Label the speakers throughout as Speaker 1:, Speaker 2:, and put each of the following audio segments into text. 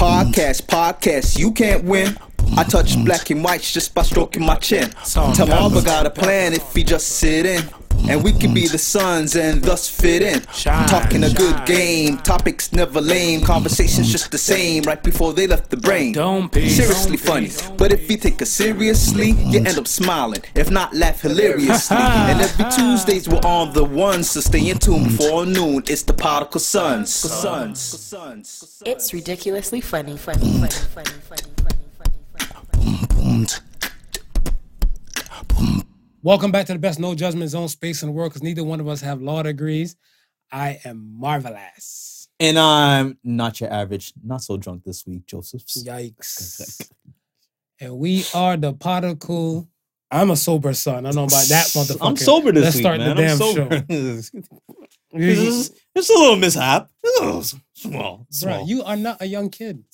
Speaker 1: Podcast, podcast, you can't win. I touch black and whites just by stroking my chin. Tell Marva got a plan if he just sit in. And we can be the sons and thus fit in. Talking a good game, topics never lame, conversations just the same right before they left the brain.
Speaker 2: Don't be
Speaker 1: seriously funny, but if you take it seriously, you end up smiling. If not, laugh hilariously. and every Tuesdays we're on the ones, so stay in tune before noon. It's the Particle Sons. Sons.
Speaker 3: It's ridiculously funny, funny, funny, funny, funny, funny, funny, funny.
Speaker 2: Welcome back to the best no judgment zone space in the world because neither one of us have law degrees. I am marvelous.
Speaker 4: And I'm not your average, not so drunk this week, Joseph's.
Speaker 2: Yikes. and we are the particle. I'm a sober son. I don't know about that motherfucker.
Speaker 4: I'm sober this
Speaker 2: Let's
Speaker 4: week,
Speaker 2: start
Speaker 4: man.
Speaker 2: the
Speaker 4: I'm sober.
Speaker 2: show.
Speaker 4: it's, it's a little mishap. It's a little small. Small.
Speaker 2: you are not a young kid.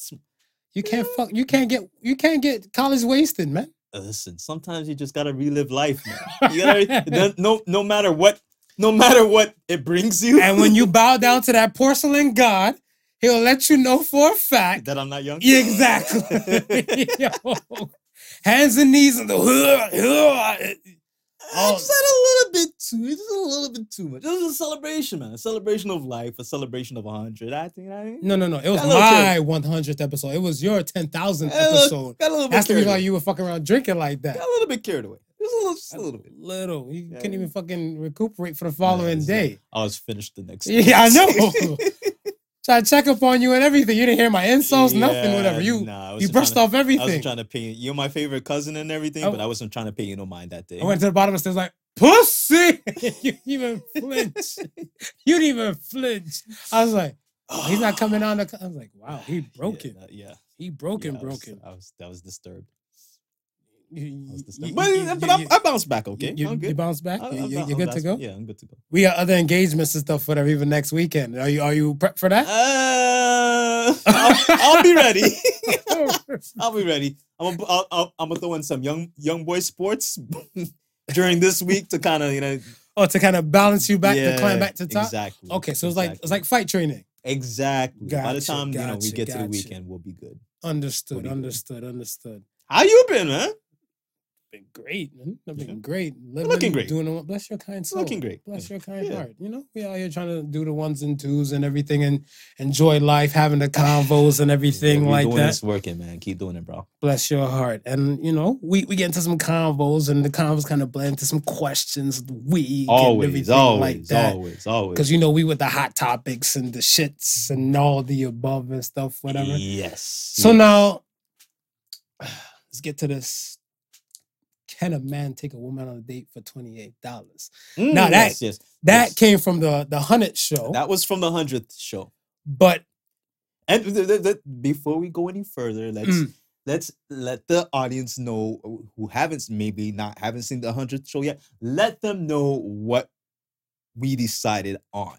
Speaker 2: You can't fuck. You can't get. You can't get college wasted, man.
Speaker 4: Uh, Listen, sometimes you just gotta relive life, man. You gotta, no- no, no matter what, no matter what it brings you.
Speaker 2: And when you bow down to that porcelain god, he'll let you know for a fact
Speaker 4: that I'm not young.
Speaker 2: Exactly. Yo. Hands and knees and the.
Speaker 4: I just oh. had a little bit too. Just a little bit too much. It was a celebration, man. A celebration of life. A celebration of a hundred. I think. I mean,
Speaker 2: No, no, no. It was my 100th episode. It was your 10,000th
Speaker 4: Got a little-
Speaker 2: episode.
Speaker 4: Got a little bit
Speaker 2: That's the reason why you were fucking around drinking like that.
Speaker 4: Got a little bit carried away. Just a little, just a little bit.
Speaker 2: Little. You
Speaker 4: Yeah,
Speaker 2: couldn't
Speaker 4: yeah.
Speaker 2: even fucking recuperate for the following
Speaker 4: not-
Speaker 2: day.
Speaker 4: I was finished the next.
Speaker 2: Yeah, I know. Try to check up on you and everything. You didn't hear my insults, nothing, whatever. You
Speaker 4: nah,
Speaker 2: you brushed off
Speaker 4: to- I wasn't trying to pay you. You're my favorite cousin and everything,
Speaker 2: I-
Speaker 4: but I wasn't trying to pay you no mind that day.
Speaker 2: I went to the bottom of the stairs like, pussy. you didn't even flinch. you didn't even flinch. I was like, oh, he's not coming on the. co-" I was like, wow, he broken.
Speaker 4: Yeah, yeah.
Speaker 2: He broken,
Speaker 4: yeah, I was-
Speaker 2: broken.
Speaker 4: I was, that was disturbed.
Speaker 2: You-
Speaker 4: I was
Speaker 2: you-
Speaker 4: But,
Speaker 2: you-
Speaker 4: but I'm,
Speaker 2: you-
Speaker 4: I bounced back. Okay,
Speaker 2: You,
Speaker 4: I'm
Speaker 2: you bounce back.
Speaker 4: I-
Speaker 2: You,
Speaker 4: I'm
Speaker 2: you,
Speaker 4: ba-
Speaker 2: you
Speaker 4: I'm
Speaker 2: good to
Speaker 4: bounced-
Speaker 2: go.
Speaker 4: Yeah, I'm good to go.
Speaker 2: We got other engagements and stuff, whatever. Even next weekend. Are you are you prepped for that?
Speaker 4: Uh, I'll, I'll be ready. I'll be ready. I'm gonna I'll, I'll, I'm gonna throw in some young young boy sports during this week to kind of you know
Speaker 2: oh, to kind of balance you back to climb back to top.
Speaker 4: Exactly.
Speaker 2: Okay, so it's like it's like fight training.
Speaker 4: exactly. By the
Speaker 2: Gotcha,
Speaker 4: time you know we
Speaker 2: gotcha,
Speaker 4: get to the weekend, we'll be good.
Speaker 2: Understood.
Speaker 4: do you
Speaker 2: Understood. Understood.
Speaker 4: How you been, man?
Speaker 2: Been great, man. I've been
Speaker 4: Mhm.
Speaker 2: great. Living,
Speaker 4: looking great.
Speaker 2: Doing the, bless your kind soul.
Speaker 4: Looking great.
Speaker 2: Bless
Speaker 4: Yeah.
Speaker 2: your kind
Speaker 4: Yeah.
Speaker 2: heart. You know, we out here trying to do the ones and twos and everything and enjoy life, having the convos and everything
Speaker 4: Yeah,
Speaker 2: like
Speaker 4: doing
Speaker 2: that.
Speaker 4: This working, man. Keep doing it, bro.
Speaker 2: Bless your heart. And you know, we, we get into some convos and the convos kind of blend into some questions of the week and
Speaker 4: Always,
Speaker 2: everything
Speaker 4: always,
Speaker 2: like that.
Speaker 4: always, always.
Speaker 2: Because you know, we with the hot topics and the shits and all the above and stuff, whatever.
Speaker 4: Yes.
Speaker 2: So
Speaker 4: yes.
Speaker 2: now let's get to this. Can a man take a woman on a date for $28?
Speaker 4: Mm,
Speaker 2: now that-
Speaker 4: yes, yes,
Speaker 2: That
Speaker 4: yes.
Speaker 2: came from the the Hunnit show.
Speaker 4: that was from the hundredth show.
Speaker 2: but
Speaker 4: And th- th- th- before we go any further, let's
Speaker 2: Mm.
Speaker 4: let's let the audience know who haven't maybe not haven't seen the hundredth show yet. Let them know what we decided on.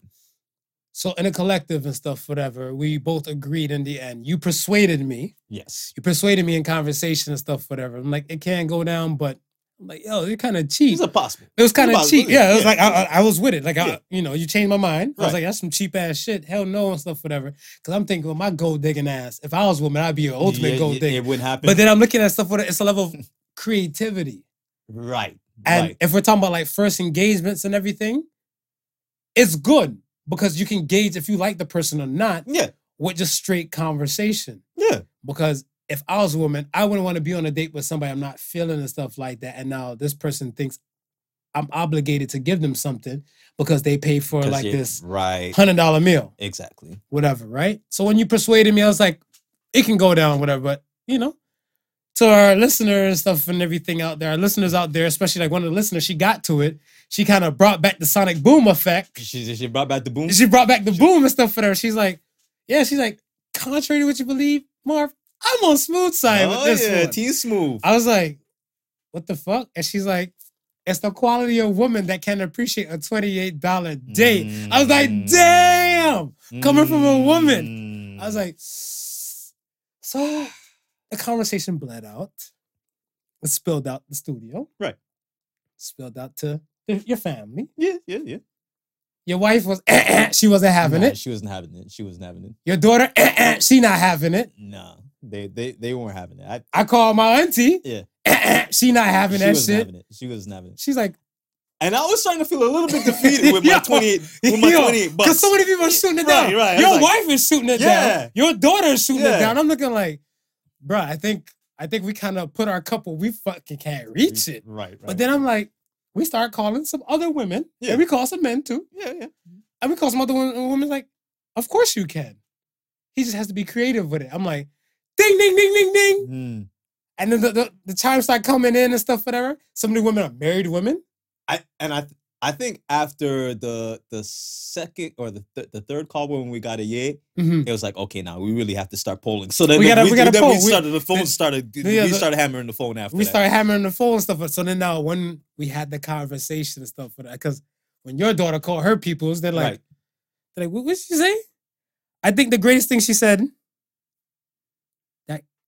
Speaker 2: so in a collective and stuff, whatever, we both agreed in the end. You persuaded me.
Speaker 4: Yes.
Speaker 2: You persuaded me in conversation and stuff, whatever. I'm like, it can't go down, but I'm like, yo, you're kind of cheap.
Speaker 4: These are possible.
Speaker 2: It was kind of cheap.
Speaker 4: yeah,
Speaker 2: it was
Speaker 4: yeah,
Speaker 2: like I, I, was with it. Like I,
Speaker 4: Yeah.
Speaker 2: you know, you changed my mind. I was
Speaker 4: Right.
Speaker 2: like, that's some cheap ass shit. Hell no and stuff, whatever. Because I'm thinking, with my gold digging ass. If I was a woman, I'd be your ultimate
Speaker 4: Yeah,
Speaker 2: gold digger.
Speaker 4: It wouldn't happen.
Speaker 2: But then I'm looking at stuff with it. It's a level of creativity.
Speaker 4: right.
Speaker 2: And
Speaker 4: right.
Speaker 2: if we're talking about like first engagements and everything, it's good because you can gauge if you like the person or not
Speaker 4: Yeah.
Speaker 2: with just straight conversation.
Speaker 4: Yeah.
Speaker 2: Because if I was a woman, I wouldn't want to be on a date with somebody I'm not feeling and stuff like that. And now this person thinks I'm obligated to give them something because they paid for like this
Speaker 4: Right.
Speaker 2: hundred dollar meal,
Speaker 4: Exactly.
Speaker 2: whatever, right? So when you persuaded me, I was like, it can go down, whatever. But you know, to our listeners and stuff and everything out there, our listeners out there, especially like one of the listeners, she got to it. She kind of brought back the sonic boom effect.
Speaker 4: She, she brought back the boom.
Speaker 2: She brought back the boom and stuff for her. She's like, yeah, she's like, contrary to what you believe, Marv, I'm on smooth side
Speaker 4: oh
Speaker 2: with this
Speaker 4: yeah,
Speaker 2: one.
Speaker 4: T smooth.
Speaker 2: I was like, what the fuck? And she's like, it's the quality of woman that can appreciate a $28 date. I was like,
Speaker 4: Mm.
Speaker 2: damn, coming from a woman. I was
Speaker 4: Mm.
Speaker 2: like, so the conversation bled out. It spilled out the studio.
Speaker 4: Right.
Speaker 2: Spilled out to your family.
Speaker 4: yeah, yeah, yeah.
Speaker 2: Your wife was she wasn't having
Speaker 4: Nah,
Speaker 2: it.
Speaker 4: She wasn't having it. She wasn't having it.
Speaker 2: Your daughter she not having it.
Speaker 4: No, they they they weren't having it. I,
Speaker 2: I called my auntie.
Speaker 4: Yeah.
Speaker 2: she not having
Speaker 4: she
Speaker 2: that shit.
Speaker 4: having it. She wasn't having it.
Speaker 2: She's like,
Speaker 4: And I was starting to feel a little bit defeated with my twenty eight with my twenty eight bucks.
Speaker 2: Because so many people are shooting it
Speaker 4: Right,
Speaker 2: down.
Speaker 4: right. I
Speaker 2: Your
Speaker 4: like-
Speaker 2: wife is shooting it
Speaker 4: Yeah.
Speaker 2: down. Your daughter is shooting it down. I'm looking like, bruh, I think I think we kind of put our couple, we fucking can't reach it.
Speaker 4: Right, right.
Speaker 2: But then I'm like, we start calling some other women.
Speaker 4: Yeah.
Speaker 2: And we call some men too.
Speaker 4: yeah, yeah.
Speaker 2: And we call some other women, women like, of course you can. He just has to be creative with it. I'm like, ding, ding, ding, ding, ding.
Speaker 4: Mm.
Speaker 2: And then the, the, the chimes start coming in and stuff, whatever. Some of the women are married women.
Speaker 4: I and I I think after the the second or the th- the third call when we got a yay,
Speaker 2: Mhm.
Speaker 4: it was like okay, now we really have to start polling. So then
Speaker 2: We gotta- we poll.
Speaker 4: we
Speaker 2: We-
Speaker 4: started the phone started
Speaker 2: yeah,
Speaker 4: we started hammering the phone after
Speaker 2: we
Speaker 4: that.
Speaker 2: started hammering the phone and stuff. So then now when we had the conversation and stuff, for that because when your daughter called her peoples, they're like,
Speaker 4: right.
Speaker 2: they're like, what did she say? I think the greatest thing she said,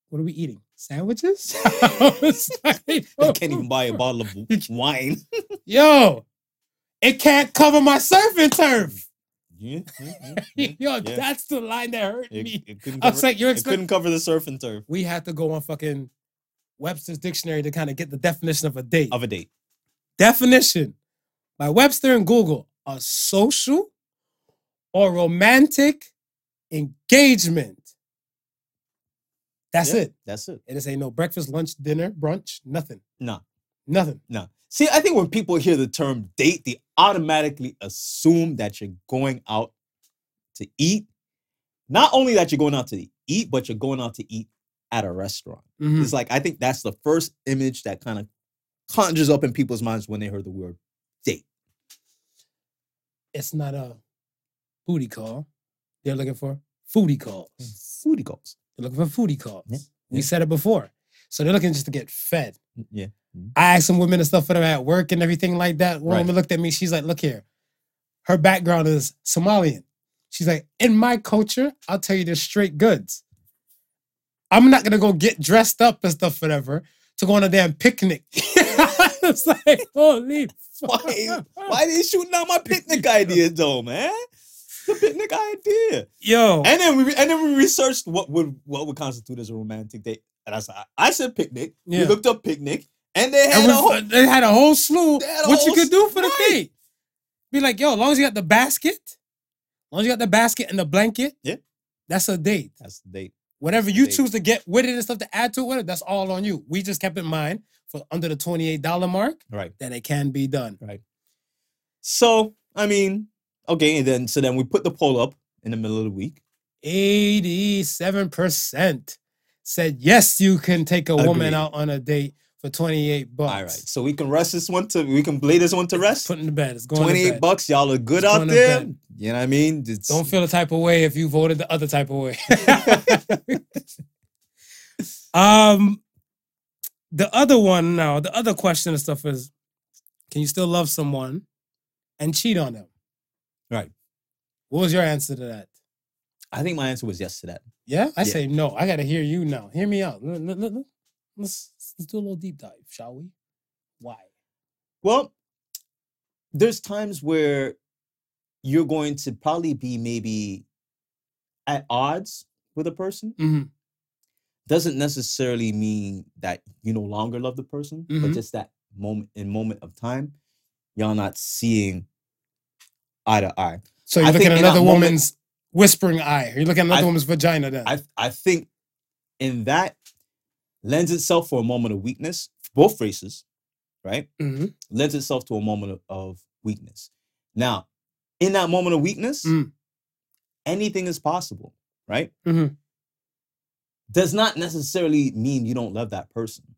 Speaker 2: what are we eating? Sandwiches? I like,
Speaker 4: I can't even buy a bottle of wine.
Speaker 2: Yo, it can't cover my surfing turf.
Speaker 4: yeah, yeah, yeah.
Speaker 2: Yo,
Speaker 4: yeah.
Speaker 2: that's the line that hurt
Speaker 4: It,
Speaker 2: me.
Speaker 4: it couldn't
Speaker 2: I was
Speaker 4: cover,
Speaker 2: like, you're
Speaker 4: it couldn't cover the surf and turf
Speaker 2: We had to go on fucking Webster's dictionary to kind of get the definition of a date.
Speaker 4: of a date.
Speaker 2: definition by Webster and Google: a social or romantic engagement. That's
Speaker 4: Yeah,
Speaker 2: it.
Speaker 4: That's it.
Speaker 2: And this ain't no breakfast, lunch, dinner, brunch, nothing.
Speaker 4: No,
Speaker 2: Nothing.
Speaker 4: no. See, I think when people hear the term date, they automatically assume that you're going out to eat. Not only that you're going out to eat, but you're going out to eat at a restaurant.
Speaker 2: Mhm.
Speaker 4: It's like I think that's the first image that kind of conjures up in people's minds when they heard the word date.
Speaker 2: It's not a booty call. They're looking for foodie calls.
Speaker 4: Foodie calls.
Speaker 2: They're looking for foodie calls.
Speaker 4: Yeah,
Speaker 2: We said it before. So they're looking just to get fed.
Speaker 4: Mm, yeah. Mm.
Speaker 2: I asked some women and stuff for them at work and everything like that. One
Speaker 4: Right.
Speaker 2: woman looked at me. She's like, "Look here, her background is Somalian." She's like, "In my culture, I'll tell you this straight goods. I'm not gonna go get dressed up and stuff, whatever, to go on a damn picnic." it's like, holy, fuck.
Speaker 4: Why, why they shooting out my picnic idea though, man? The picnic idea.
Speaker 2: yo,
Speaker 4: And then we and then we researched what would what would constitute as a romantic date. And I said I said picnic.
Speaker 2: Yeah.
Speaker 4: We looked up picnic, and they had
Speaker 2: And
Speaker 4: a whole,
Speaker 2: they had a whole slew
Speaker 4: a
Speaker 2: what you could do for the
Speaker 4: right.
Speaker 2: date. Be like, yo, as long as you got the basket, as long as you got the basket and the blanket,
Speaker 4: Yeah.
Speaker 2: that's a date.
Speaker 4: That's the date.
Speaker 2: Whatever you
Speaker 4: Date.
Speaker 2: choose to get with it and stuff to add to it, it, that's all on you. We just kept in mind for under the $28 mark
Speaker 4: Right.
Speaker 2: that it can be done.
Speaker 4: Right. So I mean, okay, and then so then we put the poll up in the middle of the week.
Speaker 2: 87% said yes, you can take a woman out on a date for 28 bucks.
Speaker 4: All right. So we can rest this one to we can lay this one to rest.
Speaker 2: Put in the bed. It's going to
Speaker 4: 28
Speaker 2: bed.
Speaker 4: bucks, y'all are good
Speaker 2: It's
Speaker 4: out there. You know what I mean? It's-
Speaker 2: Don't feel the type of way if you voted the other type of way. um, the other one now, the other question and stuff is, can you still love someone and cheat on them?
Speaker 4: Right.
Speaker 2: What was your answer to that?
Speaker 4: I think my answer was yes to that.
Speaker 2: Yeah, I
Speaker 4: Yeah.
Speaker 2: say no. I gotta hear you now. Hear me out. Let- let- let- let- Let's, let's do a little deep dive, shall we? Why?
Speaker 4: Well, there's times where you're going to probably be maybe at odds with a person.
Speaker 2: hmm
Speaker 4: Doesn't necessarily mean that you no longer love the person, but
Speaker 2: Mhm.
Speaker 4: just that moment in moment of time, y'all not seeing eye to eye.
Speaker 2: So you're
Speaker 4: I
Speaker 2: looking at another
Speaker 4: moment-
Speaker 2: woman's whispering eye. You're looking at another
Speaker 4: I-
Speaker 2: woman's vagina then.
Speaker 4: I I think in that lends itself for a moment of weakness, both races, right?
Speaker 2: Mhm.
Speaker 4: Lends itself to a moment of, of weakness. Now, in that moment of weakness,
Speaker 2: Mm.
Speaker 4: anything is possible, right?
Speaker 2: Mhm.
Speaker 4: Does not necessarily mean you don't love that person.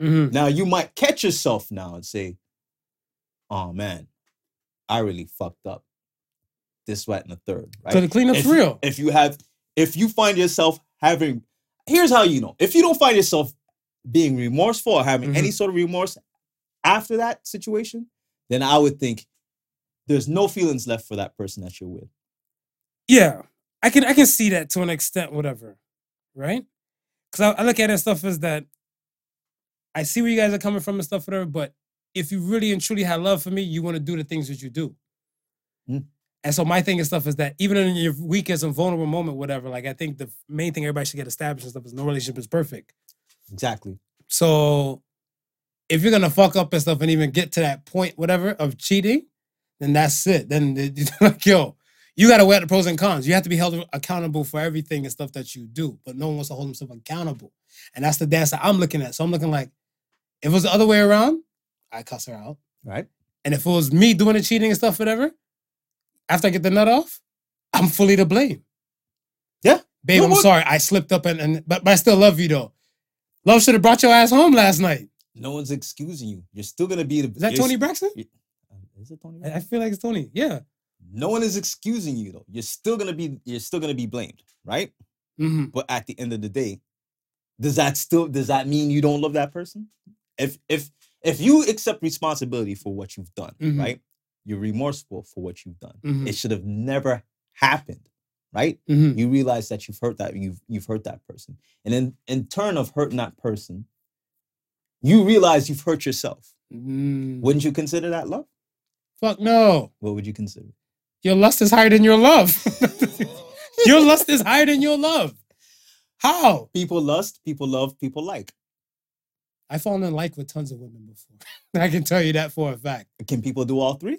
Speaker 2: Mhm.
Speaker 4: Now, you might catch yourself now and say, oh man, I really fucked up. This, that, and the third, right?
Speaker 2: So the cleanup's
Speaker 4: if
Speaker 2: real.
Speaker 4: if you have, if you find yourself having, here's how you know. If you don't find yourself being remorseful or having
Speaker 2: Mm-hmm.
Speaker 4: any sort of remorse after that situation, then I would think there's no feelings left for that person that you're with.
Speaker 2: Yeah, I can I can see that to an extent, whatever, right? Because I, I look at it stuff as that I see where you guys are coming from and stuff, whatever. But if you really and truly have love for me, you want to do the things that you do.
Speaker 4: Mm.
Speaker 2: And so my thing and stuff is that even in your weakest and vulnerable moment, whatever, like I think the main thing everybody should get established and stuff is no relationship is perfect.
Speaker 4: Exactly.
Speaker 2: So if you're gonna fuck up and stuff and even get to that point, whatever, of cheating, then that's it. Then like yo, you gotta weigh out the pros and cons. You have to be held accountable for everything and stuff that you do, but no one wants to hold themselves accountable. And that's the dance that I'm looking at. So I'm looking like, if it was the other way around, I cuss her out.
Speaker 4: Right.
Speaker 2: And if it was me doing the cheating and stuff, whatever, after I get the nut off, I'm fully to blame.
Speaker 4: Yeah.
Speaker 2: Babe,
Speaker 4: No,
Speaker 2: I'm
Speaker 4: what-
Speaker 2: sorry. I slipped up and, and but, but I still love you though. Love should have brought your ass home last night.
Speaker 4: No one's excusing you. You're still gonna be the.
Speaker 2: Is that
Speaker 4: Toni
Speaker 2: Braxton?
Speaker 4: uh, Is it Toni?
Speaker 2: I I feel like it's Toni. Yeah.
Speaker 4: No one is excusing you though. You're still gonna be. You're still gonna be blamed, right?
Speaker 2: hmm
Speaker 4: But at the end of the day, does that still does that mean you don't love that person? If if if you accept responsibility for what you've done,
Speaker 2: Mhm.
Speaker 4: right? You're remorseful for what you've done.
Speaker 2: Mhm.
Speaker 4: It should have never happened, right?
Speaker 2: hmm
Speaker 4: You realize that you've hurt that you've you've hurt that person, and in in turn of hurting that person, you realize you've hurt yourself.
Speaker 2: Mm.
Speaker 4: Wouldn't you consider that love?
Speaker 2: Fuck no.
Speaker 4: What would you consider?
Speaker 2: Your lust is higher than your love. your lust is higher than your love. How?
Speaker 4: People lust, people love, people like.
Speaker 2: I fallen in like with tons of women before. I can tell you that for a fact.
Speaker 4: Can people do all three?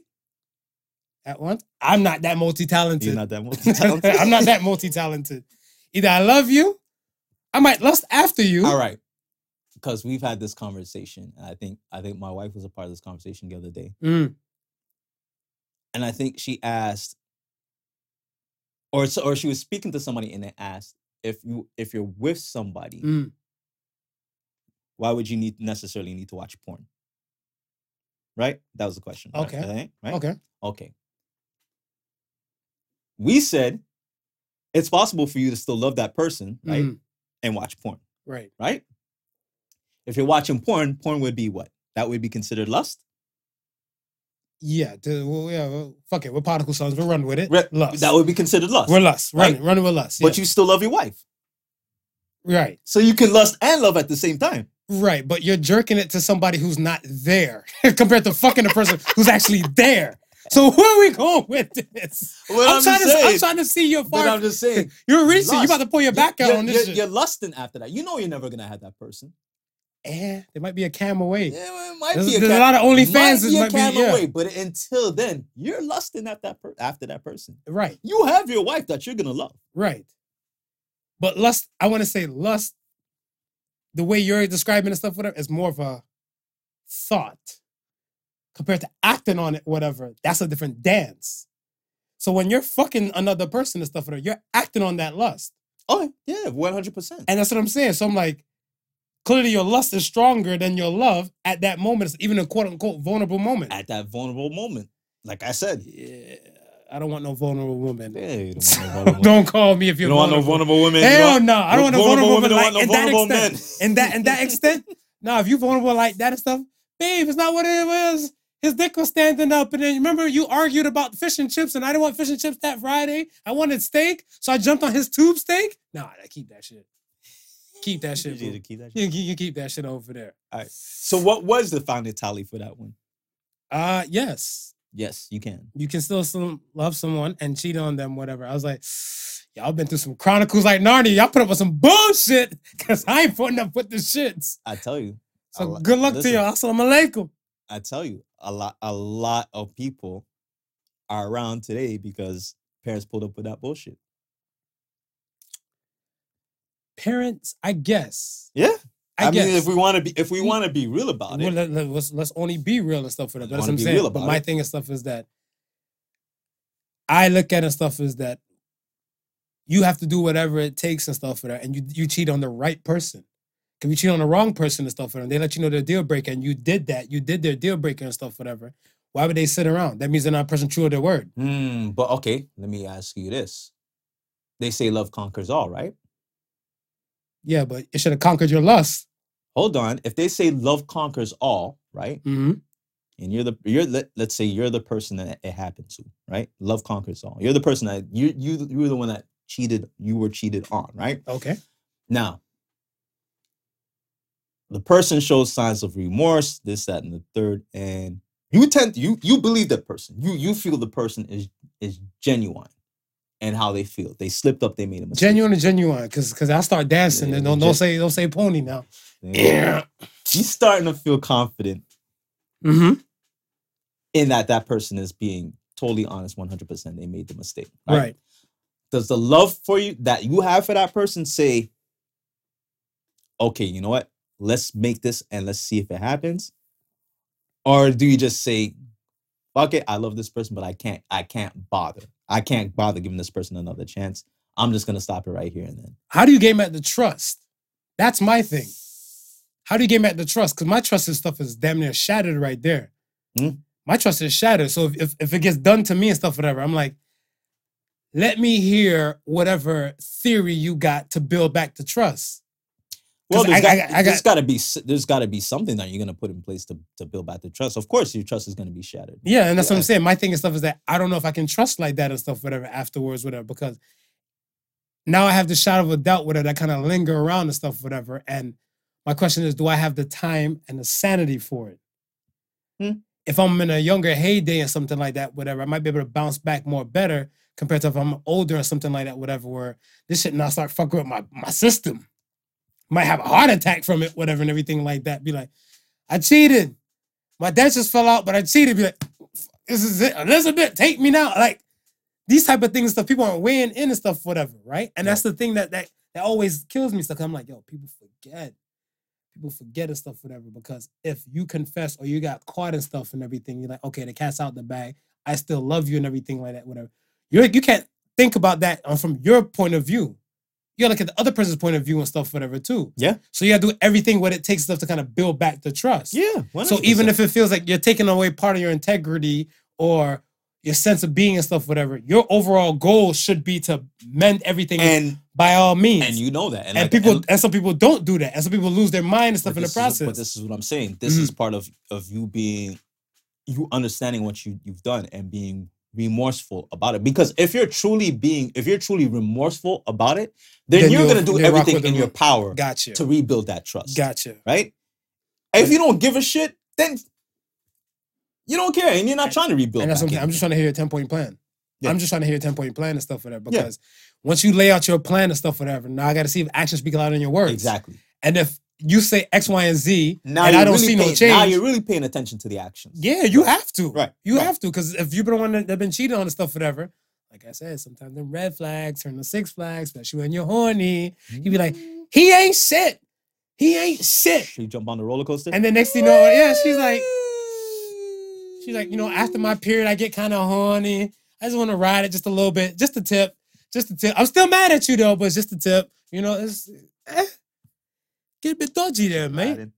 Speaker 2: At once, I'm not that multi-talented.
Speaker 4: You're not that multi-talented.
Speaker 2: I'm not that multi-talented. Either I love you, I might lust after you.
Speaker 4: All right. Because we've had this conversation. And I think I think my wife was a part of this conversation the other day.
Speaker 2: Mm,
Speaker 4: And I think she asked, or or she was speaking to somebody and they asked if you if you're with somebody,
Speaker 2: mm.
Speaker 4: Why would you need necessarily need to watch porn? Right? That was the question. right?
Speaker 2: Okay.
Speaker 4: Right?
Speaker 2: Okay.
Speaker 4: Okay. We said it's possible for you to still love that person, right?
Speaker 2: Mm,
Speaker 4: And watch porn,
Speaker 2: right.
Speaker 4: right? If you're watching porn, porn would be what? That would be considered lust.
Speaker 2: Yeah. Well, yeah. Well, fuck it. We're particle sons. We're running with it.
Speaker 4: Re-
Speaker 2: Lust.
Speaker 4: That would be considered lust.
Speaker 2: We're lust. Run
Speaker 4: right?
Speaker 2: it. Run it with lust.
Speaker 4: But you still love your wife.
Speaker 2: right.
Speaker 4: So you can lust and love at the same time.
Speaker 2: Right, but you're jerking it to somebody who's not there compared to fucking the person who's actually there. So where are we going with this?
Speaker 4: What
Speaker 2: I'm,
Speaker 4: I'm
Speaker 2: trying to,
Speaker 4: saying-
Speaker 2: I'm trying to see your far.
Speaker 4: I'm just saying,
Speaker 2: You're reaching. You
Speaker 4: lust.
Speaker 2: about to pull your back out
Speaker 4: you're,
Speaker 2: on this
Speaker 4: you're, you're lusting after that. You know you're never gonna have that person.
Speaker 2: Eh, there might be a cam away.
Speaker 4: Yeah, it might
Speaker 2: There's-
Speaker 4: be a
Speaker 2: there's a
Speaker 4: cam-
Speaker 2: lot of OnlyFans
Speaker 4: might be a
Speaker 2: might be-
Speaker 4: cam
Speaker 2: yeah.
Speaker 4: away, but until then, you're lusting at that per- after that person.
Speaker 2: Right,
Speaker 4: You have your wife that you're gonna love.
Speaker 2: right. But lust, I want to say lust. The way you're describing and stuff, whatever, is more of a thought compared to acting on it, whatever. That's a different dance. So when you're fucking another person and stuff, whatever, you're acting on that lust.
Speaker 4: Oh yeah, one hundred percent.
Speaker 2: And that's what I'm saying. So I'm like, clearly your lust is stronger than your love at that moment. It's even a quote unquote vulnerable moment.
Speaker 4: At that vulnerable moment, like I said,
Speaker 2: Yeah, I don't want no vulnerable woman.
Speaker 4: yeah, you don't want no vulnerable.
Speaker 2: Don't call me if
Speaker 4: you
Speaker 2: you're
Speaker 4: don't want no
Speaker 2: vulnerable.
Speaker 4: vulnerable women.
Speaker 2: Hell no, I don't want no
Speaker 4: vulnerable
Speaker 2: vulnerable
Speaker 4: women
Speaker 2: woman like
Speaker 4: want
Speaker 2: in that
Speaker 4: vulnerable
Speaker 2: extent. In that in that extent, no, if you vulnerable like that and stuff, babe, it's not what it was. His dick was standing up, and then remember you argued about fish and chips, and I didn't want fish and chips that Friday. I wanted steak, so I jumped on his tube steak. Nah, I keep that shit. Keep that shit.
Speaker 4: You need
Speaker 2: bro.
Speaker 4: to keep that shit.
Speaker 2: You, you, you keep that shit over there.
Speaker 4: All right. So what was the final tally for that one?
Speaker 2: Uh yes.
Speaker 4: Yes, you can.
Speaker 2: You can still some, love someone and cheat on them, whatever. I was like, y'all been through some chronicles like Narnia. Y'all put up with some bullshit because I ain't putting up with the shits.
Speaker 4: I tell you.
Speaker 2: So good luck
Speaker 4: listen,
Speaker 2: to y'all. Assalamu alaikum.
Speaker 4: I tell you, a lot, a lot of people are around today because parents pulled up with that bullshit.
Speaker 2: Parents, I guess.
Speaker 4: Yeah.
Speaker 2: I,
Speaker 4: I, mean, if we want to be, if we
Speaker 2: We-
Speaker 4: want to be real about
Speaker 2: Well,
Speaker 4: it,
Speaker 2: let, let, us let's only be real and stuff for that. That's what I'm saying. But my
Speaker 4: it.
Speaker 2: thing and stuff is that I look at and stuff is that you have to do whatever it takes and stuff for that, and you you cheat on the right person. If you cheat on the wrong person and stuff for them, they let you know their deal breaker, and you did that. You did their deal breaker and stuff, whatever. Why would they sit around? That means they're not a person true to their word.
Speaker 4: Hmm, but okay, let me ask you this: They say love conquers all, right?
Speaker 2: Yeah, but it should have conquered your lust.
Speaker 4: Hold on. If they say love conquers all, right?
Speaker 2: hmm
Speaker 4: And you're the you're let, let's say you're the person that it happened to, right? Love conquers all. You're the person that you you you were the one that cheated. You were cheated on, right?
Speaker 2: Okay.
Speaker 4: Now, the person shows signs of remorse, this, that, and the third, and you tend you you believe that person. You you feel the person is is genuine and how they feel. They slipped up, they made a mistake.
Speaker 2: Genuine and genuine, because because I start dancing
Speaker 4: Yeah,
Speaker 2: and don't don't say don't say pony now.
Speaker 4: Yeah. You starting to feel confident
Speaker 2: Mm-hmm.
Speaker 4: in that that person is being totally honest 100% they made the mistake
Speaker 2: Right.
Speaker 4: does the love for you that you have for that person say okay you know what let's make this and let's see if it happens or do you just say it i love this person but i can't i can't bother i can't bother giving this person another chance i'm just gonna stop it right here and then
Speaker 2: How do you gain back the trust? That's my thing. How do you gain back the trust? Because my trust and stuff is damn near shattered right there.
Speaker 4: Hmm.
Speaker 2: My trust is shattered. So if, if if it gets done to me and stuff, whatever, I'm like, let me hear whatever theory you got to build back the trust.
Speaker 4: Well there's,
Speaker 2: I-
Speaker 4: got,
Speaker 2: I- I
Speaker 4: there's
Speaker 2: got-
Speaker 4: got to be there's got to be something that you're gonna put in place to, to build back the trust of course your trust is gonna be shattered
Speaker 2: Yeah, and that's what I'm saying. My thing and stuff is that I don't know if I can trust like that and stuff, whatever, afterwards, whatever, because now I have the shadow of a doubt, whatever, that kind of linger around and stuff, whatever. And my question is, do I have the time and the sanity for it?
Speaker 4: Hmm.
Speaker 2: If I'm in a younger heyday or something like that, whatever, I might be able to bounce back more better compared to if I'm older or something like that, whatever, where this shit now start fucking with my, my system. Might have a heart attack from it, whatever, and everything like that. Be like, I cheated. My dentures fell out, but I cheated. Be like, this is it. Elizabeth, take me now. Like these type of things stuff, people aren't weighing in and stuff, whatever, right? And that's the thing that that that always kills me. Stuff. I'm like, yo, people forget. People forget and stuff, whatever. Because if you confess or you got caught and stuff and everything, you're like, okay, the cat's out the bag. I still love you and everything like that, whatever. You're you can't think about that um, from your point of view. You gotta look at the other person's point of view and stuff, whatever, too.
Speaker 4: Yeah.
Speaker 2: So you gotta do everything what it takes stuff to kind of build back the trust.
Speaker 4: yeah
Speaker 2: So even if it feels like you're taking away part of your integrity or your sense of being and stuff, whatever, your overall goal should be to mend everything
Speaker 4: and
Speaker 2: by all means.
Speaker 4: and you know that
Speaker 2: and,
Speaker 4: like,
Speaker 2: people and, some people don't do that, and some people lose their mind and stuff in the
Speaker 4: this is-
Speaker 2: process.
Speaker 4: but this is what I'm saying. This
Speaker 2: Mm-hmm.
Speaker 4: is part of of you being you understanding what you you've done and being remorseful about it. Because if you're truly being if you're truly remorseful about it, then,
Speaker 2: Then
Speaker 4: you're gonna do everything in your power
Speaker 2: gotcha,
Speaker 4: to rebuild that trust.
Speaker 2: gotcha.
Speaker 4: Right? And if you don't give a shit, then you don't care and you're not trying to rebuild.
Speaker 2: And that's what I'm. I'm just trying to hear a 10 point plan.
Speaker 4: Yeah.
Speaker 2: I'm just trying to hear a 10 point plan and stuff, whatever.
Speaker 4: Yeah.
Speaker 2: Because once you lay out your plan and stuff, whatever, now I got to see if actions speak louder than your words.
Speaker 4: Exactly.
Speaker 2: And if you say X, Y, and Z,
Speaker 4: Now
Speaker 2: and I don't
Speaker 4: really
Speaker 2: see no change.
Speaker 4: Now you're really paying attention to the actions.
Speaker 2: Yeah, you
Speaker 4: Right.
Speaker 2: have to.
Speaker 4: Right,
Speaker 2: You
Speaker 4: right.
Speaker 2: have to. Because if you've been the one that, that been cheated on and stuff, whatever, like I said, sometimes the red flags turn to six flags, especially when you're horny. You'd be like, he ain't shit. He ain't shit.
Speaker 4: You jump on the roller coaster?
Speaker 2: And then next thing you know, yeah, she's like, she's like, you know, after my period, I get kind of horny. I just want to ride it just a little bit, just a tip, just a tip. I'm still mad at you though, but it's just a tip. You know, it's eh, get a bit dodgy there, mate.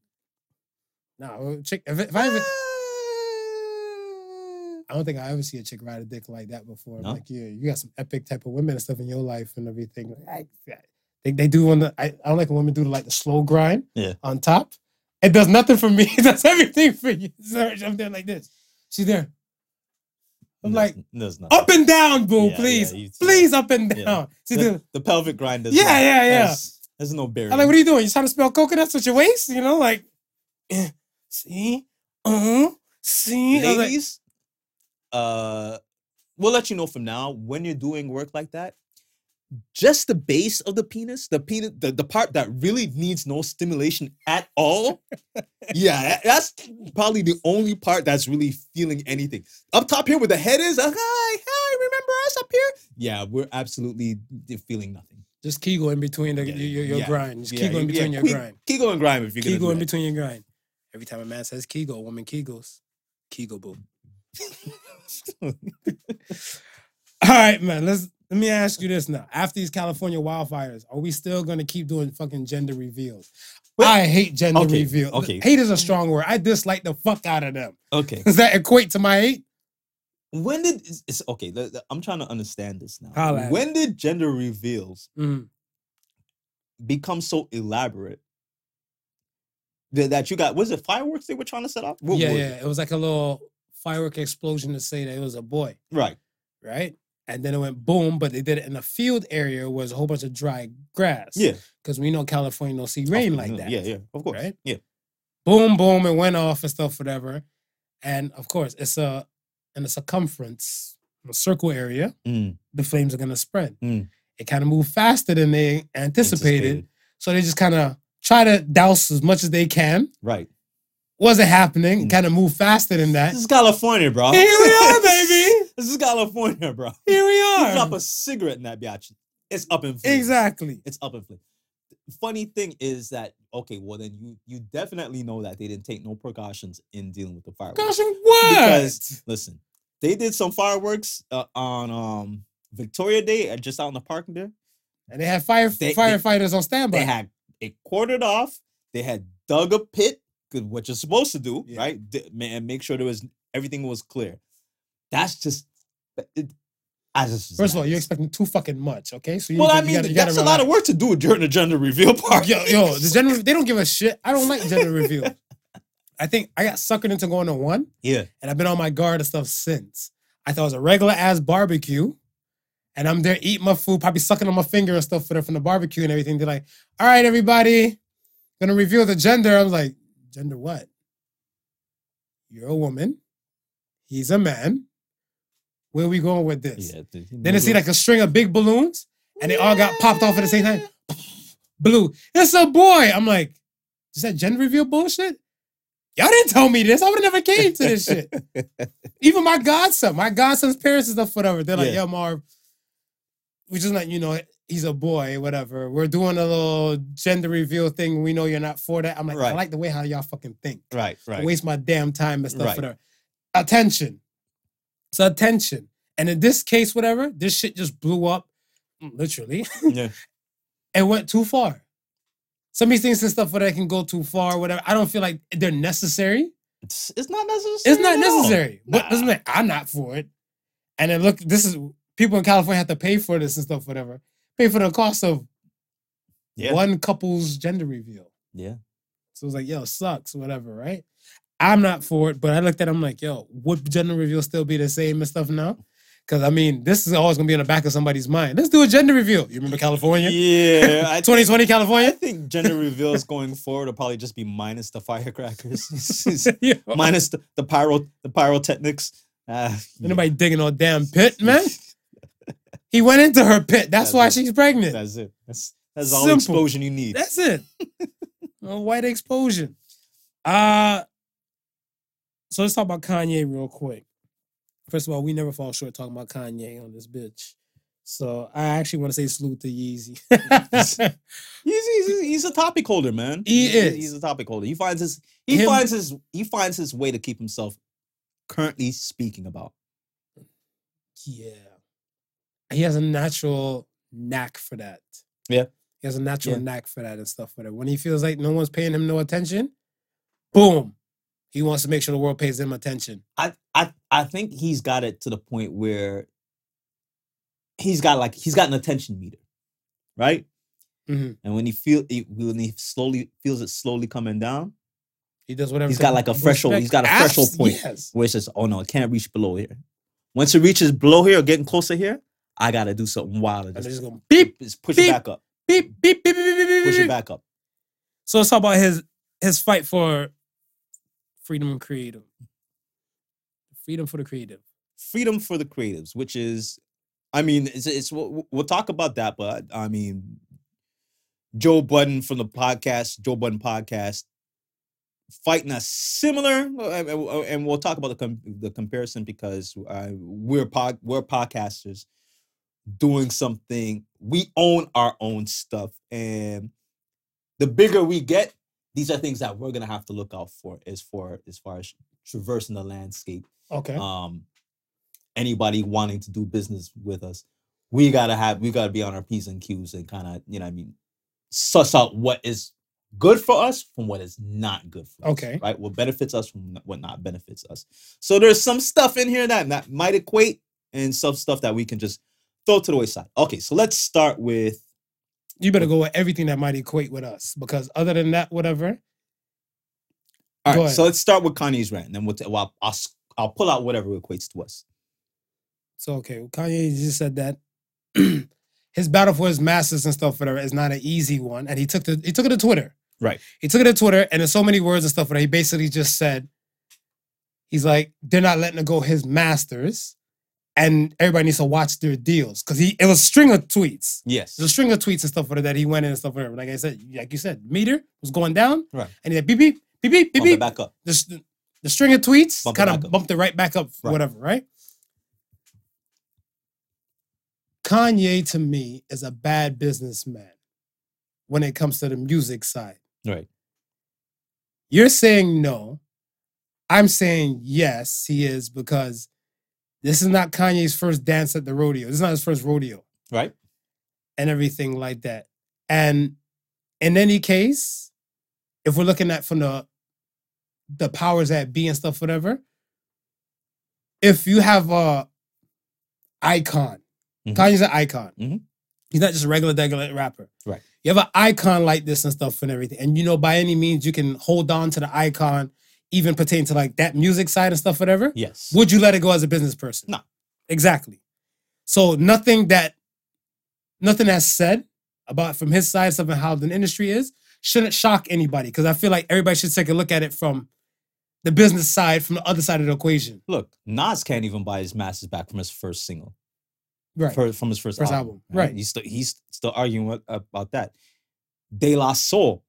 Speaker 2: No, chick. If, if I ever, ah. I don't think I ever see a chick ride a dick like that before.
Speaker 4: No?
Speaker 2: Like, yeah, you got some epic type of women and stuff in your life and everything. I, they, they do on the. I, I don't like when women do the, like the slow grind.
Speaker 4: Yeah.
Speaker 2: On top, it does nothing for me. It does everything for you. Serge, I'm there like this. She's there. I'm like
Speaker 4: there's nothing.
Speaker 2: up and down, boo.
Speaker 4: Yeah, yeah,
Speaker 2: please,
Speaker 4: you-
Speaker 2: please, up and
Speaker 4: Yeah.
Speaker 2: down. She's
Speaker 4: the, the pelvic grind does
Speaker 2: Yeah, yeah, yeah.
Speaker 4: There's no bearing.
Speaker 2: I'm like, what are you doing? You trying to spell coconuts with your waist? You know, like, eh, see, uh, see. Was like,
Speaker 4: Ladies, uh, we'll let you know from now when you're doing work like that. Just the base of the penis, the penis, the, the part that really needs no stimulation at all. yeah, that- that's probably the only part that's really feeling anything. Up top here where the head is, uh, hi, hi, remember us up here? Yeah, we're absolutely feeling nothing.
Speaker 2: Just Kegel in between the,
Speaker 4: Yeah,
Speaker 2: your, your,
Speaker 4: yeah,
Speaker 2: grind. Just
Speaker 4: Yeah,
Speaker 2: Kegel in between your grind.
Speaker 4: Kegel and grind if gonna
Speaker 2: Kegel in
Speaker 4: that.
Speaker 2: between your grind. Every time a man says Kegel, a woman Kegels. Kegel boo. All right, man. Let's let me ask you this now. After these California wildfires, are we still gonna keep doing fucking gender reveals?
Speaker 4: Well,
Speaker 2: I hate gender
Speaker 4: okay,
Speaker 2: reveals.
Speaker 4: okay.
Speaker 2: Hate is a strong word. I dislike the fuck out of them.
Speaker 4: Okay.
Speaker 2: Does that equate to my hate?
Speaker 4: When did it's, okay? I'm trying to understand this now.
Speaker 2: Holla
Speaker 4: when did gender reveals
Speaker 2: Mm.
Speaker 4: become so elaborate that, you got? Was it fireworks they were trying to set up? What
Speaker 2: yeah, yeah.
Speaker 4: it?
Speaker 2: It was like a little firework explosion to say that it was a boy.
Speaker 4: Right.
Speaker 2: right? And then it went boom, but they did it in a field area where there's a whole bunch of dry grass.
Speaker 4: Yeah.
Speaker 2: Because we know California don't see rain like
Speaker 4: Mm,
Speaker 2: that.
Speaker 4: Yeah, yeah. Of course.
Speaker 2: Right?
Speaker 4: Yeah.
Speaker 2: Boom, boom, it went off and stuff, whatever. And of course, it's a in a circumference a circle area,
Speaker 4: Mm,
Speaker 2: the flames are gonna spread.
Speaker 4: Mm.
Speaker 2: It kind of moved faster than they anticipated,
Speaker 4: anticipated.
Speaker 2: so they just kind of try to douse as much as they can.
Speaker 4: Right.
Speaker 2: Wasn't happening.
Speaker 4: Mm.
Speaker 2: Kind of moved faster than that.
Speaker 4: This is California, bro.
Speaker 2: Here we are, baby.
Speaker 4: this is California, bro.
Speaker 2: Here we
Speaker 4: You
Speaker 2: are.
Speaker 4: drop a cigarette in that biatch. It's up in flames.
Speaker 2: Exactly.
Speaker 4: It's up in flames. Funny thing is that okay, well then you you definitely know that they didn't take no precautions in dealing with the fireworks.
Speaker 2: Gosh, what?
Speaker 4: Because listen, they did some fireworks uh, on um Victoria Day uh, just out in the park there.
Speaker 2: and they had fire
Speaker 4: They- they-
Speaker 2: firefighters on standby.
Speaker 4: They had it quartered off. They had dug a pit, what you're supposed to do,
Speaker 2: Yeah.
Speaker 4: right? And make sure there was everything was clear. That's just. It, just
Speaker 2: First of all, you're expecting too fucking much, okay? So you
Speaker 4: Well,
Speaker 2: to-
Speaker 4: I mean,
Speaker 2: gotta-
Speaker 4: that's a lot of work to do during the gender reveal part.
Speaker 2: Yo, yo, the gender they don't give a shit. I don't like gender reveal. I think I got suckered into going to one,
Speaker 4: yeah,
Speaker 2: and I've been on my guard and stuff since. I thought it was a regular ass barbecue, and I'm there eating my food, probably sucking on my finger and stuff for the, from the barbecue and everything. They're like, "All right, everybody, gonna reveal the gender." I was like, "Gender what? You're a woman. He's a man. Where we going with this?"
Speaker 4: yeah. the-
Speaker 2: Then it see like a string of big balloons, and they all got popped off at the same time. Blue. It's a boy. I'm like, is that gender reveal bullshit? Y'all didn't tell me this. I would have never came to this shit. Even my godson, my godson's parents and stuff, whatever. They're like,
Speaker 4: Yeah.
Speaker 2: yo, Marv, we just let you know he's a boy, whatever. We're doing a little gender reveal thing. We know you're not for that. I'm like, I like the way how y'all fucking think.
Speaker 4: right,
Speaker 2: I
Speaker 4: right.
Speaker 2: waste my damn time and stuff
Speaker 4: Right.
Speaker 2: for that. Attention. So attention. And in this case, whatever, this shit just blew up, mm, literally,
Speaker 4: yeah,
Speaker 2: and went too far. Some of these things and stuff where they can go too far, whatever. I don't feel like they're necessary.
Speaker 4: it's, it's not necessary.
Speaker 2: It's not necessary. But doesn't mean I'm not for it. And then look, this is people in California have to pay for this and stuff, whatever. Pay for the cost of
Speaker 4: Yeah.
Speaker 2: one couple's gender reveal.
Speaker 4: Yeah,
Speaker 2: So it's like, yo, sucks, whatever, right? I'm not for it, but I looked at it, I'm like, yo, would gender reveal still be the same and stuff now? Because I mean, this is always gonna be in the back of somebody's mind. Let's do a gender reveal. You remember California?
Speaker 4: yeah. I
Speaker 2: 2020
Speaker 4: I
Speaker 2: California?
Speaker 4: I think gender reveals going forward will probably just be minus the firecrackers,
Speaker 2: yeah.
Speaker 4: minus the, the pyro the pyrotechnics. Uh,
Speaker 2: Anybody digging no damn pit, man? He went into her pit. That's,
Speaker 4: That's
Speaker 2: why
Speaker 4: it.
Speaker 2: she's pregnant.
Speaker 4: That's it. That's that's all the explosion you need.
Speaker 2: That's it. a white explosion. Uh so let's talk about Kanye real quick. First of all, we never fall short talking about Kanye on this bitch. So I actually want to say salute to Yeezy.
Speaker 4: He's, he's, he's a topic holder, man.
Speaker 2: He
Speaker 4: He's-
Speaker 2: is.
Speaker 4: He's a topic holder. He finds his he
Speaker 2: Him-
Speaker 4: finds his he finds his way to keep himself currently speaking about.
Speaker 2: yeah. He has a natural knack for that.
Speaker 4: Yeah.
Speaker 2: He has a natural
Speaker 4: Yeah.
Speaker 2: knack for that and stuff for that. When he feels like no one's paying him no attention, boom. He wants to make sure the world pays him attention.
Speaker 4: I I I think he's got it to the point where he's got like he's got an attention meter, right?
Speaker 2: Mhm.
Speaker 4: And when he feel he- when he slowly feels it slowly coming down,
Speaker 2: He does whatever.
Speaker 4: He's got like a threshold- he's got a threshold point.
Speaker 2: Yes.
Speaker 4: where it says, "Oh no, it can't reach below here." Once it reaches below here or getting closer here, I gotta do something wild and
Speaker 2: And
Speaker 4: just,
Speaker 2: going beep,
Speaker 4: just push
Speaker 2: beep,
Speaker 4: it back up,
Speaker 2: beep, beep, beep, beep, beep, beep,
Speaker 4: push
Speaker 2: beep.
Speaker 4: it back up.
Speaker 2: So let's talk about his his fight for freedom creative. Freedom for the creative.
Speaker 4: freedom for the creatives, which is, I mean, it's, it's we'll, we'll talk about that, but I mean, Joe Budden from the podcast, Joe Budden podcast, fighting a similar, and we'll talk about the com- the comparison because uh, we're pod, we're podcasters doing something. We own our own stuff, and the bigger we get, these are things that we're gonna have to look out for as for as far as traversing the landscape
Speaker 2: Okay.
Speaker 4: um anybody wanting to do business with us we gotta have we gotta be on our p's and q's and kind of you know i mean suss out what is good for us from what is not good for us
Speaker 2: Okay.
Speaker 4: right what benefits us from what not benefits us so there's some stuff in here that that might equate and some stuff that we can just throw to the wayside okay so let's start with
Speaker 2: You better go with everything that might equate with us because other than that, whatever.
Speaker 4: all right so let's start with kanye's rant and then we'll, t- well, I'll, I'll, pull out whatever equates to us
Speaker 2: So okay, well, Kanye just said that his battle for his masters and stuff, whatever, is not an easy one, and he took the he took it to Twitter.
Speaker 4: Right.
Speaker 2: He took it to Twitter, and there's so many words and stuff, but he basically just said, he's like, they're not letting it go his masters, and everybody needs to watch their deals because he it was a string of tweets.
Speaker 4: Yes.
Speaker 2: There's a string of tweets and stuff like that he went in and stuff whatever. Like I said, like you said, meter was going down,
Speaker 4: Right.
Speaker 2: and he had beep beep beep beep beep beep.
Speaker 4: back up.
Speaker 2: The, the string of tweets kind of bumped it right back up,
Speaker 4: Right.
Speaker 2: whatever, right? Kanye to me is a bad businessman when it comes to the music side.
Speaker 4: Right.
Speaker 2: You're saying no. I'm saying yes, he is because this is not Kanye's first dance at the rodeo. This is not his first rodeo
Speaker 4: Right.
Speaker 2: and everything like that. And in any case, if we're looking at from the the powers that be and stuff, whatever, if you have a icon,
Speaker 4: Mhm.
Speaker 2: Kanye's an icon.
Speaker 4: Mhm.
Speaker 2: He's not just a regular, regular rapper.
Speaker 4: Right.
Speaker 2: You have an icon like this and stuff and everything, and you know by any means you can hold on to the icon, even pertain to like that music side and stuff, whatever.
Speaker 4: Yes.
Speaker 2: Would you let it go as a business person?
Speaker 4: No.
Speaker 2: Exactly. So nothing that nothing that's said about from his side stuff and how the industry is shouldn't shock anybody because I feel like everybody should take a look at it from the business side, from the other side of the equation.
Speaker 4: Look, Nas can't even buy his masters back from his first single.
Speaker 2: Right.
Speaker 4: fir- from his first,
Speaker 2: First
Speaker 4: album.
Speaker 2: album, right.
Speaker 4: He's still he's still arguing with, about that. De La Soul,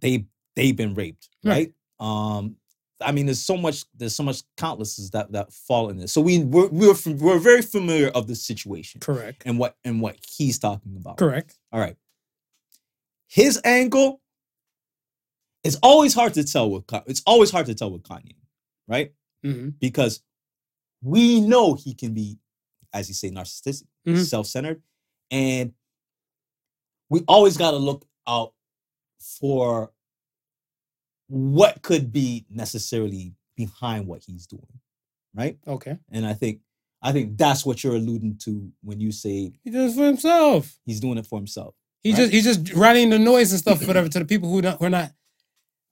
Speaker 4: they they've been raped, right?
Speaker 2: Right.
Speaker 4: Um, I mean, there's so much, there's so much countlesses that that fall in this. So we we're we're, we're very familiar of the situation
Speaker 2: Correct.
Speaker 4: and what and what he's talking about.
Speaker 2: Correct.
Speaker 4: All right. His angle it's always hard to tell with it's always hard to tell with Kanye, right?
Speaker 2: hmm
Speaker 4: because we know he can be, as you say, narcissistic,
Speaker 2: Mhm.
Speaker 4: self-centered, and we always got to look out for what could be necessarily behind what he's doing, right?
Speaker 2: Okay.
Speaker 4: And I think I think that's what you're alluding to when you say
Speaker 2: He does it for himself.
Speaker 4: he's doing it for himself.
Speaker 2: He
Speaker 4: Right.
Speaker 2: just he's just rallying the noise and stuff, whatever, to the people who not who are not.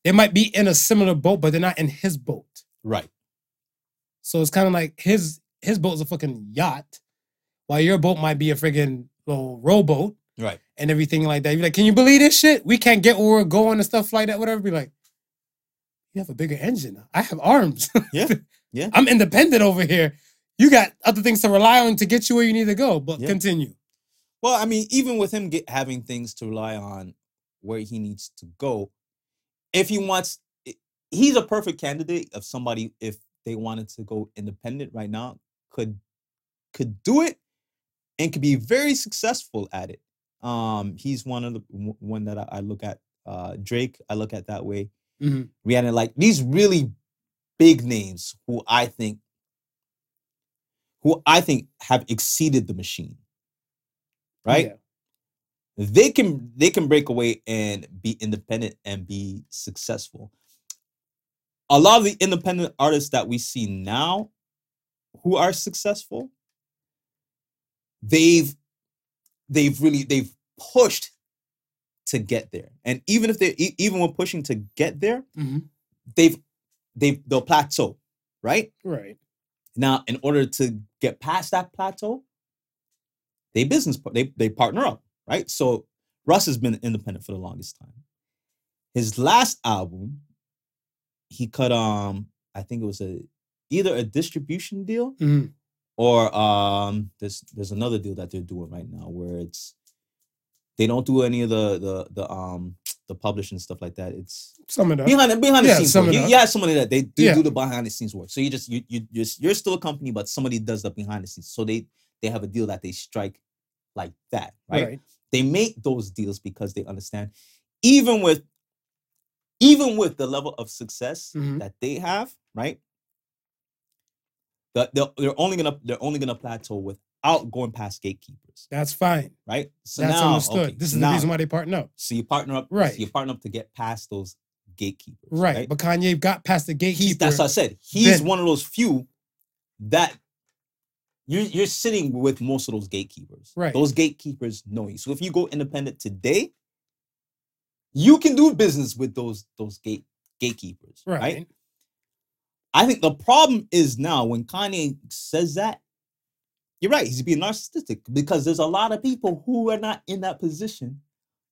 Speaker 2: They might be in a similar boat, but they're not in his boat.
Speaker 4: Right.
Speaker 2: So it's kind of like his his boat's a fucking yacht, while your boat might be a friggin' little rowboat
Speaker 4: Right.
Speaker 2: and everything like that. You're like, can you believe this shit? We can't get where we're going and stuff like that. Whatever. Be like, you have a bigger engine. I have arms.
Speaker 4: Yeah. Yeah.
Speaker 2: I'm independent over here. You got other things to rely on to get you where you need to go. But
Speaker 4: Yeah.
Speaker 2: continue.
Speaker 4: Well, I mean, even with him get, having things to rely on where he needs to go, if he wants, he's a perfect candidate of somebody if they wanted to go independent right now could could do it and could be very successful at it. Um, he's one of the one that I, I look at. Uh, Drake, I look at that way.
Speaker 2: Mhm.
Speaker 4: Rihanna, like these really big names who I think who I think have exceeded the machine. Right?
Speaker 2: Yeah.
Speaker 4: they can they can break away and be independent and be successful a lot of the independent artists that we see now who are successful they've they've really they've pushed to get there and even if they even when pushing to get there
Speaker 2: Mhm.
Speaker 4: they've they've they'll plateau right
Speaker 2: Right.
Speaker 4: now in order to get past that plateau they business they they partner up right so russ has been independent for the longest time his last album he cut um i think it was a either a distribution deal
Speaker 2: Mhm.
Speaker 4: or um there's there's another deal that they're doing right now where it's they don't do any of the the the um the publishing stuff like that it's
Speaker 2: Some of that.
Speaker 4: behind the behind the scenes
Speaker 2: some
Speaker 4: work.
Speaker 2: of
Speaker 4: You, you have somebody that they do,
Speaker 2: Yeah.
Speaker 4: do the behind the scenes work. So you just you you you're, you're still a company, but somebody does the behind the scenes. So they they have a deal that they strike like that, right?
Speaker 2: Right.
Speaker 4: They make those deals because they understand, even with even with the level of success
Speaker 2: Mhm.
Speaker 4: that they have, right? The, they're, they're only gonna they're only gonna plateau without going past gatekeepers,
Speaker 2: That's fine.
Speaker 4: right? So
Speaker 2: That's
Speaker 4: now,
Speaker 2: understood.
Speaker 4: okay,
Speaker 2: this is
Speaker 4: now-
Speaker 2: the reason why they partner up.
Speaker 4: So you partner up,
Speaker 2: Right.
Speaker 4: So you partner up to get past those gatekeepers,
Speaker 2: Right. But Kanye got past the gatekeeper.
Speaker 4: he's that's what I said. He's
Speaker 2: then-
Speaker 4: one of those few that you're you're sitting with most of those gatekeepers.
Speaker 2: Right.
Speaker 4: Those gatekeepers know you. So if you go independent today, you can do business with those those gate gatekeepers.
Speaker 2: right.
Speaker 4: Right. I think the problem is now when Kanye says that, you're right, he's being narcissistic because there's a lot of people who are not in that position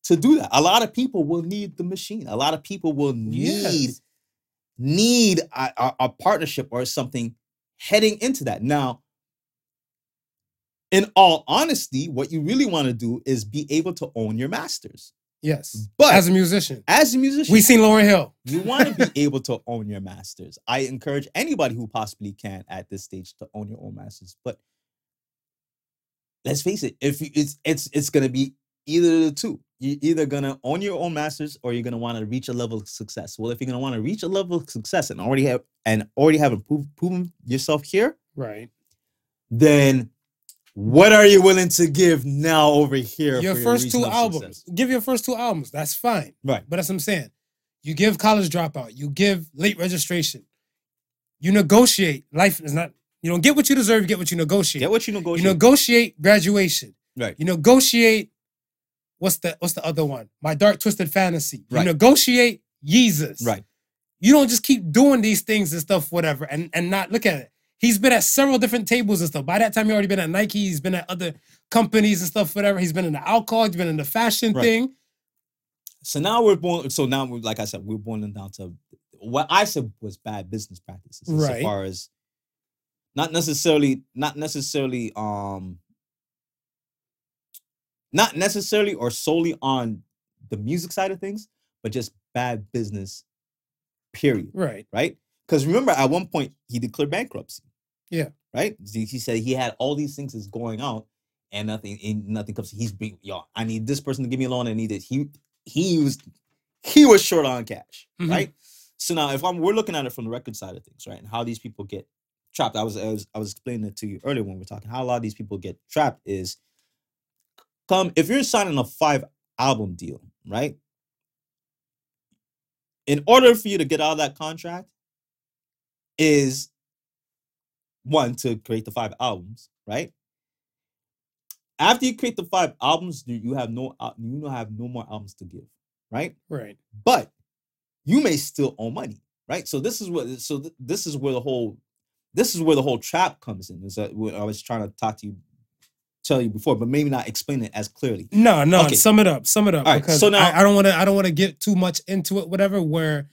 Speaker 4: to do that. A lot of people will need the machine. A lot of people will need
Speaker 2: Yes.
Speaker 4: need a, a- a partnership or something heading into that. Now, in all honesty, what you really want to do is be able to own your masters.
Speaker 2: Yes.
Speaker 4: But
Speaker 2: As a musician,
Speaker 4: as a musician,
Speaker 2: we seen Lauryn Hill.
Speaker 4: you want to be able to own your masters. I encourage anybody who possibly can at this stage to own your own masters. But let's face it, if you, it's it's it's gonna be either of the two. You're either gonna own your own masters or you're gonna want to reach a level of success. Well, if you're gonna want to reach a level of success and already have and already have prov- proven yourself here,
Speaker 2: Right.
Speaker 4: then what are you willing to give now over here?
Speaker 2: Your first two albums.
Speaker 4: success?
Speaker 2: Give your first two albums. That's fine.
Speaker 4: Right.
Speaker 2: But that's what I'm saying. You give college dropout. You give late registration. You negotiate. Life is not. You don't get what you deserve. You get what you negotiate.
Speaker 4: Get what you negotiate.
Speaker 2: you
Speaker 4: negotiate.
Speaker 2: graduation.
Speaker 4: right.
Speaker 2: You negotiate. What's the What's the other one? My dark twisted fantasy.
Speaker 4: Right.
Speaker 2: You negotiate Jesus.
Speaker 4: Right.
Speaker 2: You don't just keep doing these things and stuff, whatever, and and not look at it. He's been at several different tables and stuff. By that time, he already been at Nike. He's been at other companies and stuff, whatever. He's been in the alcohol. He's been in the fashion
Speaker 4: Right.
Speaker 2: thing.
Speaker 4: So now we're born. So now, like I said, we're boiling down to what I said was bad business practices,
Speaker 2: Right.
Speaker 4: as far as not necessarily, not necessarily, um, not necessarily or solely on the music side of things, but just bad business. Period.
Speaker 2: Right.
Speaker 4: Right? Because remember, at one point he declared bankruptcy.
Speaker 2: Yeah.
Speaker 4: Right. He he said he had all these things that's going out, and nothing, and nothing comes. He's being y'all I need this person to give me a loan. I need it. He he was he was short on cash,
Speaker 2: Mhm.
Speaker 4: right? So now, if I'm we're looking at it from the record side of things, right, and how these people get trapped. I was I was I was explaining it to you earlier when we were talking how a lot of these people get trapped is come if you're signing a five album deal, right? In order for you to get out of that contract, is one to create the five albums, right? After you create the five albums, you you have no uh, you don't have no more albums to give, right?
Speaker 2: Right.
Speaker 4: but you may still owe money, right? So this is what so th- this is where the whole this is where the whole trap comes in. Is that what I was trying to talk to you, tell you before, but maybe not explain it as clearly.
Speaker 2: No, no.
Speaker 4: Okay.
Speaker 2: Sum it up. Sum it up.
Speaker 4: All right,
Speaker 2: because
Speaker 4: so now-
Speaker 2: I, I don't want to. I don't want to get too much into it. Whatever. Where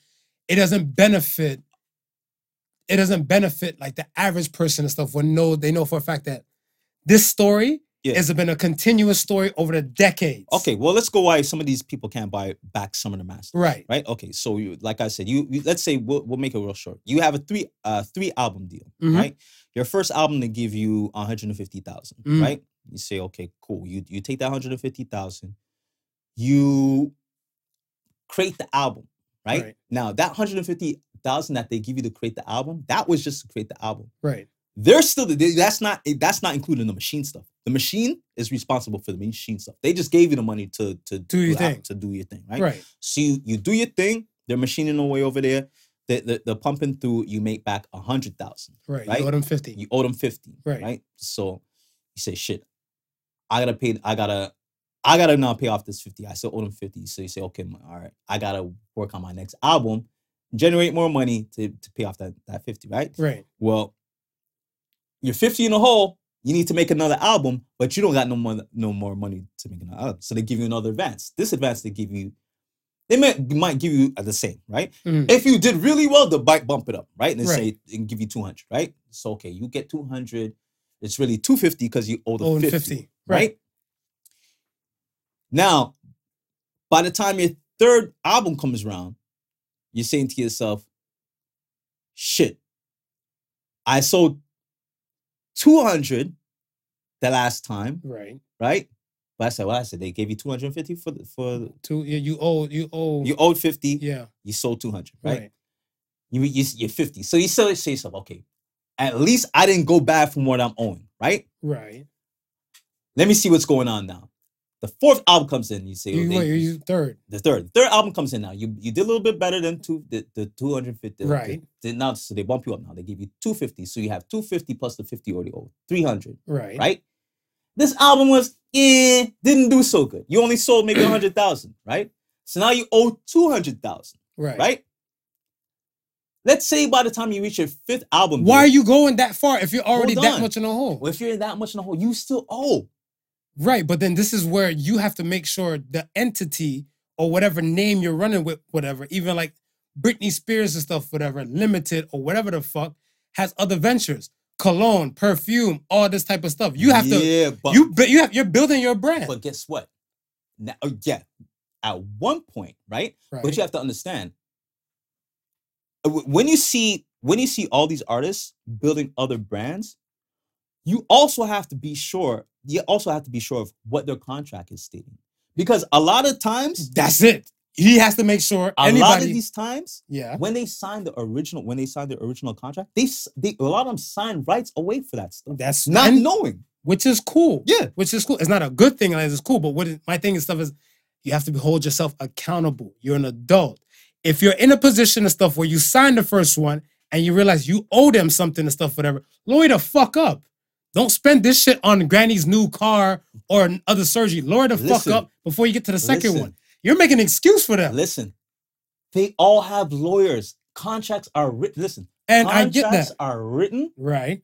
Speaker 2: it doesn't benefit. It doesn't benefit like the average person and stuff. When know they know for a fact that this story
Speaker 4: Yeah.
Speaker 2: has been a continuous story over the decades.
Speaker 4: Okay, well let's go why some of these people can't buy back some of the masters.
Speaker 2: Right.
Speaker 4: Right. Okay. So you, like I said, you, you let's say we'll, we'll make it real short. You have a three uh three album deal,
Speaker 2: Mhm.
Speaker 4: right? Your first album they give you one hundred and fifty thousand,
Speaker 2: Mhm.
Speaker 4: right? You say, okay, cool. You you take that hundred and fifty thousand, you create the album, right?
Speaker 2: Right.
Speaker 4: Now that hundred and fifty thousand that they give you to create the album, that was just to create the album.
Speaker 2: Right.
Speaker 4: They're still they- that's not that's not including the machine stuff. The machine is responsible for the machine stuff. They just gave you the money to to
Speaker 2: Do your thing.
Speaker 4: to do your thing,
Speaker 2: Right.
Speaker 4: right? So you, you do your thing. They're machining away over there. They, they, they're pumping through. You make back a hundred thousand.
Speaker 2: Right.
Speaker 4: Right?
Speaker 2: You owe them fifty.
Speaker 4: You owe them fifty.
Speaker 2: Right.
Speaker 4: Right. So you say, shit, I gotta pay. I gotta. I gotta now pay off this fifty. I still owe them fifty. So you say, okay, all right. I gotta work on my next album, generate more money to to pay off that that fifty. Right.
Speaker 2: right.
Speaker 4: Well, you're 50 in the hole. You need to make another album, but you don't got no more no more money to make another album. So they give you another advance. This advance they give you, they might, might give you the same, right?
Speaker 2: Mhm.
Speaker 4: If you did really well, the bike bump it up, right? And they
Speaker 2: Right.
Speaker 4: say and give you 200, right? So okay, you get 200. It's really 250 because you owe the
Speaker 2: Owe
Speaker 4: 50,
Speaker 2: 50,
Speaker 4: right?
Speaker 2: right.
Speaker 4: Now, by the time your third album comes around, you're saying to yourself, shit, I sold 200 the last time,
Speaker 2: Right.
Speaker 4: right? But I said, well, I said they gave you 250 for the, for mm, the-
Speaker 2: Two. Yeah. You owe. You owe.
Speaker 4: you owed 50,
Speaker 2: yeah.
Speaker 4: you sold 200, right?
Speaker 2: Right.
Speaker 4: You, you you're 50. So you still say yourself, okay, at least I didn't go bad from what I'm owing, right?
Speaker 2: Right.
Speaker 4: Let me see what's going on now. The fourth album comes in, you say,
Speaker 2: You,
Speaker 4: they-
Speaker 2: wait, you third.
Speaker 4: the third third album comes in now. You you did a little bit better than two the, the 250. the-
Speaker 2: Right.
Speaker 4: the- now so they bump you up now. They give you 250. So you have 250 plus the 50 already owed. 300,
Speaker 2: Right.
Speaker 4: right? This album was eh, didn't do so good. You only sold maybe 100,000, right? So now you owe 200,000,
Speaker 2: Right.
Speaker 4: right? Let's say by the time you reach your fifth album,
Speaker 2: Why are you going that far if you're already that much in a hole?
Speaker 4: well, if you're that much in the hole, you still owe.
Speaker 2: Right, but then this is where you have to make sure the entity or whatever name you're running with, whatever, even like Britney Spears and stuff, whatever, limited or whatever the fuck, has other ventures. cologne, perfume, all this type of stuff. You have to
Speaker 4: Yeah, but
Speaker 2: you you have you're building your brand.
Speaker 4: but guess what? Now, oh, yeah, at one point, right?
Speaker 2: right?
Speaker 4: But you have to understand uh, when you see when you see all these artists building other brands, you also have to be sure. You also have to be sure of what their contract is stating, because a lot of times,
Speaker 2: That's it. He has to make sure
Speaker 4: a lot of
Speaker 2: anybody.
Speaker 4: these times,
Speaker 2: yeah.
Speaker 4: when they sign the original, when they sign the original contract, they s- they a lot of them sign rights away for that stuff,
Speaker 2: That's
Speaker 4: not knowing.
Speaker 2: which is cool.
Speaker 4: Yeah.
Speaker 2: Which is cool. It's not a good thing, like it's cool. But what is, my thing and stuff is, you have to hold yourself accountable. You're an adult. If you're in a position and stuff where you signed the first one and you realize you owe them something and stuff, whatever, lower the fuck up. Don't spend this shit on Granny's new car or other surgery. Lower the fuck up before you get to the second
Speaker 4: Listen.
Speaker 2: one. You're making an excuse for them.
Speaker 4: Listen, they all have lawyers. Contracts are written. Listen,
Speaker 2: And I get that.
Speaker 4: are written
Speaker 2: Right.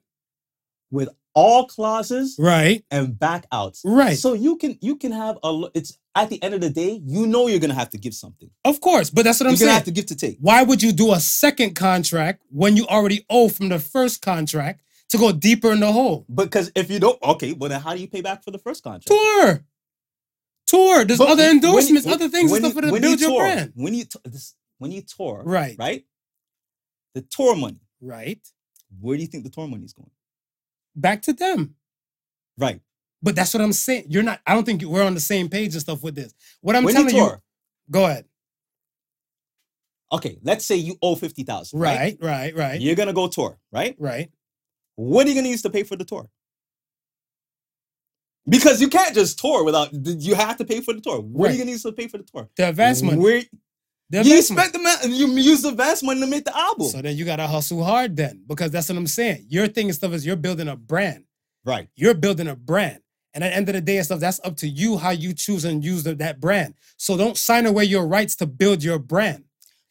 Speaker 4: with all clauses
Speaker 2: Right.
Speaker 4: and back outs.
Speaker 2: Right.
Speaker 4: So you can you can have a. It's at the end of the day, you know you're gonna have to give something.
Speaker 2: Of course. But that's what I'm
Speaker 4: you're gonna
Speaker 2: saying.
Speaker 4: have to give to take.
Speaker 2: Why would you do a second contract when you already owe from the first contract to go deeper in the hole?
Speaker 4: Because if you don't, okay, well then how do you pay back for the first contract?
Speaker 2: Tour. Tour. There's
Speaker 4: But
Speaker 2: other
Speaker 4: when you-
Speaker 2: endorsements, other things
Speaker 4: when
Speaker 2: stuff
Speaker 4: you-
Speaker 2: for to
Speaker 4: when
Speaker 2: build
Speaker 4: you
Speaker 2: your
Speaker 4: tour,
Speaker 2: brand.
Speaker 4: When you this, when you tour,
Speaker 2: Right.
Speaker 4: right, the tour money.
Speaker 2: Right.
Speaker 4: Where do you think the tour money is going?
Speaker 2: Back to them.
Speaker 4: Right.
Speaker 2: But that's what I'm saying. You're not, I don't think we're on the same page and stuff with this. What I'm
Speaker 4: when
Speaker 2: telling
Speaker 4: you
Speaker 2: you, go ahead.
Speaker 4: okay, let's say you owe fifty thousand.
Speaker 2: Right, right, right,
Speaker 4: You're gonna go tour, right?
Speaker 2: right.
Speaker 4: What are you gonna use to pay for the tour? Because you can't just tour without. You have to pay for the tour. What are
Speaker 2: Right.
Speaker 4: you gonna use to pay for the tour?
Speaker 2: The advance money.
Speaker 4: Where
Speaker 2: The
Speaker 4: you spent the ma- you use the advance money to make the album.
Speaker 2: So then you gotta hustle hard then, because that's what I'm saying. Your thing and stuff is you're building a brand.
Speaker 4: right.
Speaker 2: You're building a brand. And at the end of the day and stuff, that's up to you how you choose and use the- that brand. So don't sign away your rights to build your brand.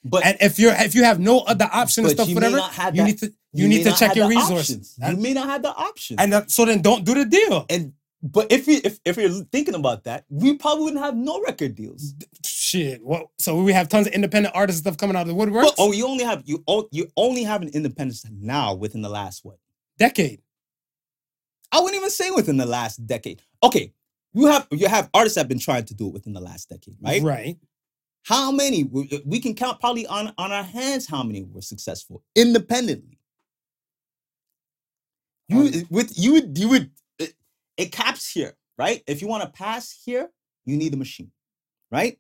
Speaker 4: But
Speaker 2: And if you're if you have no other option and stuff,
Speaker 4: you
Speaker 2: whatever,
Speaker 4: may not have
Speaker 2: you
Speaker 4: that-
Speaker 2: need to you,
Speaker 4: you
Speaker 2: need to check your resources.
Speaker 4: You may not have the option.
Speaker 2: And that, so then don't do the deal.
Speaker 4: and but if you if, if you're thinking about that, we probably wouldn't have no record deals.
Speaker 2: Shit. What? So we have tons of independent artists and stuff coming out of the woodwork.
Speaker 4: Well, oh, you only have you you only have an independence now within the last what?
Speaker 2: Decade.
Speaker 4: I wouldn't even say within the last decade. Okay, you have you have artists that have been trying to do it within the last decade, right?
Speaker 2: Right.
Speaker 4: How many? We, uh, we can count probably on on our hands how many were successful independently. You
Speaker 2: Um,
Speaker 4: with you would you would it, it caps here, right? If you want to pass here, you need a machine, right?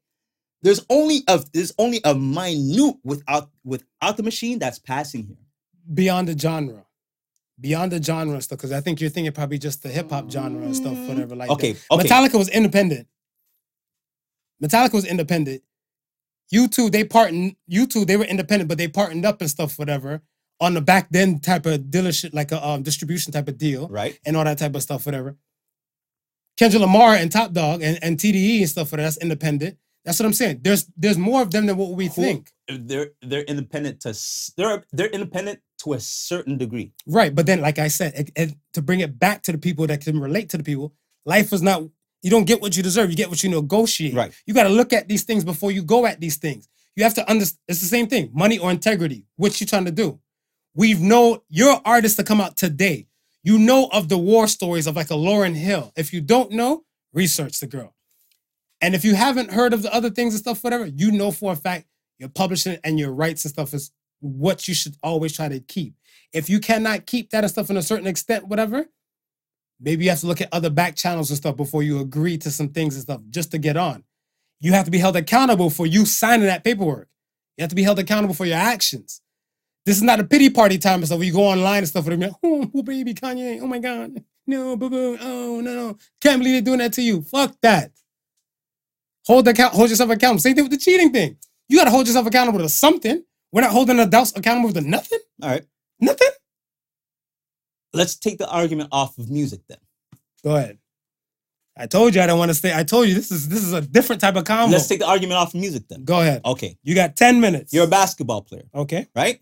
Speaker 4: There's only a there's only a minute without without the machine that's passing here.
Speaker 2: Beyond the genre. Beyond the genre and stuff, because I think you're thinking probably just the hip hop genre and stuff, mm-hmm. whatever. Like that.
Speaker 4: Okay, okay.
Speaker 2: Metallica was independent. Metallica was independent. U2, they partnered, U2, they were independent, but they partnered up and stuff, whatever, on the back then type of dealership, like a um, distribution type of deal
Speaker 4: right?
Speaker 2: and all that type of stuff, whatever. Kendrick Lamar and Top Dawg and, and TDE and stuff, whatever, that's independent. That's what I'm saying. There's there's more of them than what we
Speaker 4: Who-
Speaker 2: think.
Speaker 4: They're they're independent to they're they're independent to a certain degree.
Speaker 2: Right. But then, like I said, it, it- to bring it back to the people that can relate to the people, life is not, you don't get what you deserve. You get what you negotiate.
Speaker 4: Right.
Speaker 2: You got to look at these things before you go at these things. You have to understand, it's the same thing money or integrity. What you trying to do? We've know you're artist to come out today. You know of the war stories of like a Lauryn Hill. If you don't know, research the girl. And if you haven't heard of the other things and stuff, whatever, you know for a fact your publishing and your rights and stuff is what you should always try to keep. If you cannot keep that and stuff in a certain extent, whatever, maybe you have to look at other back channels and stuff before you agree to some things and stuff just to get on. You have to be held accountable for you signing that paperwork. You have to be held accountable for your actions. This is not a pity party time and stuff where you go online and stuff with them. Oh, oh, baby, Kanye. Oh my God. No, boo boo. Oh, no, no. Can't believe they're doing that to you. Fuck that. Hold the account, hold yourself accountable. Same thing with the cheating thing. You gotta hold yourself accountable to something. We're not holding adults accountable to nothing.
Speaker 4: All right.
Speaker 2: Nothing.
Speaker 4: Let's take the argument off of music then.
Speaker 2: Go ahead. I told you I don't want to stay. I told you this is this is a different type of combo.
Speaker 4: Let's take the argument off of music then.
Speaker 2: Go ahead.
Speaker 4: Okay.
Speaker 2: You got 10 minutes.
Speaker 4: You're a basketball player,
Speaker 2: okay.
Speaker 4: right?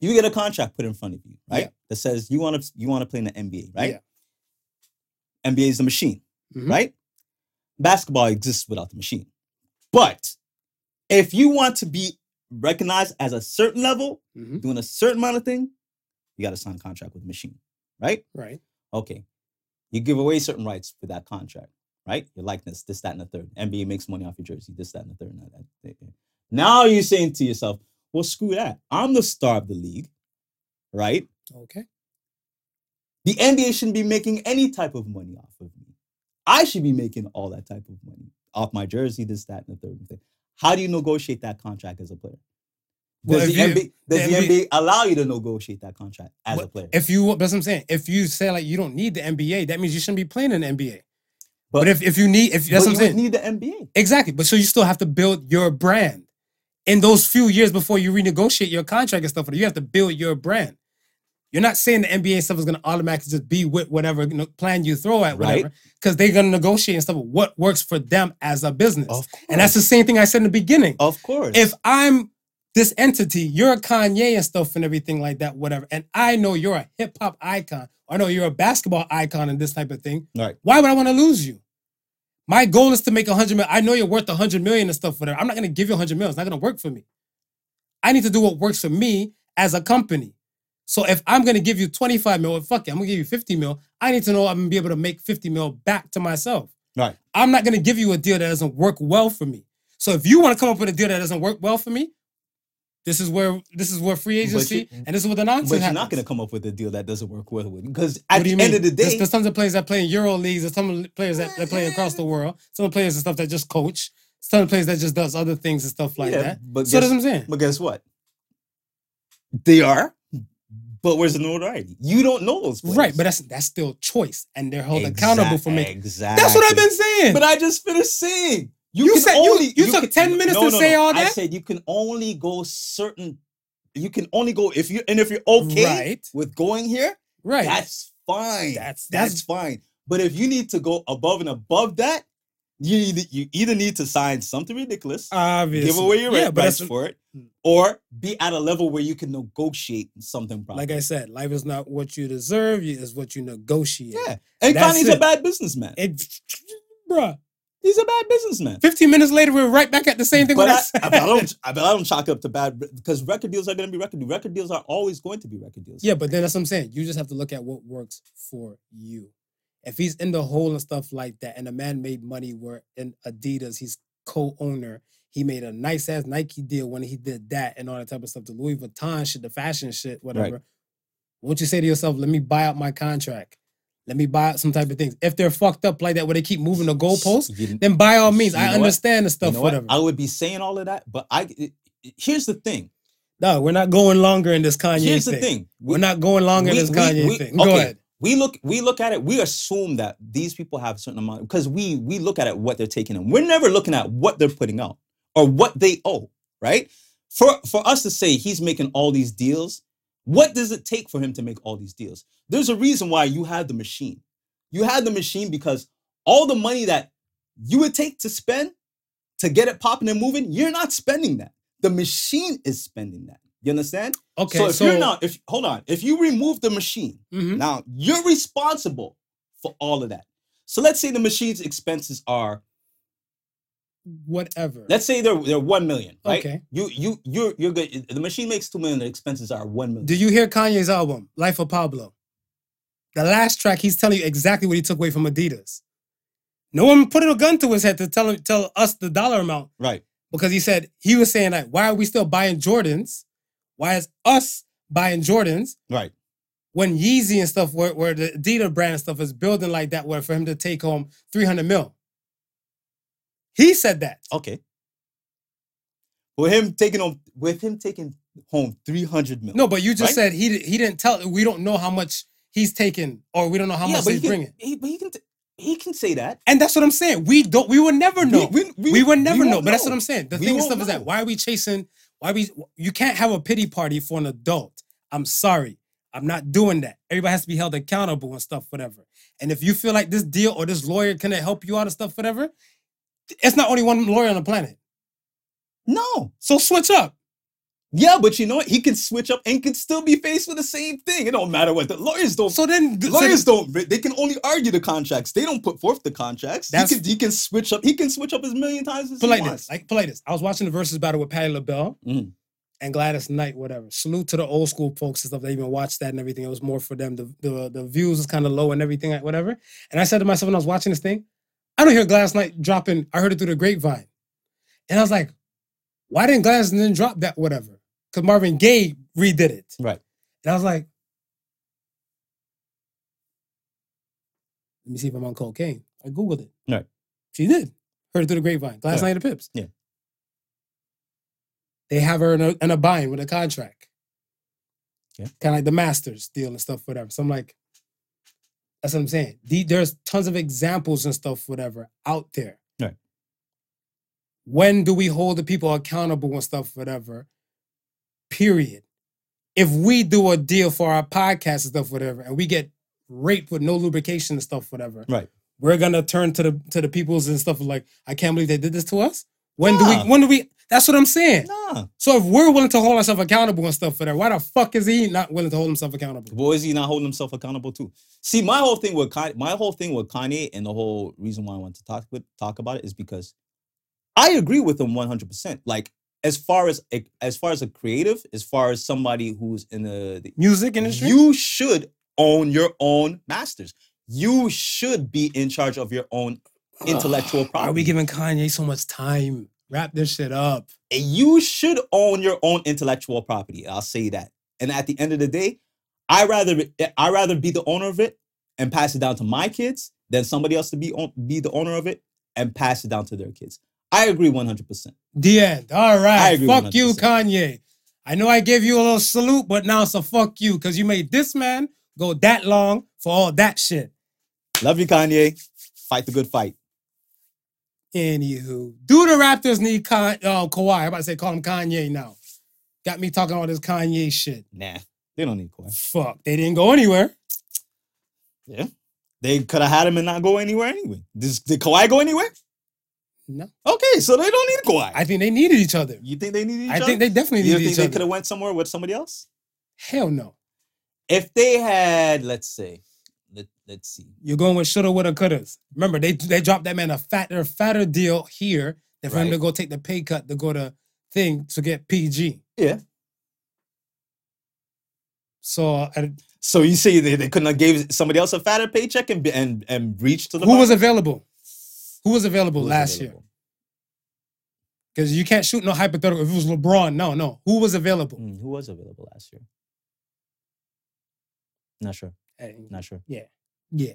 Speaker 4: You get a contract put in front of you, right?
Speaker 2: Yeah.
Speaker 4: That says you want to you want to play in the NBA, right?
Speaker 2: Yeah.
Speaker 4: NBA is the machine,
Speaker 2: Mhm.
Speaker 4: right? Basketball exists without the machine. But if you want to be recognized as a certain level,
Speaker 2: Mhm.
Speaker 4: doing a certain amount of thing, you got to sign a contract with the machine, right?
Speaker 2: Right.
Speaker 4: Okay. You give away certain rights for that contract, right? Your likeness, this, that, and the third. NBA makes money off your jersey, this, that, and the third. and that, that, that. Now you're saying to yourself, well, screw that. I'm the star of the league, right?
Speaker 2: Okay.
Speaker 4: The NBA shouldn't be making any type of money off of me. I should be making all that type of money off my jersey, this, that, and the third thing. How do you negotiate that contract as a player?
Speaker 2: Well,
Speaker 4: Does, the,
Speaker 2: you-
Speaker 4: NBA, does
Speaker 2: the NBA
Speaker 4: allow you to negotiate that contract as a player?
Speaker 2: If you, that's what I'm saying. If you say like you don't need the NBA, that means you shouldn't be playing in the NBA. But,
Speaker 4: But-
Speaker 2: if, if you need, if that's what I'm
Speaker 4: you
Speaker 2: saying,
Speaker 4: need the NBA.
Speaker 2: exactly. But so you still have to build your brand in those few years before you renegotiate your contract and stuff. You have to build your brand. You're not saying the NBA stuff is going to automatically just be with whatever plan you throw at
Speaker 4: Right.
Speaker 2: whatever, because they're going to negotiate and stuff with what works for them as a business.
Speaker 4: Of
Speaker 2: And that's the same thing I said in the beginning.
Speaker 4: Of course.
Speaker 2: if I'm this entity, you're a Kanye and stuff and everything like that, whatever, and I know you're a hip hop icon, I know you're a basketball icon and this type of thing,
Speaker 4: right.
Speaker 2: why would I want to lose you? My goal is to make a hundred million. I know you're worth a hundred million and stuff, whatever. I'm not gonna give you a hundred million. It's not gonna work for me. I need to do what works for me as a company. So if I'm gonna give you 25 mil, fuck it, I'm gonna give you 50 mil. I need to know I'm gonna be able to make 50 mil back to myself.
Speaker 4: Right.
Speaker 2: I'm not gonna give you a deal that doesn't work well for me. So if you want to come up with a deal that doesn't work well for me, this is where this is where free agency
Speaker 4: you-
Speaker 2: and this is what the nonsense
Speaker 4: But you're
Speaker 2: happens.
Speaker 4: not going to come up with a deal that doesn't work well with because
Speaker 2: What
Speaker 4: at
Speaker 2: do
Speaker 4: the
Speaker 2: you
Speaker 4: end
Speaker 2: mean?
Speaker 4: of the
Speaker 2: There's,
Speaker 4: day,
Speaker 2: there's tons of players that play in Euro leagues. There's some players that, that play across the world. Some players and stuff that just coach. Some of the players that just does other things and stuff like
Speaker 4: Yeah,
Speaker 2: that.
Speaker 4: but
Speaker 2: so that's
Speaker 4: guess-
Speaker 2: what I'm saying.
Speaker 4: but guess what? They are, but where's the notoriety? You don't know those players.
Speaker 2: Right, but that's that's still choice, and they're held accountable for making.
Speaker 4: Exactly.
Speaker 2: That's what I've been saying.
Speaker 4: But I just finished saying. You,
Speaker 2: You
Speaker 4: can
Speaker 2: said- you-
Speaker 4: only,
Speaker 2: you took 10 minutes to say all that.
Speaker 4: I said you can only go certain. You can only go if you and if you're okay
Speaker 2: Right.
Speaker 4: with going here,
Speaker 2: right.
Speaker 4: that's fine.
Speaker 2: That's-
Speaker 4: that's
Speaker 2: that's-
Speaker 4: fine. But if you need to go above and above that, you either, you either need to sign something ridiculous,
Speaker 2: Obviously.
Speaker 4: give away your
Speaker 2: yeah,
Speaker 4: rights for it,
Speaker 2: Mm.
Speaker 4: or be at a level where you can negotiate something proper.
Speaker 2: like I said, life is not what you deserve. It's what you negotiate.
Speaker 4: yeah, and
Speaker 2: That's
Speaker 4: Kanye's a bad businessman.
Speaker 2: It, bruh.
Speaker 4: He's a bad businessman.
Speaker 2: 15 minutes later, we're right back at the same thing.
Speaker 4: But I,
Speaker 2: I.
Speaker 4: I, but I don't. I, but I don't chalk it up to bad because record deals are going to be record deals. Record deals are always going to be record deals.
Speaker 2: Yeah, but then that's what I'm saying. You just have to look at what works for you. If he's in the hole and stuff like that, and the man made money where in Adidas, he's co-owner. He made a nice ass Nike deal when he did that and all that type of stuff. The Louis Vuitton shit, the fashion shit, whatever. Won't you say to yourself, let me buy out my contract? Let me buy some type of things. If they're fucked up like that, where they keep moving the goalposts,
Speaker 4: You-
Speaker 2: then by all means, I
Speaker 4: know what?
Speaker 2: understand the
Speaker 4: you
Speaker 2: stuff,
Speaker 4: know what?
Speaker 2: whatever.
Speaker 4: I would be saying all of that, but I. it- it- here's the thing.
Speaker 2: no, we're not going longer in this Kanye
Speaker 4: Here's
Speaker 2: thing.
Speaker 4: the thing.
Speaker 2: We're not going longer in
Speaker 4: we-
Speaker 2: this
Speaker 4: we-
Speaker 2: Kanye
Speaker 4: we-
Speaker 2: thing. Go
Speaker 4: okay,
Speaker 2: ahead.
Speaker 4: We look. We look at it. We assume that these people have a certain amount because we we look at it what they're taking in. We're never looking at what they're putting out or what they owe. Right. For for us to say he's making all these deals, what does it take for him to make all these deals? There's a reason why you have the machine. You have the machine because all the money that you would take to spend to get it popping and moving, you're not spending that. The machine is spending that. You understand?
Speaker 2: Okay,
Speaker 4: so if
Speaker 2: so,
Speaker 4: you're not, if hold on, if you remove the machine,
Speaker 2: Mhm.
Speaker 4: now you're responsible for all of that. So let's say the machine's expenses are,
Speaker 2: whatever.
Speaker 4: let's say they're they're one million, right?
Speaker 2: Okay.
Speaker 4: You you you're you're good. The machine makes two million. The expenses are one million.
Speaker 2: Do you hear Kanye's album, Life of Pablo? The last track, he's telling you exactly what he took away from Adidas. No one put a gun to his head to tell him, tell us the dollar amount
Speaker 4: right.
Speaker 2: because he said he was saying like, why are we still buying Jordans? Why is us buying Jordans
Speaker 4: Right.
Speaker 2: when Yeezy and stuff, where, where the Adidas brand and stuff is building like that, where for him to take home 300 mil? He said that.
Speaker 4: Okay. With him taking home, with him taking home three hundred million.
Speaker 2: No, but you just
Speaker 4: Right?
Speaker 2: said he he didn't tell. We don't know how much he's taking, or we don't know how much
Speaker 4: but
Speaker 2: he's
Speaker 4: he
Speaker 2: bringing.
Speaker 4: He, but he can t- he can say that.
Speaker 2: And that's what I'm saying. We don't. We will never know.
Speaker 4: We,
Speaker 2: We,
Speaker 4: we,
Speaker 2: will never
Speaker 4: we
Speaker 2: know. But that's what I'm saying. The
Speaker 4: We
Speaker 2: thing
Speaker 4: won't
Speaker 2: stuff is that why are we chasing? Why we? You can't have a pity party for an adult. I'm sorry. I'm not doing that. Everybody has to be held accountable and stuff, whatever. And if you feel like this deal or this lawyer can help you out and stuff, whatever, it's not only one lawyer on the planet.
Speaker 4: No.
Speaker 2: So switch up.
Speaker 4: Yeah, but you know what? He can switch up and can still be faced with the same thing. It don't matter what the lawyers don't.
Speaker 2: So then, so
Speaker 4: lawyers don't. They can only argue the contracts. They don't put forth the contracts. He can, he can switch up. He can switch up as million times as
Speaker 2: put
Speaker 4: he
Speaker 2: like
Speaker 4: wants.
Speaker 2: Like this. I was watching the versus battle with Patti LaBelle.
Speaker 4: Mhm.
Speaker 2: and Gladys Knight, whatever. Salute to the old school folks and stuff They even watched that and everything. It was more for them. The the, the views is kind of low and everything, whatever. And I said to myself when I was watching this thing, I don't hear Gladys Knight dropping. I heard it through the grapevine, and I was like, why didn't Gladys then drop that whatever? Because Marvin Gaye redid it,
Speaker 4: Right.
Speaker 2: and I was like, let me see if I'm on cocaine. I googled it.
Speaker 4: Right.
Speaker 2: She did. Heard it through the grapevine. Gladys
Speaker 4: Yeah.
Speaker 2: Knight and the Pips.
Speaker 4: Yeah.
Speaker 2: They have her in a, in a bind with a contract.
Speaker 4: Yeah.
Speaker 2: Kind of like the Masters deal and stuff, whatever. So I'm like, that's what I'm saying. The, there's tons of examples and stuff, whatever, out there.
Speaker 4: Right.
Speaker 2: When do we hold the people accountable and stuff, whatever? Period. If we do a deal for our podcast and stuff, whatever, and we get raped with no lubrication and stuff, whatever,
Speaker 4: Right.
Speaker 2: we're gonna turn to the to the peoples and stuff like, I can't believe they did this to us. When do we? When do we? That's what I'm saying.
Speaker 4: Nah.
Speaker 2: So if we're willing to hold ourselves accountable and stuff for that, why the fuck is he not willing to hold himself accountable?
Speaker 4: What is he not holding himself accountable to? See, my whole thing with Kanye, my whole thing with Kanye, and the whole reason why I want to talk with talk about it is because I agree with him one hundred percent. Like as far as a, as far as a creative, as far as somebody who's in the, the
Speaker 2: Music industry.
Speaker 4: you should own your own masters. You should be in charge of your own intellectual property.
Speaker 2: Are we giving Kanye so much time? Wrap this shit up.
Speaker 4: And you should own your own intellectual property. I'll say that. And at the end of the day, I rather I rather be the owner of it and pass it down to my kids than somebody else to be on, be the owner of it and pass it down to their kids. I agree 100%.
Speaker 2: The end. All right. Fuck you,
Speaker 4: 100%.
Speaker 2: Kanye. I know I gave you a little salute, but now it's a fuck you because you made this man go that long for all that shit.
Speaker 4: Love you, Kanye. Fight the good fight.
Speaker 2: Anywho, do the Raptors need Con- uh, Kawhi? I'm about to say call him Kanye now. Got me talking all this Kanye shit.
Speaker 4: Nah, they don't need Kawhi.
Speaker 2: Fuck, they didn't go anywhere.
Speaker 4: Yeah, they could have had him and not go anywhere anyway. Does, did Kawhi go anywhere?
Speaker 2: No,
Speaker 4: Okay, so they don't need Kawhi.
Speaker 2: I think they needed each other.
Speaker 4: you think they needed each
Speaker 2: I
Speaker 4: other?
Speaker 2: think they definitely
Speaker 4: you
Speaker 2: needed
Speaker 4: think
Speaker 2: each
Speaker 4: they could have went somewhere with somebody else?
Speaker 2: Hell no.
Speaker 4: If they had, let's say, let, let's see.
Speaker 2: You're going with shoulda, woulda, couldas. Remember, they they dropped that man a fatter, fatter deal here than for him
Speaker 4: Right.
Speaker 2: to go take the pay cut to go to thing to get PG.
Speaker 4: Yeah.
Speaker 2: So I,
Speaker 4: So you say they, they couldn't have gave somebody else a fatter paycheck and be- and and reach to the
Speaker 2: who was available? Who was available
Speaker 4: Who was
Speaker 2: last year? Because you can't shoot no hypothetical. If it was LeBron, no, no. Who was available?
Speaker 4: Mm, who was available last year? Not sure.
Speaker 2: Hey,
Speaker 4: Not sure.
Speaker 2: yeah, yeah,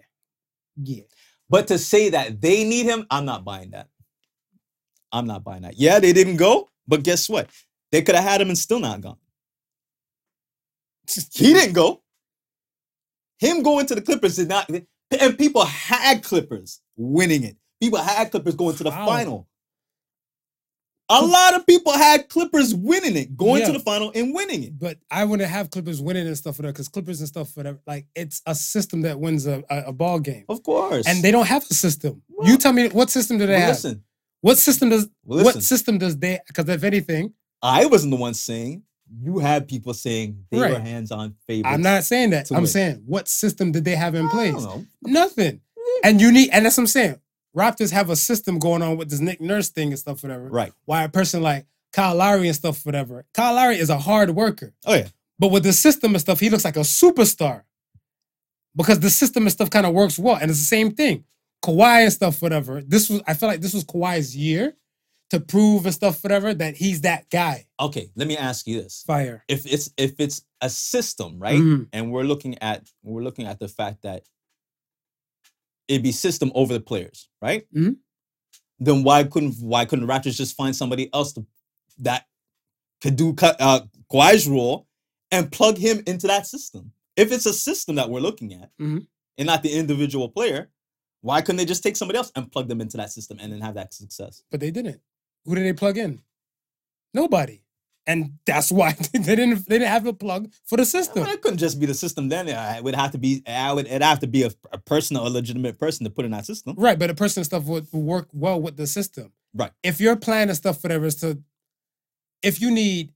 Speaker 2: yeah.
Speaker 4: But to say that they need him, I'm not buying that. I'm not buying that. Yeah, they didn't go, but guess what? They could have had him and still not gone. He didn't go. Him going to the Clippers did not. And people had Clippers winning it. People had Clippers going to the
Speaker 2: Wow.
Speaker 4: final. A lot of people had Clippers winning it, going to the final and winning it.
Speaker 2: But I wouldn't have Clippers winning and stuff for that because Clippers and stuff for that. Like it's a system that wins a, a, a ball game,
Speaker 4: Of course.
Speaker 2: and they don't have a system.
Speaker 4: Well-
Speaker 2: you tell me what system do they
Speaker 4: Well,
Speaker 2: have?
Speaker 4: listen,
Speaker 2: What system does
Speaker 4: well,
Speaker 2: what system does they? Because if anything,
Speaker 4: I wasn't the one saying. You had people saying they were hands-on favorites.
Speaker 2: I'm not saying that. I'm
Speaker 4: win.
Speaker 2: saying what system did they have in place? Nothing. And you need, and that's what I'm saying. Raptors have a system going on with this Nick Nurse thing and stuff, whatever.
Speaker 4: Right.
Speaker 2: Why a person like Kyle Lowry and stuff, whatever. Kyle Lowry is a hard worker,
Speaker 4: Oh yeah.
Speaker 2: but with the system and stuff, he looks like a superstar because the system and stuff kind of works well. And it's the same thing. Kawhi and stuff, whatever. This was, I feel like this was Kawhi's year to prove and stuff, whatever, that he's that guy.
Speaker 4: Okay. Let me ask you this:
Speaker 2: Fire.
Speaker 4: If it's if it's a system, right,
Speaker 2: Mhm.
Speaker 4: and we're looking at we're looking at the fact that it'd be system over the players, right?
Speaker 2: Mhm.
Speaker 4: Then why couldn't why couldn't the Raptors just find somebody else to, that could do uh, Kawhi's role and plug him into that system? If it's a system that we're looking at
Speaker 2: Mhm.
Speaker 4: and not the individual player, why couldn't they just take somebody else and plug them into that system and then have that success?
Speaker 2: But they didn't. Who did they plug in? Nobody. And that's why they didn't they didn't have a plug for the system.
Speaker 4: Well, it couldn't just be the system. Then it would have to be. I would. It'd have to be a, a person, a legitimate person to put in that system.
Speaker 2: Right, but the person and stuff would would work well with the system.
Speaker 4: Right.
Speaker 2: If your plan and stuff, whatever, is to, if you need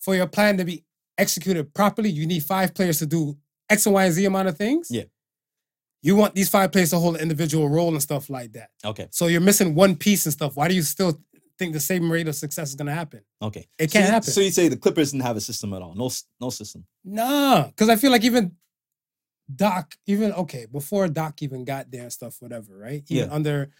Speaker 2: for your plan to be executed properly, you need five players to do X and Y and Z amount of things.
Speaker 4: Yeah.
Speaker 2: You want these five players to hold an individual role and stuff like that.
Speaker 4: Okay.
Speaker 2: So you're missing one piece and stuff. Why do you still think the same rate of success is gonna happen.
Speaker 4: Okay.
Speaker 2: It can't
Speaker 4: you-
Speaker 2: happen.
Speaker 4: So you say the Clippers didn't have a system at all? No, no system.
Speaker 2: Nah, because I feel like even Doc, even okay, before Doc even got there and stuff, whatever, right? Even
Speaker 4: Yeah.
Speaker 2: under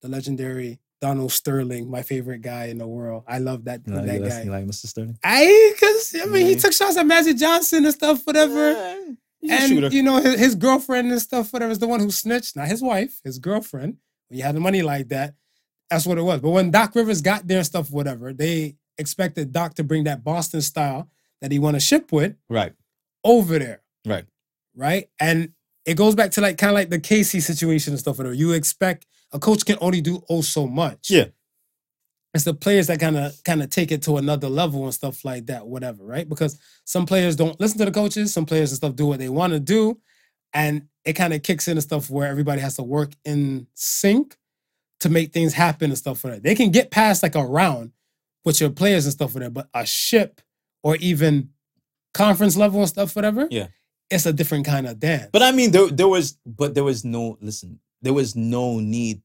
Speaker 2: the legendary Donald Sterling, my favorite guy in the world. I love that,
Speaker 4: like,
Speaker 2: that guy.
Speaker 4: you like Mr. Sterling?
Speaker 2: I because I mean he took shots at Magic Johnson and stuff, whatever.
Speaker 4: Yeah,
Speaker 2: and you know his, his girlfriend and stuff, whatever, is the one who snitched, not his wife, his girlfriend. When you had the money like that, that's what it was. But when Doc Rivers got there and stuff, whatever, they expected Doc to bring that Boston style that he want to ship with
Speaker 4: right,
Speaker 2: over there,
Speaker 4: right.
Speaker 2: right? And it goes back to like kind of like the Casey situation and stuff, whatever. You expect a coach can only do oh so much.
Speaker 4: Yeah.
Speaker 2: It's the players that kind of kind of take it to another level and stuff like that, whatever, right? Because some players don't listen to the coaches, some players and stuff do what they want to do, and it kind of kicks in and stuff where everybody has to work in sync to make things happen and stuff like that. They can get past like a round with your players and stuff like that, but a ship or even conference level and stuff, whatever.
Speaker 4: Yeah.
Speaker 2: it's a different kind of dance.
Speaker 4: But I mean, there there was, but there was no listen. There was no need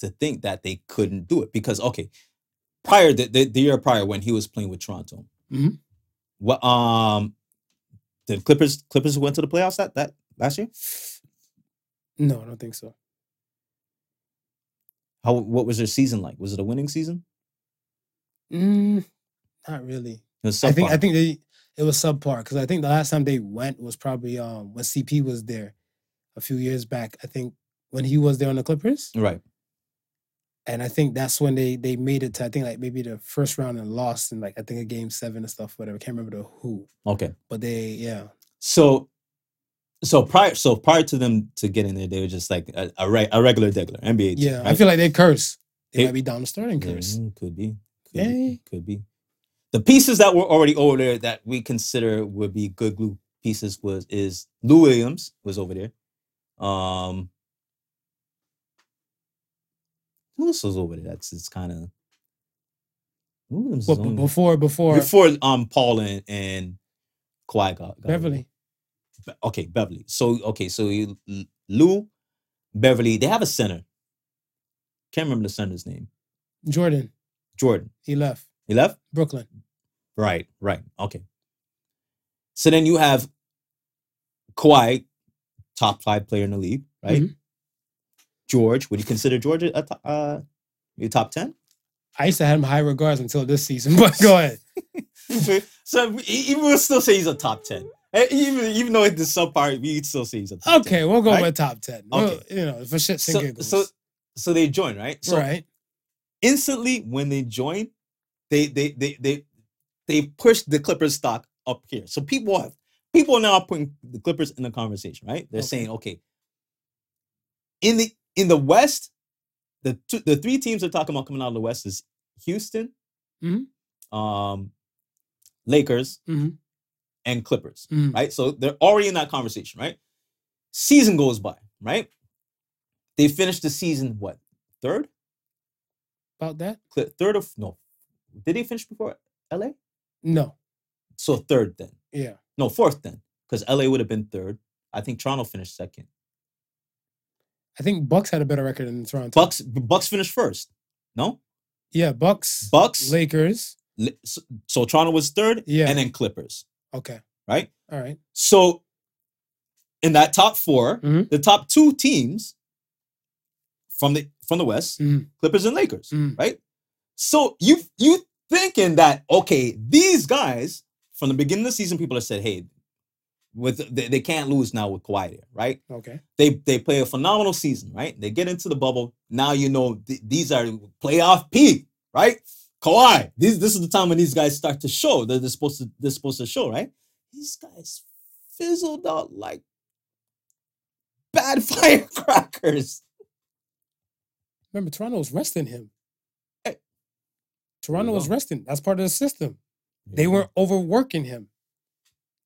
Speaker 4: to think that they couldn't do it because okay, prior the the, the year prior when he was playing with Toronto,
Speaker 2: Mhm.
Speaker 4: what um, the Clippers Clippers went to the playoffs that that last year.
Speaker 2: no, I don't think so.
Speaker 4: How what was their season like? Was it a winning season?
Speaker 2: Mm, not really.
Speaker 4: It was
Speaker 2: I think I think they it was subpar because I think the last time they went was probably um when CP was there a few years back. I think when he was there on the Clippers,
Speaker 4: right.
Speaker 2: and I think that's when they they made it to I think like maybe the first round and lost in like I think a game seven and stuff. Whatever, can't remember the who,
Speaker 4: Okay.
Speaker 2: but they yeah
Speaker 4: So, so prior, so prior to them to get in there, they were just like a, a, re- a regular degular NBA. team,
Speaker 2: yeah. I feel like they curse. They
Speaker 4: They-
Speaker 2: might be down the starting curse.
Speaker 4: mm, could be. Could
Speaker 2: Yeah.
Speaker 4: be. Could be. The pieces that were already over there that we consider would be good glue pieces was is Lou Williams was over there. Um who else was over there? That's it's kind of Williams
Speaker 2: But
Speaker 4: is
Speaker 2: b-
Speaker 4: only-
Speaker 2: before before
Speaker 4: before um Paul and, and Kawhi got, got.
Speaker 2: Beverley,
Speaker 4: Be- okay, Beverley. So okay, so you, Lou, Beverley, they have a center. Can't remember the center's name.
Speaker 2: Jordan,
Speaker 4: Jordan.
Speaker 2: he left
Speaker 4: He left?
Speaker 2: Brooklyn.
Speaker 4: Right, right. Okay. So then you have Kawhi, top five player in the league, right?
Speaker 2: Mhm.
Speaker 4: George, would you consider George a to- uh your top 10?
Speaker 2: I used to have him high regards until this season, but go ahead.
Speaker 4: so even we'll still say he's a top 10. Even even though it's the subpart, we'd still say he's a top 10.
Speaker 2: Okay, we'll go
Speaker 4: right?
Speaker 2: with top ten. We'll-
Speaker 4: Okay.
Speaker 2: you know, for shits
Speaker 4: So,
Speaker 2: giggles.
Speaker 4: so so they join, right? So
Speaker 2: right.
Speaker 4: instantly when they join, they they they they they push the Clippers stock up here. So people have people now are putting the Clippers in the conversation, right? They're
Speaker 2: Okay.
Speaker 4: saying, okay, in the in the West, the two, the three teams they're talking about coming out of the West is Houston,
Speaker 2: Mhm.
Speaker 4: um, Lakers,
Speaker 2: Mhm.
Speaker 4: And Clippers,
Speaker 2: Mhm.
Speaker 4: right? So they're already in that conversation, right? Season goes by, right? They finished the season what third?
Speaker 2: About that?
Speaker 4: Third of no, did they finish before LA?
Speaker 2: No.
Speaker 4: So third then.
Speaker 2: Yeah.
Speaker 4: No, fourth then. Because LA would have been third. I think Toronto finished second.
Speaker 2: I think Bucks had a better record than Toronto.
Speaker 4: Bucks Bucks finished first. No?
Speaker 2: Yeah, Bucks.
Speaker 4: Bucks.
Speaker 2: Lakers.
Speaker 4: So, so Toronto was third,
Speaker 2: Yeah.
Speaker 4: and then Clippers,
Speaker 2: Okay.
Speaker 4: right?
Speaker 2: All right.
Speaker 4: So in that top 4
Speaker 2: Mhm.
Speaker 4: the top two teams from the from the West,
Speaker 2: Mhm.
Speaker 4: Clippers and Lakers,
Speaker 2: Mhm.
Speaker 4: right? So you you thinking that okay, these guys from the beginning of the season, people have said, hey, with they, they can't lose now with Kawhi there, right?
Speaker 2: Okay.
Speaker 4: they they play a phenomenal season, right? They get into the bubble. Now you know th- these are playoff peak, right? Kawhi. These this is the time when these guys start to show. They're, they're supposed to they're supposed to show, right? These guys fizzled out like bad firecrackers.
Speaker 2: Remember, Toronto was resting him.
Speaker 4: Hey.
Speaker 2: Toronto was resting. That's part of the system. They were overworking him.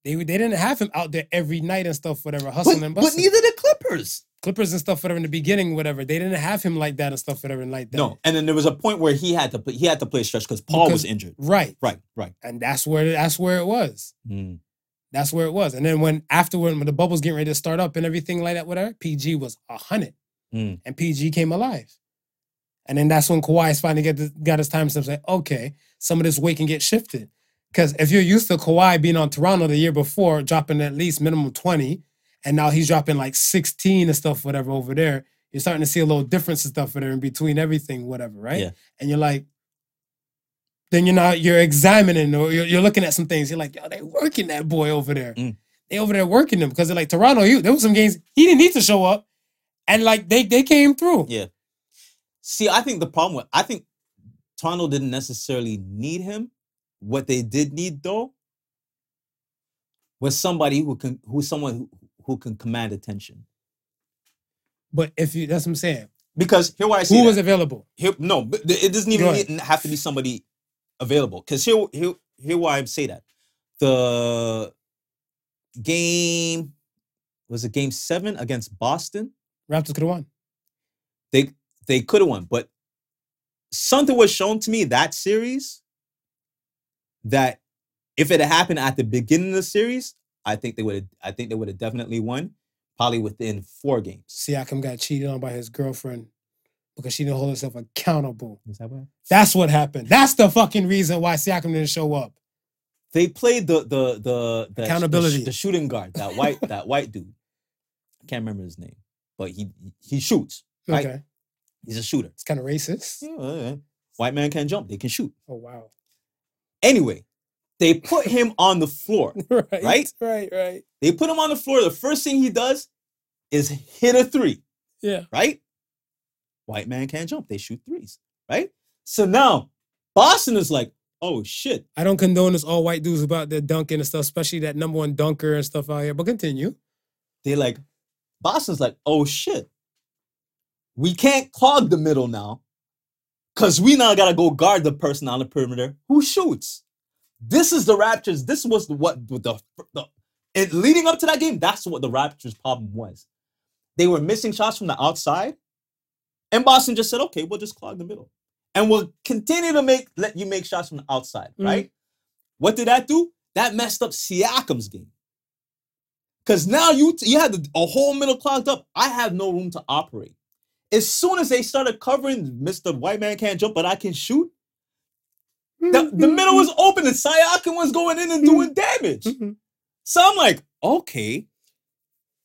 Speaker 2: They they didn't have him out there every night and stuff, whatever,
Speaker 4: but,
Speaker 2: hustling and
Speaker 4: but
Speaker 2: busting.
Speaker 4: neither the Clippers.
Speaker 2: Clippers and stuff, whatever, in the beginning, whatever. They didn't have him like that and stuff, whatever, and like that.
Speaker 4: No, and then there was a point where he had to play, he had to play stretch because Paul was injured.
Speaker 2: Right.
Speaker 4: Right, right.
Speaker 2: And that's where that's where it was.
Speaker 4: Mm.
Speaker 2: That's where it was. And then when afterward, when the bubbles getting ready to start up and everything like that, whatever, PG was a hundred.
Speaker 4: Mm.
Speaker 2: And PG came alive. And then that's when Kawhi's finally get the, got his time to say, okay, some of this weight can get shifted. Because if you're used to Kawhi being on Toronto the year before, dropping at least minimum 20, and now he's dropping like 16 and stuff, whatever, over there, you're starting to see a little difference and stuff over there in between everything, whatever, right?
Speaker 4: Yeah.
Speaker 2: And you're like, then you're not, you're examining or you're, you're looking at some things. You're like, yo, they working that boy over there.
Speaker 4: Mm.
Speaker 2: They over there working them because they're like Toronto. You, there was some games he didn't need to show up, and like they they came through.
Speaker 4: Yeah. See, I think the problem with I think Toronto didn't necessarily need him. What they did need though was somebody who can who's someone who, who can command attention.
Speaker 2: But if you, that's what I'm saying.
Speaker 4: Because here why I see
Speaker 2: Who
Speaker 4: that.
Speaker 2: was available?
Speaker 4: Here, no, but it doesn't even
Speaker 2: Go ahead.
Speaker 4: need- have to be somebody available. Because here, here, here, why I say that the game was it game seven against Boston.
Speaker 2: Raptors could have won.
Speaker 4: They they could have won, but something was shown to me that series that if it had happened at the beginning of the series, I think they would have. I think they would have definitely won, probably within four games.
Speaker 2: Siakam got cheated on by his girlfriend because she didn't hold herself accountable.
Speaker 4: Is that what?
Speaker 2: That's what happened. That's the fucking reason why Siakam didn't show up.
Speaker 4: They played the the the, the
Speaker 2: Accountability.
Speaker 4: the, the shooting guard, that white that white dude. I can't remember his name, but he he shoots. Right.
Speaker 2: Okay.
Speaker 4: He's a shooter.
Speaker 2: It's kind of racist.
Speaker 4: Yeah. White man can't jump; they can shoot.
Speaker 2: Oh wow.
Speaker 4: Anyway, they put him on the floor.
Speaker 2: right.
Speaker 4: Right?
Speaker 2: Right. Right.
Speaker 4: They put him on the floor. The first thing he does is hit a three.
Speaker 2: Yeah.
Speaker 4: Right? White man can't jump. They shoot threes. Right? So now Boston is like, oh shit.
Speaker 2: I don't condone this all white dudes about their dunking and stuff, especially that number one dunker and stuff out here. But continue.
Speaker 4: They like Boston's like, oh shit. We can't clog the middle now. Cause we now gotta go guard the person on the perimeter who shoots. This is the Raptors. This was the what the, the, and leading up to that game. That's what the Raptors' problem was. They were missing shots from the outside, and Boston just said, "Okay, we'll just clog the middle, and we'll continue to make let you make shots from the outside."
Speaker 2: Mhm.
Speaker 4: Right? What did that do? That messed up Siakam's game. Because now you you had the, a whole middle clogged up. I have no room to operate. As soon as they started covering Mr. White Man Can't Jump, but I can shoot, the, the middle was open and Siakam was going in and doing damage.
Speaker 2: Mhm.
Speaker 4: So I'm like, okay,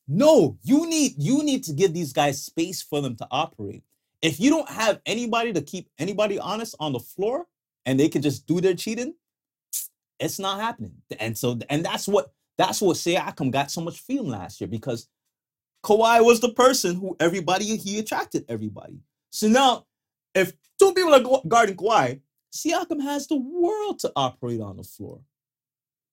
Speaker 4: no, you need you need to give these guys space for them to operate. If you don't have anybody to keep anybody honest on the floor and they can just do their cheating, it's not happening. And so and that's what that's what Siakam got so much fame last year because Kawhi was the person who everybody he attracted everybody. So now, if two people are guarding Kawhi, Siakam has the world to operate on the floor.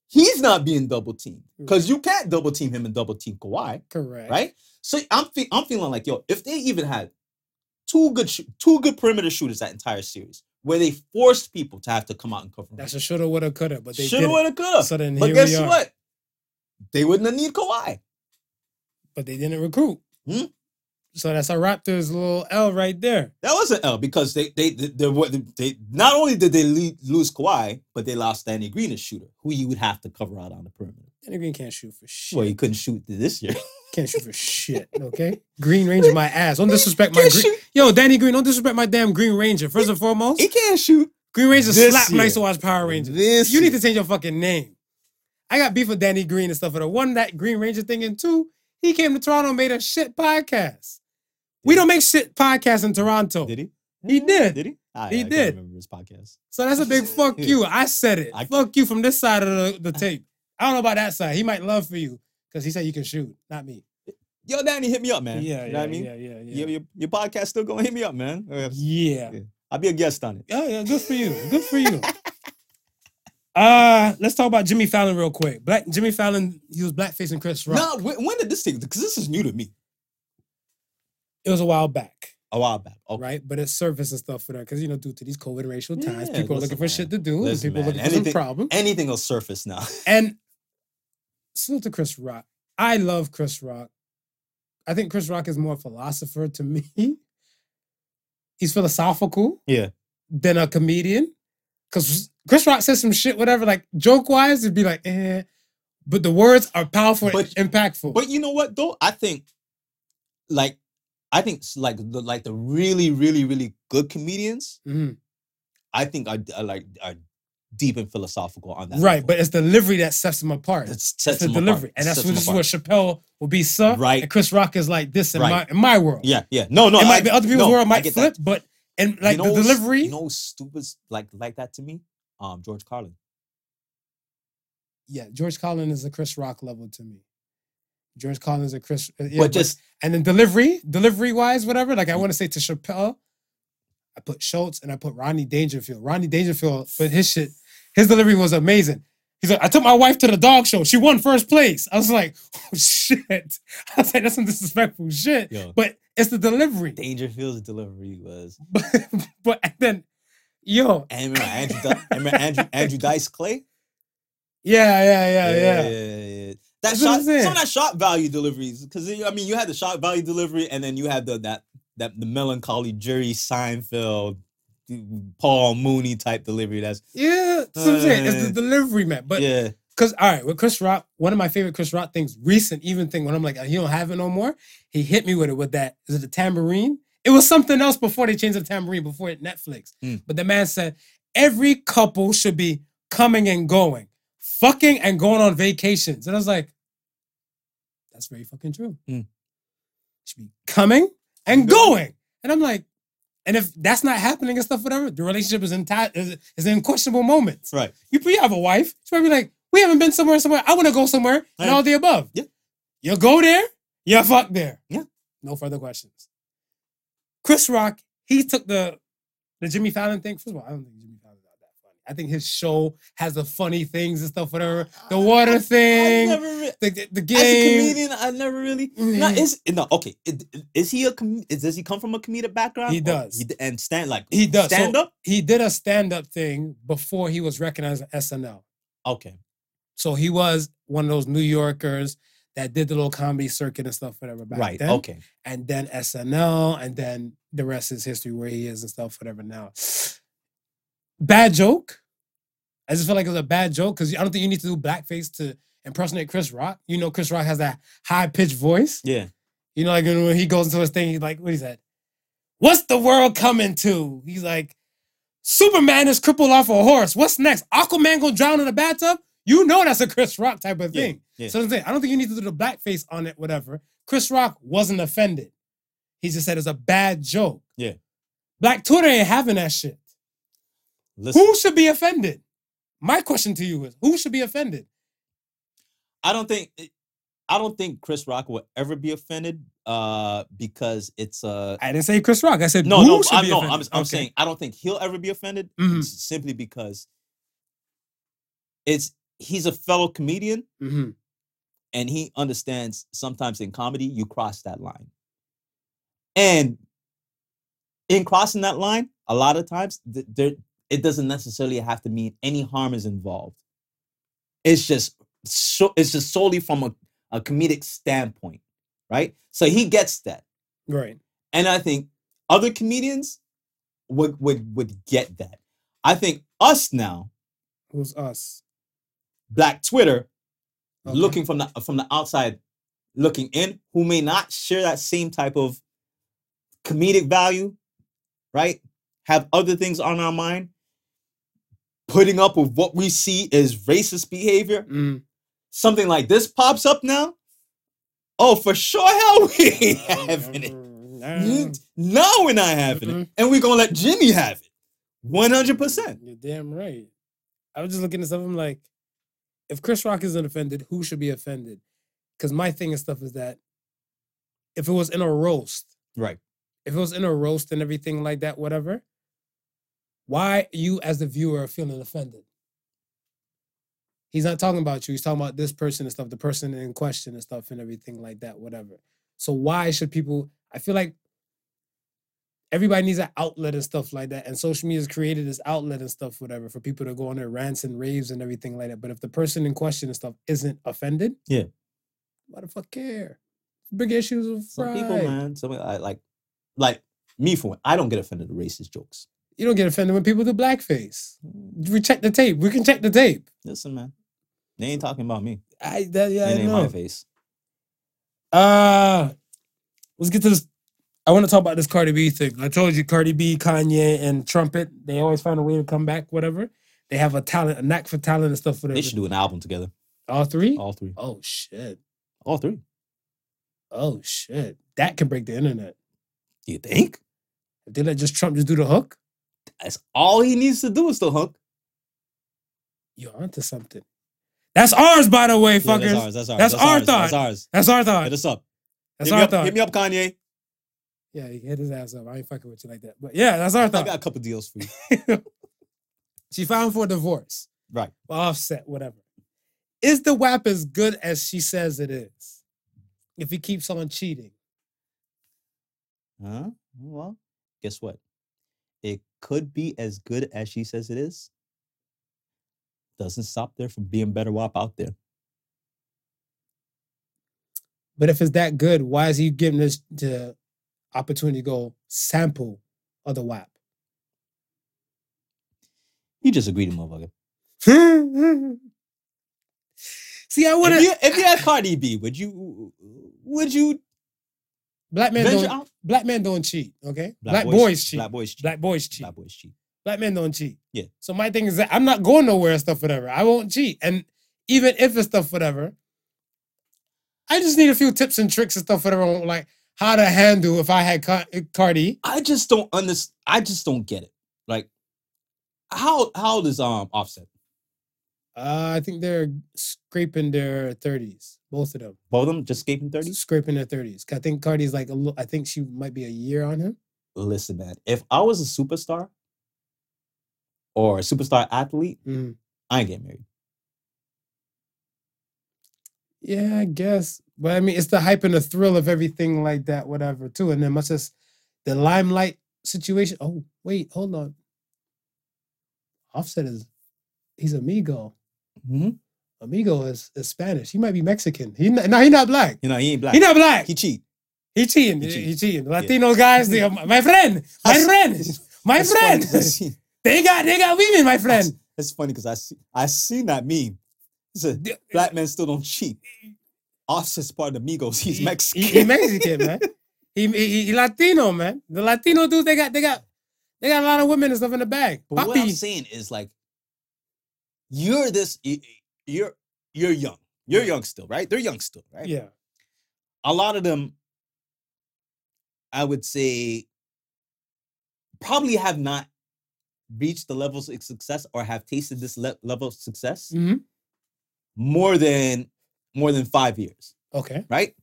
Speaker 4: He's not being double teamed because hmm. you can't double team him and double team Kawhi,
Speaker 2: Correct.
Speaker 4: right? So I'm fe- I'm feeling like yo, if they even had two good sh- two good perimeter shooters that entire series, where they forced people to have to come out and cover,
Speaker 2: That's a shoulda, woulda, coulda, but they
Speaker 4: shoulda, woulda, coulda.
Speaker 2: So then
Speaker 4: But guess what? They wouldn't have need Kawhi.
Speaker 2: But they didn't recruit.
Speaker 4: Hmm?
Speaker 2: So that's a Raptors little L right there.
Speaker 4: That was an L because they they they, they, were- they not only did they le- lose Kawhi, but they lost Danny Green, a shooter, who you would have to cover out on the perimeter.
Speaker 2: Danny Green can't shoot for shit.
Speaker 4: Well, he couldn't shoot this year.
Speaker 2: Can't shoot for shit. Okay. Green Ranger, my ass. Don't disrespect my green. Yo, Danny Green, don't disrespect my damn Green Ranger. First and foremost,
Speaker 4: He can't shoot.
Speaker 2: Green Ranger slap I to watch Power Rangers.
Speaker 4: This
Speaker 2: You need to change your fucking name. I got beef with Danny Green and stuff. For the one that Green Ranger thing, and two, he came to Toronto and made a shit podcast. We don't make shit podcasts in Toronto.
Speaker 4: Did he?
Speaker 2: He mm, did.
Speaker 4: Did he? I,
Speaker 2: He
Speaker 4: I
Speaker 2: did.
Speaker 4: remember his podcast.
Speaker 2: So that's a big fuck you. I said it.
Speaker 4: I-
Speaker 2: fuck you from this side of the, the tape. I don't know about that side. He might love for you because he said you can shoot, not me.
Speaker 4: Yo, Danny, hit me up, man.
Speaker 2: Yeah,
Speaker 4: you
Speaker 2: yeah,
Speaker 4: what I mean.
Speaker 2: yeah, yeah, yeah.
Speaker 4: Your, your, your podcast still going? Hit me up, man.
Speaker 2: Yeah.
Speaker 4: Yeah. I'll be a guest on it.
Speaker 2: Oh yeah, good for you. Good for you. uh let's talk about Jimmy Fallon real quick. Black Jimmy Fallon, he was blackfacing Chris Rock.
Speaker 4: No, when, when did this take? Because this is new to me.
Speaker 2: It was a while back,
Speaker 4: A while back. Okay.
Speaker 2: right? But it's surface and stuff for that because you know, due to these COVID racial times,
Speaker 4: Yeah,
Speaker 2: people are
Speaker 4: listen,
Speaker 2: looking for
Speaker 4: man.
Speaker 2: shit to do,
Speaker 4: Listen,
Speaker 2: and people
Speaker 4: man,
Speaker 2: looking for some
Speaker 4: anything-
Speaker 2: problems.
Speaker 4: Anything will surface now.
Speaker 2: And salute to Chris Rock. I love Chris Rock. I think Chris Rock is more a philosopher to me. He's philosophical
Speaker 4: Yeah.
Speaker 2: than a comedian. Because Chris Rock says some shit, whatever, like joke wise, it'd be like, eh. But the words are powerful
Speaker 4: But-
Speaker 2: and impactful.
Speaker 4: But you know what though? I think like I think like the like the really, really, really good comedians,
Speaker 2: Mhm.
Speaker 4: I think are, are like are deep and philosophical on that.
Speaker 2: Right,
Speaker 4: level.
Speaker 2: but it's delivery that sets them apart.
Speaker 4: That
Speaker 2: It's
Speaker 4: sets
Speaker 2: the
Speaker 4: them apart.
Speaker 2: delivery, and that's what, this is where Chappelle will be sir,
Speaker 4: Right.
Speaker 2: And Chris Rock is like this in
Speaker 4: Right.
Speaker 2: my in my world.
Speaker 4: Yeah, yeah. No, no.
Speaker 2: it might be other people's
Speaker 4: no,
Speaker 2: world
Speaker 4: I
Speaker 2: might flip,
Speaker 4: that.
Speaker 2: but and like
Speaker 4: you know
Speaker 2: the delivery.
Speaker 4: You know, stupid like like that to me. Um, George Carlin.
Speaker 2: yeah, George Carlin is a Chris Rock level to me. George Carlin is a Chris, uh, yeah,
Speaker 4: but just
Speaker 2: and then delivery, delivery wise, whatever. Like I want to say to Chappelle, I put Schultz and I put Rodney Dangerfield. Rodney Dangerfield, but his shit, his delivery was amazing. He's like, I took my wife to the dog show. She won first place. I was like, oh shit. I was like, that's some disrespectful shit.
Speaker 4: yo,
Speaker 2: But it's the delivery.
Speaker 4: Dangerfield's delivery was.
Speaker 2: But, but and then, yo,
Speaker 4: And remember Andrew, remember Andrew, Andrew Dice Clay.
Speaker 2: yeah, yeah, yeah, yeah.
Speaker 4: yeah. That
Speaker 2: That's what I'm
Speaker 4: shot, some of that shot value deliveries, because I mean, you had the shot value delivery, and then you had the that that the melancholy Jerry Seinfeld, Paul Mooney type delivery. That's
Speaker 2: Yeah, that's I'm saying. It's
Speaker 4: Uh,
Speaker 2: the delivery, man. But
Speaker 4: yeah,
Speaker 2: Cause all right, with Chris Rock, one of my favorite Chris Rock things, recent even thing when I'm like, he don't have it no more. He hit me with it with that. Is it the Tamborine? It was something else before they changed the Tamborine before it Netflix.
Speaker 4: Mm.
Speaker 2: But the man said every couple should be coming and going, fucking and going on vacations. And I was like, that's very fucking true.
Speaker 4: Mm.
Speaker 2: Should be coming and
Speaker 4: Going.
Speaker 2: And I'm like, and if that's not happening and stuff, whatever, the relationship is in is, is in questionable moments.
Speaker 4: right.
Speaker 2: You, you have a wife. She might be like, we haven't been somewhere, somewhere. I want to go somewhere, and all the above.
Speaker 4: Yeah.
Speaker 2: You go there, you fuck there.
Speaker 4: Yeah.
Speaker 2: No further questions. Chris Rock, he took the the Jimmy Fallon thing. First of all, I don't think Jimmy Fallon's not that funny. I think his show has the funny things and stuff, whatever. The water
Speaker 4: I
Speaker 2: thing,
Speaker 4: never re-
Speaker 2: the, the, the
Speaker 4: as a comedian, I never really. No, mm. is no okay. Is, is he a com- is, does he come from a comedic background?
Speaker 2: He does.
Speaker 4: He, and stand like
Speaker 2: He does. So-
Speaker 4: stand up.
Speaker 2: He did a stand-up thing before he was recognized on SNL.
Speaker 4: Okay.
Speaker 2: So he was one of those New Yorkers that did the little comedy circuit and stuff, whatever. Back
Speaker 4: right.
Speaker 2: Then.
Speaker 4: Okay.
Speaker 2: And then SNL, and then the rest is history where he is and stuff, whatever. Now, bad joke. I just feel like it was a bad joke because I don't think you need to do blackface to impersonate Chris Rock. You know, Chris Rock has that high pitched voice.
Speaker 4: Yeah.
Speaker 2: You know, like when he goes into his thing, he's like, what is that? What's the world coming to? He's like, Superman is crippled off a horse. What's next? Aquaman gonna drown in a bathtub? You know that's a Chris Rock type of thing.
Speaker 4: yeah.
Speaker 2: So I'm saying, I don't think you need to do the blackface on it, whatever. Chris Rock wasn't offended. He just said it's a bad joke.
Speaker 4: Yeah.
Speaker 2: Black Twitter ain't having that shit.
Speaker 4: Listen,
Speaker 2: Who should be offended? My question to you is who should be offended?
Speaker 4: I don't think I don't think Chris Rock will ever be offended uh because it's uh
Speaker 2: I didn't say Chris Rock. I said
Speaker 4: no
Speaker 2: who
Speaker 4: no
Speaker 2: should
Speaker 4: I'm, no. I'm, I'm
Speaker 2: Okay.
Speaker 4: saying I don't think he'll ever be offended
Speaker 2: Mhm.
Speaker 4: simply because it's he's a fellow comedian
Speaker 2: Mhm.
Speaker 4: and he understands sometimes in comedy you cross that line and in crossing that line a lot of times th- there it doesn't necessarily have to mean any harm is involved it's just so it's just solely from a, a comedic standpoint right so he gets that
Speaker 2: Right.
Speaker 4: and i think other comedians would would would get that i think us now
Speaker 2: Who's us?
Speaker 4: Black twitter
Speaker 2: Okay.
Speaker 4: looking from the from the outside looking in who may not share that same type of comedic value right? Have other things on our mind. Putting up with what we see as racist behavior.
Speaker 2: Mm.
Speaker 4: something like this pops up now. Oh for sure hell we ain't having it. No, we're not having it. And we're gonna let jimmy have it. 100%
Speaker 2: You're damn right. I was just looking at stuff. I'm like, if Chris Rock isn't offended, who should be offended? Because my thing and stuff is that if it was in a roast,
Speaker 4: right
Speaker 2: if it was in a roast and everything like that, whatever, why you as the viewer are feeling offended? He's not talking about you. He's talking about this person and stuff, the person in question and stuff and everything like that, whatever. So why should people? I feel like everybody needs an outlet and stuff like that. And social media has created this outlet and stuff, whatever, for people to go on their rants and raves and everything like that. But if the person in question and stuff isn't offended,
Speaker 4: Yeah.
Speaker 2: why the fuck care? Big issues with
Speaker 4: some people man some I, like like me for one i don't get offended at racist jokes
Speaker 2: You don't get offended when people do blackface. We check the tape. We can check the tape.
Speaker 4: listen man they ain't talking about me
Speaker 2: I that yeah,
Speaker 4: it
Speaker 2: I
Speaker 4: ain't my face
Speaker 2: Uh let's get to this I want to talk about this Cardi B thing. I told you Cardi B, Kanye, and Trumpet, they always find a way to come back, whatever. They have a talent, a knack for talent and stuff. Whatever.
Speaker 4: They should do an album together.
Speaker 2: All three?
Speaker 4: All three.
Speaker 2: Oh shit.
Speaker 4: All three.
Speaker 2: Oh shit. That can break the internet.
Speaker 4: You think?
Speaker 2: They let just Trump just do the hook,
Speaker 4: That's all he needs to do is the hook.
Speaker 2: you're onto something. That's ours, by the way,
Speaker 4: Yeah,
Speaker 2: fuckers.
Speaker 4: that's ours. That's ours.
Speaker 2: That's our
Speaker 4: ours.
Speaker 2: thought.
Speaker 4: That's ours.
Speaker 2: That's our thought.
Speaker 4: Hit us up.
Speaker 2: That's
Speaker 4: hit,
Speaker 2: our
Speaker 4: up
Speaker 2: thought.
Speaker 4: hit me up, Kanye.
Speaker 2: Yeah, he hit his ass up. I ain't fucking with you like that. But yeah, that's our
Speaker 4: I got a couple deals for you.
Speaker 2: she filed for divorce.
Speaker 4: Right.
Speaker 2: Offset, whatever. Is the WAP as good as she says it is? If he keeps on cheating.
Speaker 4: Huh? Well, guess what? It could be as good as she says it is. Doesn't stop there from being better WAP out there.
Speaker 2: But if it's that good, why is he giving this the opportunity to go sample of the WAP?
Speaker 4: You just agreed to motherfucker.
Speaker 2: See, I want
Speaker 4: If you if you had Cardi B, would you would you
Speaker 2: Black men don't.
Speaker 4: out?
Speaker 2: Black men don't cheat. Okay. Black, boys, cheat.
Speaker 4: Black boys cheat.
Speaker 2: Black boys cheat.
Speaker 4: Black boys cheat.
Speaker 2: Black men don't cheat.
Speaker 4: Yeah.
Speaker 2: So my thing is that I'm not going nowhere and stuff, whatever. I won't cheat. And even if it's stuff, whatever, I just need a few tips and tricks and stuff, whatever, like how to handle if I had Car- Cardi.
Speaker 4: I just don't understand. I just don't get it. Like, how how does um Offset?
Speaker 2: Uh, I think they're scraping their 30s, both of them.
Speaker 4: Both of them just scraping thirties.
Speaker 2: Scraping their 30s. I think Cardi's like a little, I think she might be a year on him.
Speaker 4: Listen, man. If I was a superstar or a superstar athlete,
Speaker 2: Mhm.
Speaker 4: I ain't getting married.
Speaker 2: Yeah, I guess. But I mean, it's the hype and the thrill of everything like that, whatever, too. And then much as the limelight situation. Oh, wait, hold on. Offset is he's amigo.
Speaker 4: Mm-hmm.
Speaker 2: Amigo is, is Spanish. He might be Mexican. He not, no, he not black.
Speaker 4: You know, he ain't black.
Speaker 2: He not black.
Speaker 4: He cheat.
Speaker 2: He cheating.
Speaker 4: He
Speaker 2: He,
Speaker 4: cheat.
Speaker 2: he cheating. Latino guys, they, my friend, my friend, my friend.
Speaker 4: 'cause I see-
Speaker 2: They got they got women, my friend.
Speaker 4: It's funny because I see I seen that meme. It said
Speaker 2: The-
Speaker 4: black men still don't cheat. Offset's part of the Migos. He's
Speaker 2: He-
Speaker 4: Mexican.
Speaker 2: He, he Mexican, man. He, he, he Latino, man. The Latino dudes, they got they got they got a lot of women and stuff in the bag.
Speaker 4: But what I'm
Speaker 2: Papi.
Speaker 4: saying is like, you're this, y- y- you're you're young. You're young still, right? They're young still, right?
Speaker 2: Yeah.
Speaker 4: A lot of them, I would say, probably have not reached the levels of success or have tasted this le- level of success
Speaker 2: Mhm.
Speaker 4: more than more than five years,
Speaker 2: Okay.
Speaker 4: right?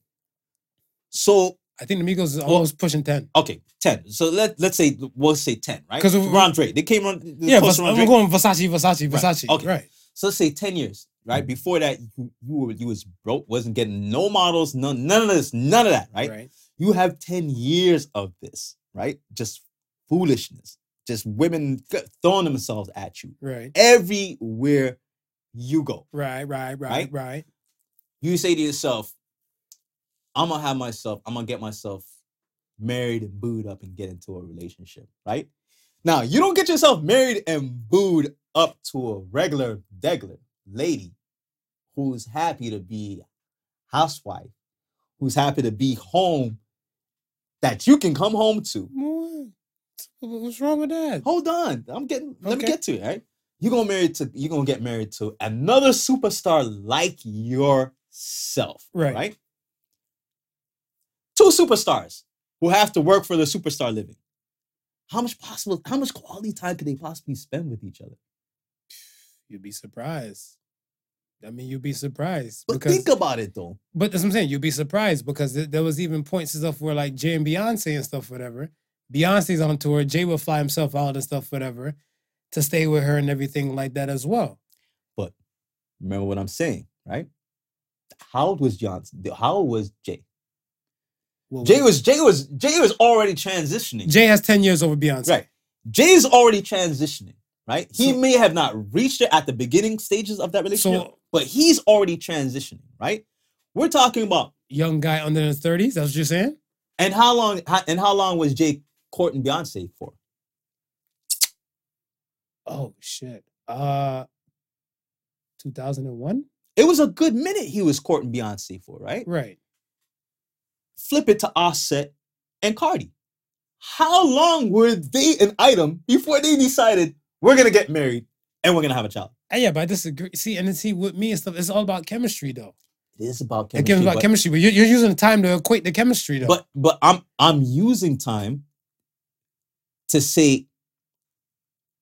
Speaker 4: So
Speaker 2: I think the Migos is almost pushing 10.
Speaker 4: okay, ten. So let let's say we'll say ten, right? Because Ron Drake, they came on.
Speaker 2: Yeah,
Speaker 4: close
Speaker 2: Vers-
Speaker 4: to Ron
Speaker 2: I'm going Versace, Versace,
Speaker 4: Right,
Speaker 2: Versace.
Speaker 4: okay.
Speaker 2: Right.
Speaker 4: So let's say 10 years, right? Mm. Before that, you, you were you was broke, wasn't getting no models, none, none of this, none of that, right?
Speaker 2: Right.
Speaker 4: You have 10 years of this, right? Just foolishness, just women throwing themselves at you
Speaker 2: Right.
Speaker 4: everywhere you go.
Speaker 2: Right. Right. Right.
Speaker 4: Right?
Speaker 2: Right.
Speaker 4: You say to yourself, I'm gonna have myself, I'm gonna get myself married and booed up and get into a relationship, right? Now, you don't get yourself married and booed up to a regular, degular lady who's happy to be housewife, who's happy to be home that you can come home to.
Speaker 2: What? What's wrong with that?
Speaker 4: Hold on, I'm getting. Let me get to it. Right? You're gonna marry to. You're gonna get married to another superstar like yourself.
Speaker 2: Right.
Speaker 4: Right. Two superstars who have to work for the superstar living. How much possible? How much quality time could they possibly spend with each other?
Speaker 2: You'd be surprised. I mean, you'd be surprised
Speaker 4: But
Speaker 2: because.
Speaker 4: think about it though.
Speaker 2: But that's what I'm saying. You'd be surprised because there, there was even points and stuff where like Jay and Beyonce and stuff, whatever. Beyonce's on tour. Jay will fly himself out and stuff, whatever, to stay with her and everything like that as well.
Speaker 4: But remember what I'm saying, right? How old was Johnson? How old was Jay?
Speaker 2: Well,
Speaker 4: Jay was Jay was Jay was already transitioning.
Speaker 2: Jay has 10 years over Beyonce.
Speaker 4: Right. Jay's already transitioning, right? He
Speaker 2: So-
Speaker 4: may have not reached it at the beginning stages of that relationship,
Speaker 2: So
Speaker 4: but he's already transitioning, right? We're talking about
Speaker 2: young guy under the 30s, that's what you're saying?
Speaker 4: and how long and how long was Jay courting Beyonce for?
Speaker 2: Oh shit. Uh 2001?
Speaker 4: It was a good minute he was courting Beyonce for, right?
Speaker 2: Right.
Speaker 4: Flip it to Offset and Cardi. How long were they an item before they decided we're gonna get married and we're gonna have a child?
Speaker 2: Uh, yeah, but I disagree. See, and then see with me and stuff, it's all about chemistry though.
Speaker 4: It is about chemistry.
Speaker 2: It's about
Speaker 4: but,
Speaker 2: chemistry, but you're, you're using time to equate the chemistry though.
Speaker 4: but but I'm I'm using time to say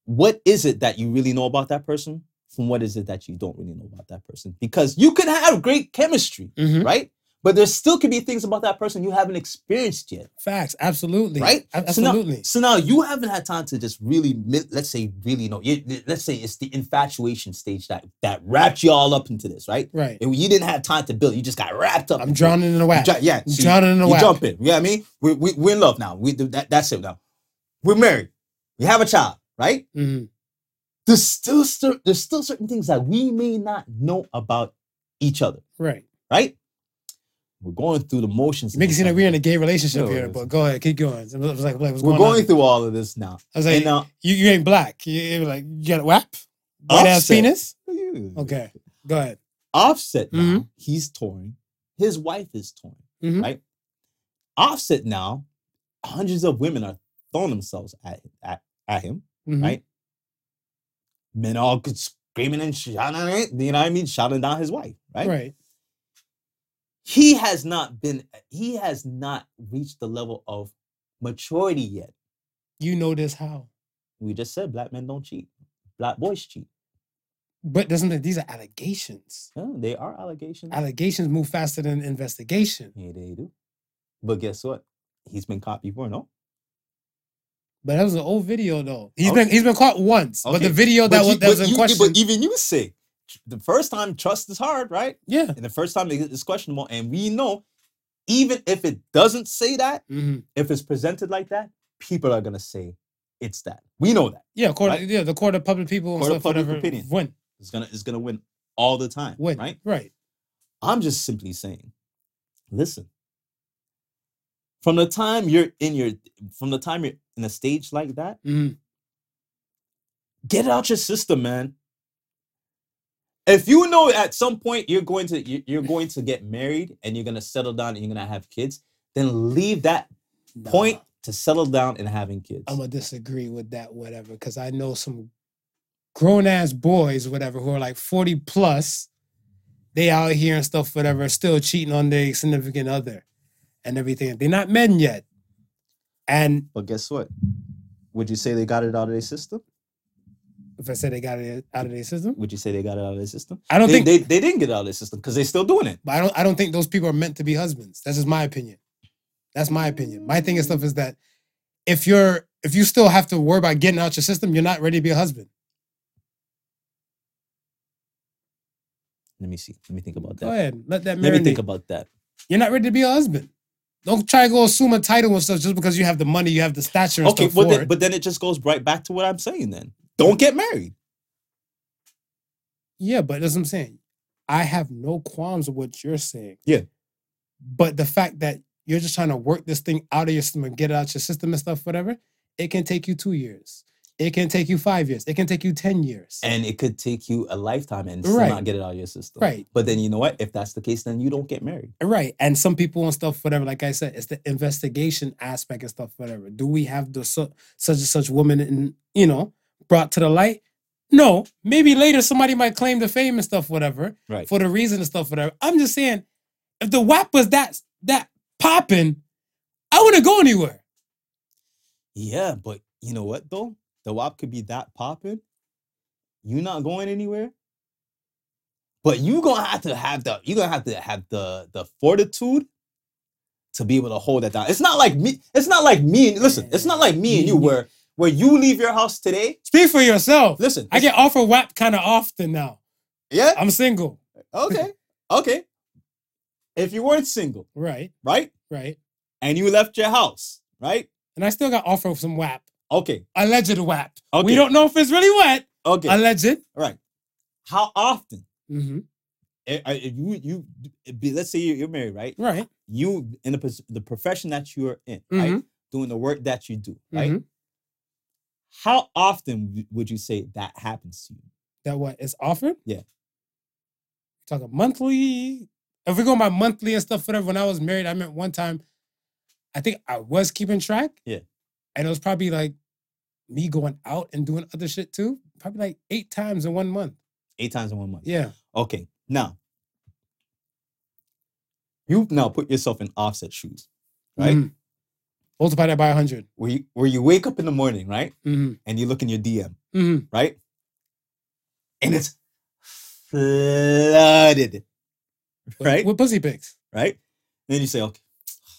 Speaker 4: what is it that you really know about that person from what is it that you don't really know about that person because you could have great chemistry
Speaker 2: Mhm.
Speaker 4: right but there still could be things about that person you haven't experienced yet
Speaker 2: Facts, absolutely.
Speaker 4: right
Speaker 2: A-
Speaker 4: So now-
Speaker 2: Absolutely.
Speaker 4: so now, you haven't had time to just really let's say really know let's say it's the infatuation stage that that wrapped you all up into this right
Speaker 2: right.
Speaker 4: and you didn't have time to build you just got wrapped up
Speaker 2: I'm
Speaker 4: it.
Speaker 2: drowning in the
Speaker 4: You
Speaker 2: wax.
Speaker 4: ju- yeah so you-
Speaker 2: drowning in the
Speaker 4: you
Speaker 2: wax.
Speaker 4: jump in you know what I mean we, we, we're in love now we do that, that's it now we're married we have a child right
Speaker 2: Mhm.
Speaker 4: There's still there's still certain things that we may not know about each other,
Speaker 2: Right.
Speaker 4: right? We're going through the motions.
Speaker 2: Make it seem like we're in a gay relationship
Speaker 4: No,
Speaker 2: here, but go ahead, keep going. It was like, like what's
Speaker 4: We're
Speaker 2: going,
Speaker 4: going through all of this now.
Speaker 2: I was like,
Speaker 4: and
Speaker 2: you, you ain't black. You, you like you got a WAP? White ass penis? Okay. Go ahead.
Speaker 4: Offset now,
Speaker 2: Mhm.
Speaker 4: he's touring. His wife is touring.
Speaker 2: Mhm.
Speaker 4: Right? Offset now, hundreds of women are throwing themselves at at, at him.
Speaker 2: Mhm.
Speaker 4: Right? Men all good screaming and shouting, you know what I mean? Shouting down his wife, right?
Speaker 2: Right.
Speaker 4: he has not been uh, he has not reached the level of maturity yet
Speaker 2: You know this how.
Speaker 4: we just said black men don't cheat black boys cheat
Speaker 2: But doesn't it- these are allegations.
Speaker 4: yeah, they are allegations
Speaker 2: Allegations move faster than investigation.
Speaker 4: yeah they do but guess what he's been caught before no
Speaker 2: But that was an old video though. He's
Speaker 4: Okay.
Speaker 2: been he's been caught once. But the
Speaker 4: Okay.
Speaker 2: video that was that was in
Speaker 4: you-
Speaker 2: question.
Speaker 4: but even you say the first time trust is hard right
Speaker 2: yeah.
Speaker 4: and the first time it- it's questionable and we know even if it doesn't say that
Speaker 2: hmm
Speaker 4: if it's presented like that people are gonna say it's that we know that
Speaker 2: Yeah, court,
Speaker 4: Right.
Speaker 2: yeah, the court of public people and
Speaker 4: Court of public opinion.
Speaker 2: Win.
Speaker 4: it's gonna it's gonna win all the time
Speaker 2: Win.
Speaker 4: right
Speaker 2: Right.
Speaker 4: I'm just simply saying, listen. From the time you're in your from the time you're in a stage like that,
Speaker 2: Mhm.
Speaker 4: get it out your system, man. If you know at some point you're going to you- you're going to get married and you're gonna settle down and you're gonna have kids, then leave that point to settle down and having kids.
Speaker 2: I'm gonna disagree with that, whatever, because I know some grown ass boys, whatever, who are like 40 plus, they out here and stuff, whatever, still cheating on their significant other and everything. They're not men yet. And
Speaker 4: but guess what? Would you say they got it out of their system?
Speaker 2: if I said they got it out of their system,
Speaker 4: Would you say they got it out of their system?
Speaker 2: I don't
Speaker 4: they,
Speaker 2: think
Speaker 4: they, they didn't get it out of their system because they're still doing it.
Speaker 2: But I don't I don't think those people are meant to be husbands. That's just my opinion. That's my opinion. My thing and stuff is that if you're if you still have to worry about getting out your system, you're not ready to be a husband.
Speaker 4: Let me see. Let me think about that.
Speaker 2: Go ahead. Let that
Speaker 4: Let me think about that.
Speaker 2: You're not ready to be a husband. Don't try to go assume a title and stuff just because you have the money, you have the stature and
Speaker 4: Okay,
Speaker 2: stuff
Speaker 4: but then,
Speaker 2: it.
Speaker 4: but then it just goes right back to what I'm saying. Then don't get married.
Speaker 2: Yeah, but that's what I'm saying. I have no qualms with what you're saying.
Speaker 4: Yeah.
Speaker 2: But the fact that you're just trying to work this thing out of your system and get it out your system and stuff, whatever, it can take you two years. It can take you five years. It can take you 10 years.
Speaker 4: And it could take you a lifetime and still
Speaker 2: Right.
Speaker 4: not get it out of your system.
Speaker 2: Right.
Speaker 4: But then you know what? If that's the case, then you don't get married.
Speaker 2: Right. And some people and stuff, whatever, like I said, it's the investigation aspect and stuff, whatever. Do we have the su- such and such woman in, you know, brought to the light? No. Maybe later somebody might claim the fame and stuff, whatever,
Speaker 4: Right.
Speaker 2: for the reason and stuff, whatever. I'm just saying, if the WAP was that that popping, I wouldn't go anywhere.
Speaker 4: Yeah, but you know what though? The WAP could be that popping. You not going anywhere. But you gonna have to have the you gonna have to have the the fortitude to be able to hold that down. It's not like me. It's not like me. And listen, it's not like me and you where where you leave your house today.
Speaker 2: Speak for yourself.
Speaker 4: Listen,
Speaker 2: I get offered WAP kind of often now.
Speaker 4: yeah.
Speaker 2: I'm single.
Speaker 4: Okay. Okay. If you weren't single,
Speaker 2: Right,
Speaker 4: right?
Speaker 2: right.
Speaker 4: And you left your house, right?
Speaker 2: And I still got offered some WAP.
Speaker 4: Okay.
Speaker 2: Alleged WAP.
Speaker 4: Okay.
Speaker 2: We don't know if it's really wet.
Speaker 4: Okay.
Speaker 2: Alleged.
Speaker 4: right. How often?
Speaker 2: hmm
Speaker 4: eh, if you you let's say you're married, right?
Speaker 2: Right.
Speaker 4: You in the the profession that you're in, right?
Speaker 2: Mhm.
Speaker 4: Doing the work that you do, right?
Speaker 2: Mhm.
Speaker 4: How often would you say that happens to you?
Speaker 2: That what is offered?
Speaker 4: Yeah.
Speaker 2: Talking monthly. If we go by monthly and stuff, whatever. When I was married, I meant one time I think I was keeping track.
Speaker 4: Yeah.
Speaker 2: And it was probably like me going out and doing other shit too. Probably like eight times in one month.
Speaker 4: Eight times in one month.
Speaker 2: Yeah.
Speaker 4: Okay. Now, you've now put yourself in offset shoes, right?
Speaker 2: Mhm. Multiply that by 100.
Speaker 4: Where you where you wake up in the morning, right?
Speaker 2: Mm-hmm.
Speaker 4: And you look in your DM,
Speaker 2: Mm-hmm.
Speaker 4: right? And it's flooded. Right?
Speaker 2: With pussy pics.
Speaker 4: right? And Then you say, okay,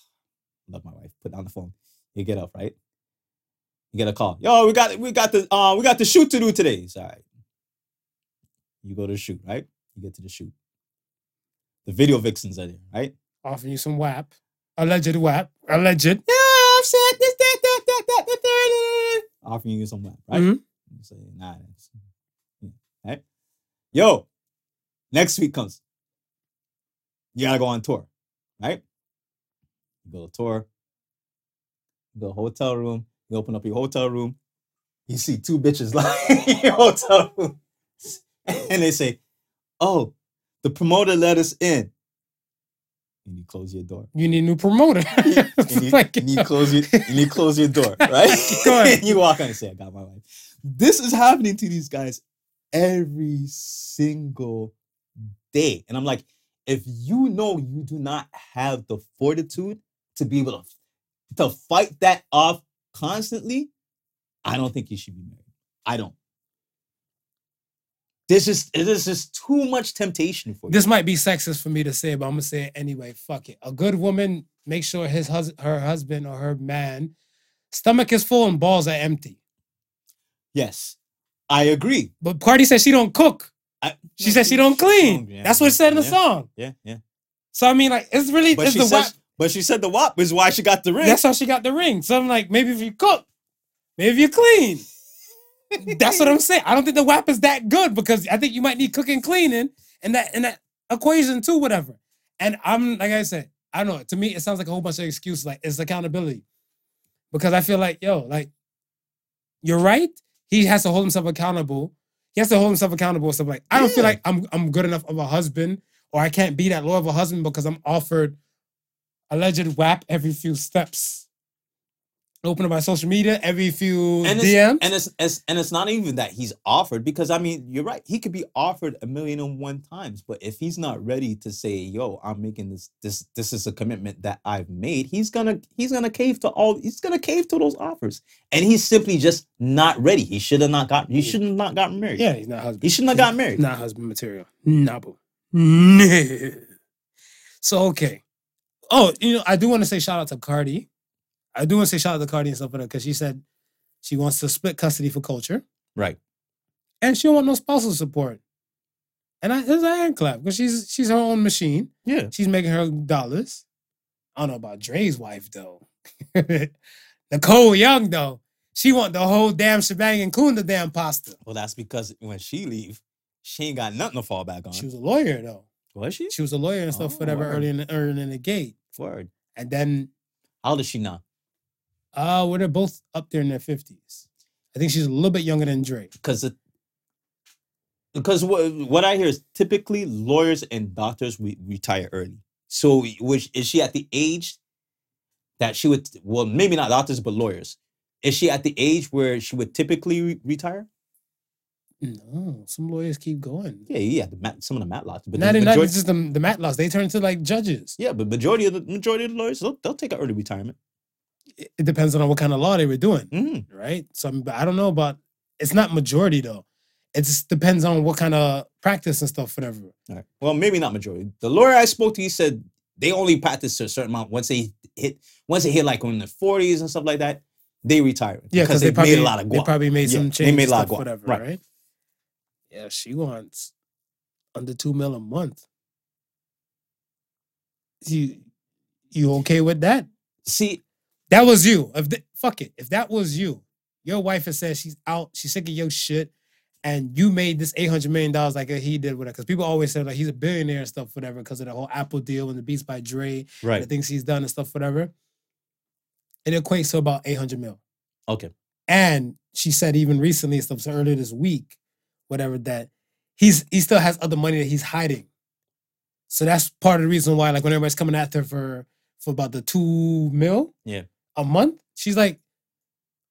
Speaker 4: love my wife. Put down the phone. You get up, right? You get a call. Yo, we got we got the uh we got the shoot to do today. It's all right. You go to the shoot, right? You get to the shoot. The video vixens are there, right?
Speaker 2: Offering you some WAP. Alleged WAP. Alleged.
Speaker 4: Yeah, I'm saying this, that, that, that, that, that, that. Offering you some whack, right?
Speaker 2: Mhm.
Speaker 4: You say, nah, that's, right? Yo, next week comes. You gotta go on tour, right? You go to tour, you go to hotel room, you open up your hotel room, you see two bitches lying in your hotel room, and they say, Oh, the promoter let us in. And you close your door.
Speaker 2: You need a new promoter.
Speaker 4: And you,
Speaker 2: Like,
Speaker 4: and you close your and you close your door, right? And you walk on and say, I got my wife. This is happening to these guys every single day. And I'm like, if you know you do not have the fortitude to be able to, to fight that off constantly, I don't think you should be married. I don't. This is this is too much temptation for you.
Speaker 2: this might be sexist for me to say, but I'm gonna say it anyway. Fuck it. A good woman makes sure his hus- her husband or her man stomach is full and balls are empty.
Speaker 4: yes, I agree.
Speaker 2: But Cardi said she don't cook.
Speaker 4: I,
Speaker 2: She said she don't clean.
Speaker 4: Yeah,
Speaker 2: That's what it said in the
Speaker 4: yeah,
Speaker 2: song.
Speaker 4: Yeah, yeah.
Speaker 2: So I mean, like, it's really
Speaker 4: But
Speaker 2: it's the WAP.
Speaker 4: But she said the WAP is why she got the ring.
Speaker 2: That's how she got the ring. So I'm like, maybe if you cook, maybe if you clean. That's what I'm saying. I don't think the WAP is that good because I think you might need cooking, cleaning, and that in that equation too, whatever. And I'm like I said, I don't know. To me, it sounds like a whole bunch of excuses. Like it's accountability, because I feel like yo, like you're right. He has to hold himself accountable. He has to hold himself accountable. and Stuff like I don't feel like I'm I'm good enough of a husband, or I can't be that loyal of a husband because I'm offered alleged WAP every few steps. Open up my social media every few
Speaker 4: and it's,
Speaker 2: DMs.
Speaker 4: and it's, it's and it's not even that he's offered because I mean you're right he could be offered a million and one times but if he's not ready to say yo I'm making this this this is a commitment that I've made he's gonna he's gonna cave to all he's gonna cave to those offers and he's simply just not ready he should have not got he should have not gotten married
Speaker 2: yeah, he's not husband.
Speaker 4: he shouldn't have gotten married
Speaker 2: Not husband material. Nah, boo. So okay. Oh, you know, I do want to say shout out to Cardi. I do want to say shout out to Cardi and stuff like that because she said she wants to split custody for culture
Speaker 4: right
Speaker 2: and she don't want no spousal support. And I, there's a hand clap because she's she's her own machine.
Speaker 4: yeah
Speaker 2: She's making her dollars. I don't know about Dre's wife though. Nicole Young though. She want the whole damn shebang, including the damn pasta.
Speaker 4: well that's because when she leave she ain't got nothing to fall back on
Speaker 2: She was a lawyer though.
Speaker 4: Was she
Speaker 2: She was a lawyer and stuff,
Speaker 4: Oh,
Speaker 2: whatever,
Speaker 4: word.
Speaker 2: early in the, early in the gate.
Speaker 4: word
Speaker 2: And then,
Speaker 4: how old is she now
Speaker 2: uh, well, they're both up there in their fifties. I think she's a little bit younger than Dre.
Speaker 4: because it because what what I hear is typically lawyers and doctors we retire early. So which is she at the age that she would well maybe not doctors but lawyers. Is she at the age where she would typically re- retire?
Speaker 2: No, some lawyers keep going.
Speaker 4: Yeah, yeah, the mat, some of the Matlocks, but
Speaker 2: not,
Speaker 4: the
Speaker 2: not
Speaker 4: majority,
Speaker 2: just the, the Matlocks. They turn into like judges.
Speaker 4: yeah, but majority of the majority of the lawyers they'll, they'll take an early retirement.
Speaker 2: It, it depends on what kind of law they were doing,
Speaker 4: Mhm.
Speaker 2: right? So I'm- I don't know about. It's not majority though. It just depends on what kind of practice and stuff, whatever.
Speaker 4: Right. Well, maybe not majority. The lawyer I spoke to, he said they only practice to a certain amount. Once they hit, once they hit like in the forties and stuff like that, they retire.
Speaker 2: Yeah, because they
Speaker 4: they've
Speaker 2: probably
Speaker 4: made a lot of guap.
Speaker 2: they probably made
Speaker 4: Yeah,
Speaker 2: some
Speaker 4: they made a lot of guap,
Speaker 2: whatever,
Speaker 4: right.
Speaker 2: right. Yeah, she wants under two mil a month. You you okay with that?
Speaker 4: See,
Speaker 2: That was you. If th- fuck it, if that was you, your wife has said she's out, she's sick of your shit, and you made this eight hundred million dollars like he did with her. Because people always say like he's a billionaire and stuff, whatever, because of the whole Apple deal and the Beats by Dre,
Speaker 4: right?
Speaker 2: the things he's done and stuff, whatever. It equates to about eight hundred mil.
Speaker 4: Okay,
Speaker 2: And she said even recently, stuff so earlier this week, whatever, that he's he still has other money that he's hiding. So that's part of the reason why, like when everybody's coming after her for for about the two mil
Speaker 4: Yeah.
Speaker 2: a month. She's like,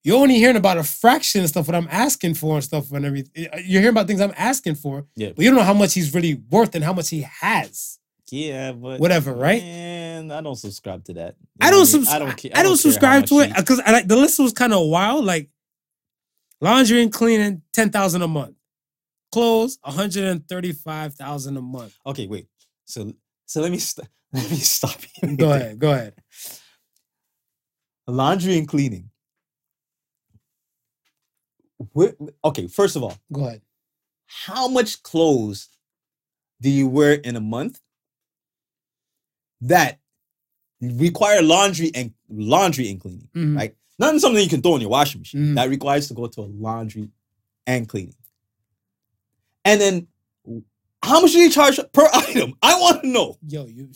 Speaker 2: you're only hearing about a fraction of stuff what I'm asking for and stuff and everything. Uh, you're hearing about things I'm asking for,
Speaker 4: Yeah.
Speaker 2: but you don't know how much he's really worth and how much he has.
Speaker 4: Yeah, but
Speaker 2: Whatever, right?
Speaker 4: And I don't subscribe to that. You
Speaker 2: I don't subscribe.
Speaker 4: I don't care.
Speaker 2: I don't
Speaker 4: care how
Speaker 2: subscribe to it because uh, I like the list was kind of wild. Like laundry and cleaning, ten thousand a month. Clothes, one hundred and thirty-five thousand a month.
Speaker 4: Okay, wait. So so let me st- let me stop you.
Speaker 2: Go ahead, go ahead.
Speaker 4: Laundry and cleaning. Where, okay, first of all,
Speaker 2: Go ahead.
Speaker 4: how much clothes do you wear in a month that require laundry and laundry and cleaning?
Speaker 2: Mhm.
Speaker 4: Right? Not something you can throw in your washing machine.
Speaker 2: Mhm.
Speaker 4: That requires to go to a laundry and cleaning. And then how much do you charge per item? I want to know.
Speaker 2: Yo, you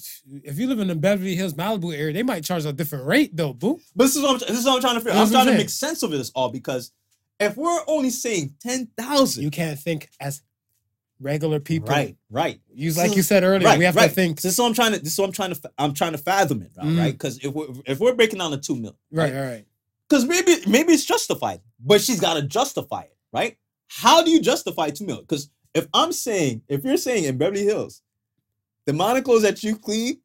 Speaker 2: if you live in the Beverly Hills, Malibu area, they might charge a different rate though, boo.
Speaker 4: But this is what I'm, this is what I'm trying to figure. I'm
Speaker 2: I'm
Speaker 4: trying to make sense of this all because if we're only saying ten thousand,
Speaker 2: You can't think as regular people.
Speaker 4: right, right,
Speaker 2: You
Speaker 4: So-
Speaker 2: like you said earlier,
Speaker 4: right,
Speaker 2: we have
Speaker 4: right.
Speaker 2: to think.
Speaker 4: This is what I'm trying to. This is what I'm trying to. I'm trying to fathom it, right?
Speaker 2: Mm.
Speaker 4: right? Because if we're if we're breaking down the two mil,
Speaker 2: Right, all right.
Speaker 4: Because maybe maybe it's justified, but she's got to justify it, right? How do you justify two mil? Because if I'm saying, if you're saying in Beverly Hills, the amount of clothes that you clean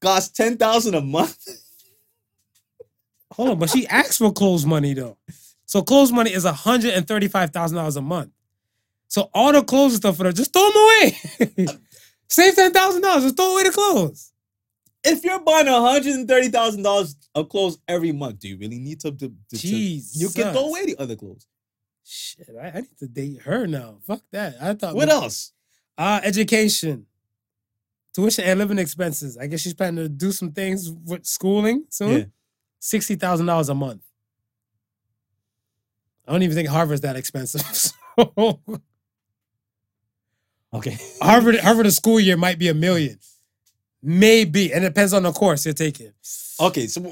Speaker 4: cost ten thousand a month.
Speaker 2: Hold on, but she asked for clothes money though. So clothes money is hundred and thirty-five thousand dollars a month. So all the clothes and stuff for her, just throw them away. Save ten thousand dollars. Just throw away the clothes.
Speaker 4: if you're buying hundred and thirty thousand dollars of clothes every month, do you really need to? to, to- to- you can throw away the other clothes.
Speaker 2: Shit, I, I need to date her now. Fuck that. I thought
Speaker 4: What
Speaker 2: we-
Speaker 4: else?
Speaker 2: Uh, education, tuition and living expenses. I guess she's planning to do some things with schooling soon.
Speaker 4: Yeah.
Speaker 2: Sixty thousand dollars a month. I don't even think Harvard's that expensive. So
Speaker 4: Okay.
Speaker 2: Harvard, Harvard, a school year might be a million, maybe, and it depends on the course you're taking.
Speaker 4: Okay. So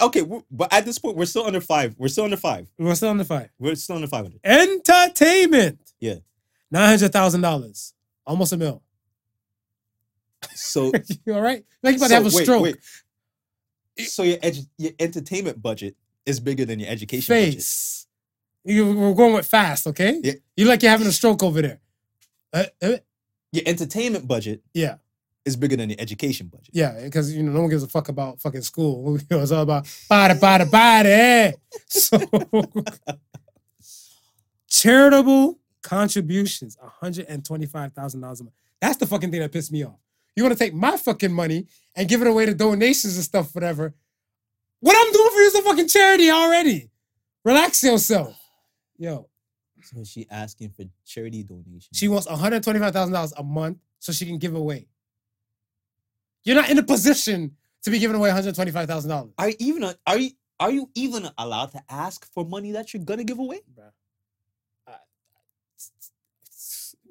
Speaker 4: okay, but at this point, we're still under five. We're still under five.
Speaker 2: We're still under five.
Speaker 4: We're still under five hundred.
Speaker 2: Entertainment.
Speaker 4: Yeah.
Speaker 2: Nine hundred thousand dollars, almost a mil.
Speaker 4: So
Speaker 2: you all right? Like you about to have a
Speaker 4: So, wait,
Speaker 2: stroke.
Speaker 4: wait. So your edu- your entertainment budget is bigger than your education budget.
Speaker 2: Face. You, we're going with fast, okay?
Speaker 4: Yeah.
Speaker 2: You like you're having a stroke over there. Uh, uh,
Speaker 4: Your entertainment budget
Speaker 2: yeah,
Speaker 4: is bigger than the education budget.
Speaker 2: yeah, because you know no one gives a fuck about fucking school. You know, it's all about body, body, body. So charitable contributions, one hundred and twenty-five thousand dollars a month. That's the fucking thing that pissed me off. You want to take my fucking money and give it away to donations and stuff, whatever. What I'm doing for you is a fucking charity already. Relax yourself, yo.
Speaker 4: So she asking for charity donations.
Speaker 2: She wants $125,000 a month so she can give away. You're not in a position to be giving away $125,000.
Speaker 4: are you even a- are you are you even allowed to ask for money that you're gonna give away?
Speaker 2: Bruh. I-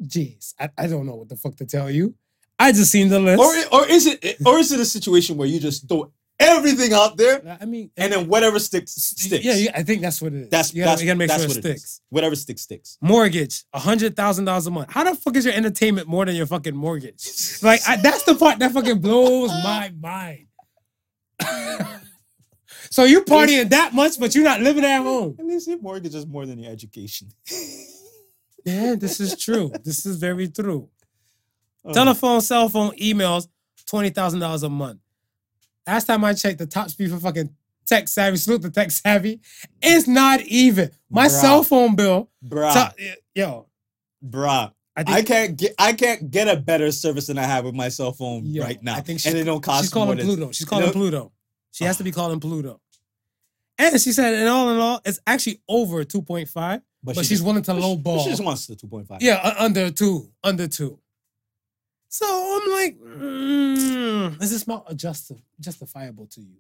Speaker 2: Jeez, I, I don't know what the fuck to tell you. I just seen the list.
Speaker 4: Or or is it or is it a situation where you just throw everything out there
Speaker 2: I mean,
Speaker 4: and then whatever sticks sticks?
Speaker 2: Yeah, I think that's what it is.
Speaker 4: That's
Speaker 2: you gotta,
Speaker 4: that's,
Speaker 2: you gotta make sure it
Speaker 4: what it is.
Speaker 2: sticks.
Speaker 4: Whatever sticks sticks.
Speaker 2: Mortgage, hundred thousand dollars a month. How the fuck is your entertainment more than your fucking mortgage? Like I, that's the part that fucking blows my mind. so you partying that much, but you're not living at home.
Speaker 4: At least your mortgage is more than your education.
Speaker 2: Yeah, this is true. this is very true.
Speaker 4: Oh.
Speaker 2: Telephone, cell phone, emails, twenty thousand dollars a month. Last time I checked, the top speed for fucking tech savvy, salute the tech savvy, it's not even. My
Speaker 4: Bruh.
Speaker 2: cell phone bill,
Speaker 4: bruh,
Speaker 2: so- yo,
Speaker 4: bruh.
Speaker 2: I think
Speaker 4: I can't get I can't get a better service than I have with my cell phone
Speaker 2: Yo,
Speaker 4: right now.
Speaker 2: I think
Speaker 4: and
Speaker 2: she-
Speaker 4: it don't cost
Speaker 2: she's
Speaker 4: more
Speaker 2: calling
Speaker 4: than
Speaker 2: Pluto. She's calling
Speaker 4: know-
Speaker 2: Pluto. She has to be calling Pluto. And she said, in all in all, it's actually over 2.5, but,
Speaker 4: she
Speaker 2: she's
Speaker 4: just-
Speaker 2: willing to
Speaker 4: but she- but
Speaker 2: lowball.
Speaker 4: She just wants the 2.5.
Speaker 2: Yeah, u- under two, under two. So I'm like, mm, is this not justi- justifiable to you?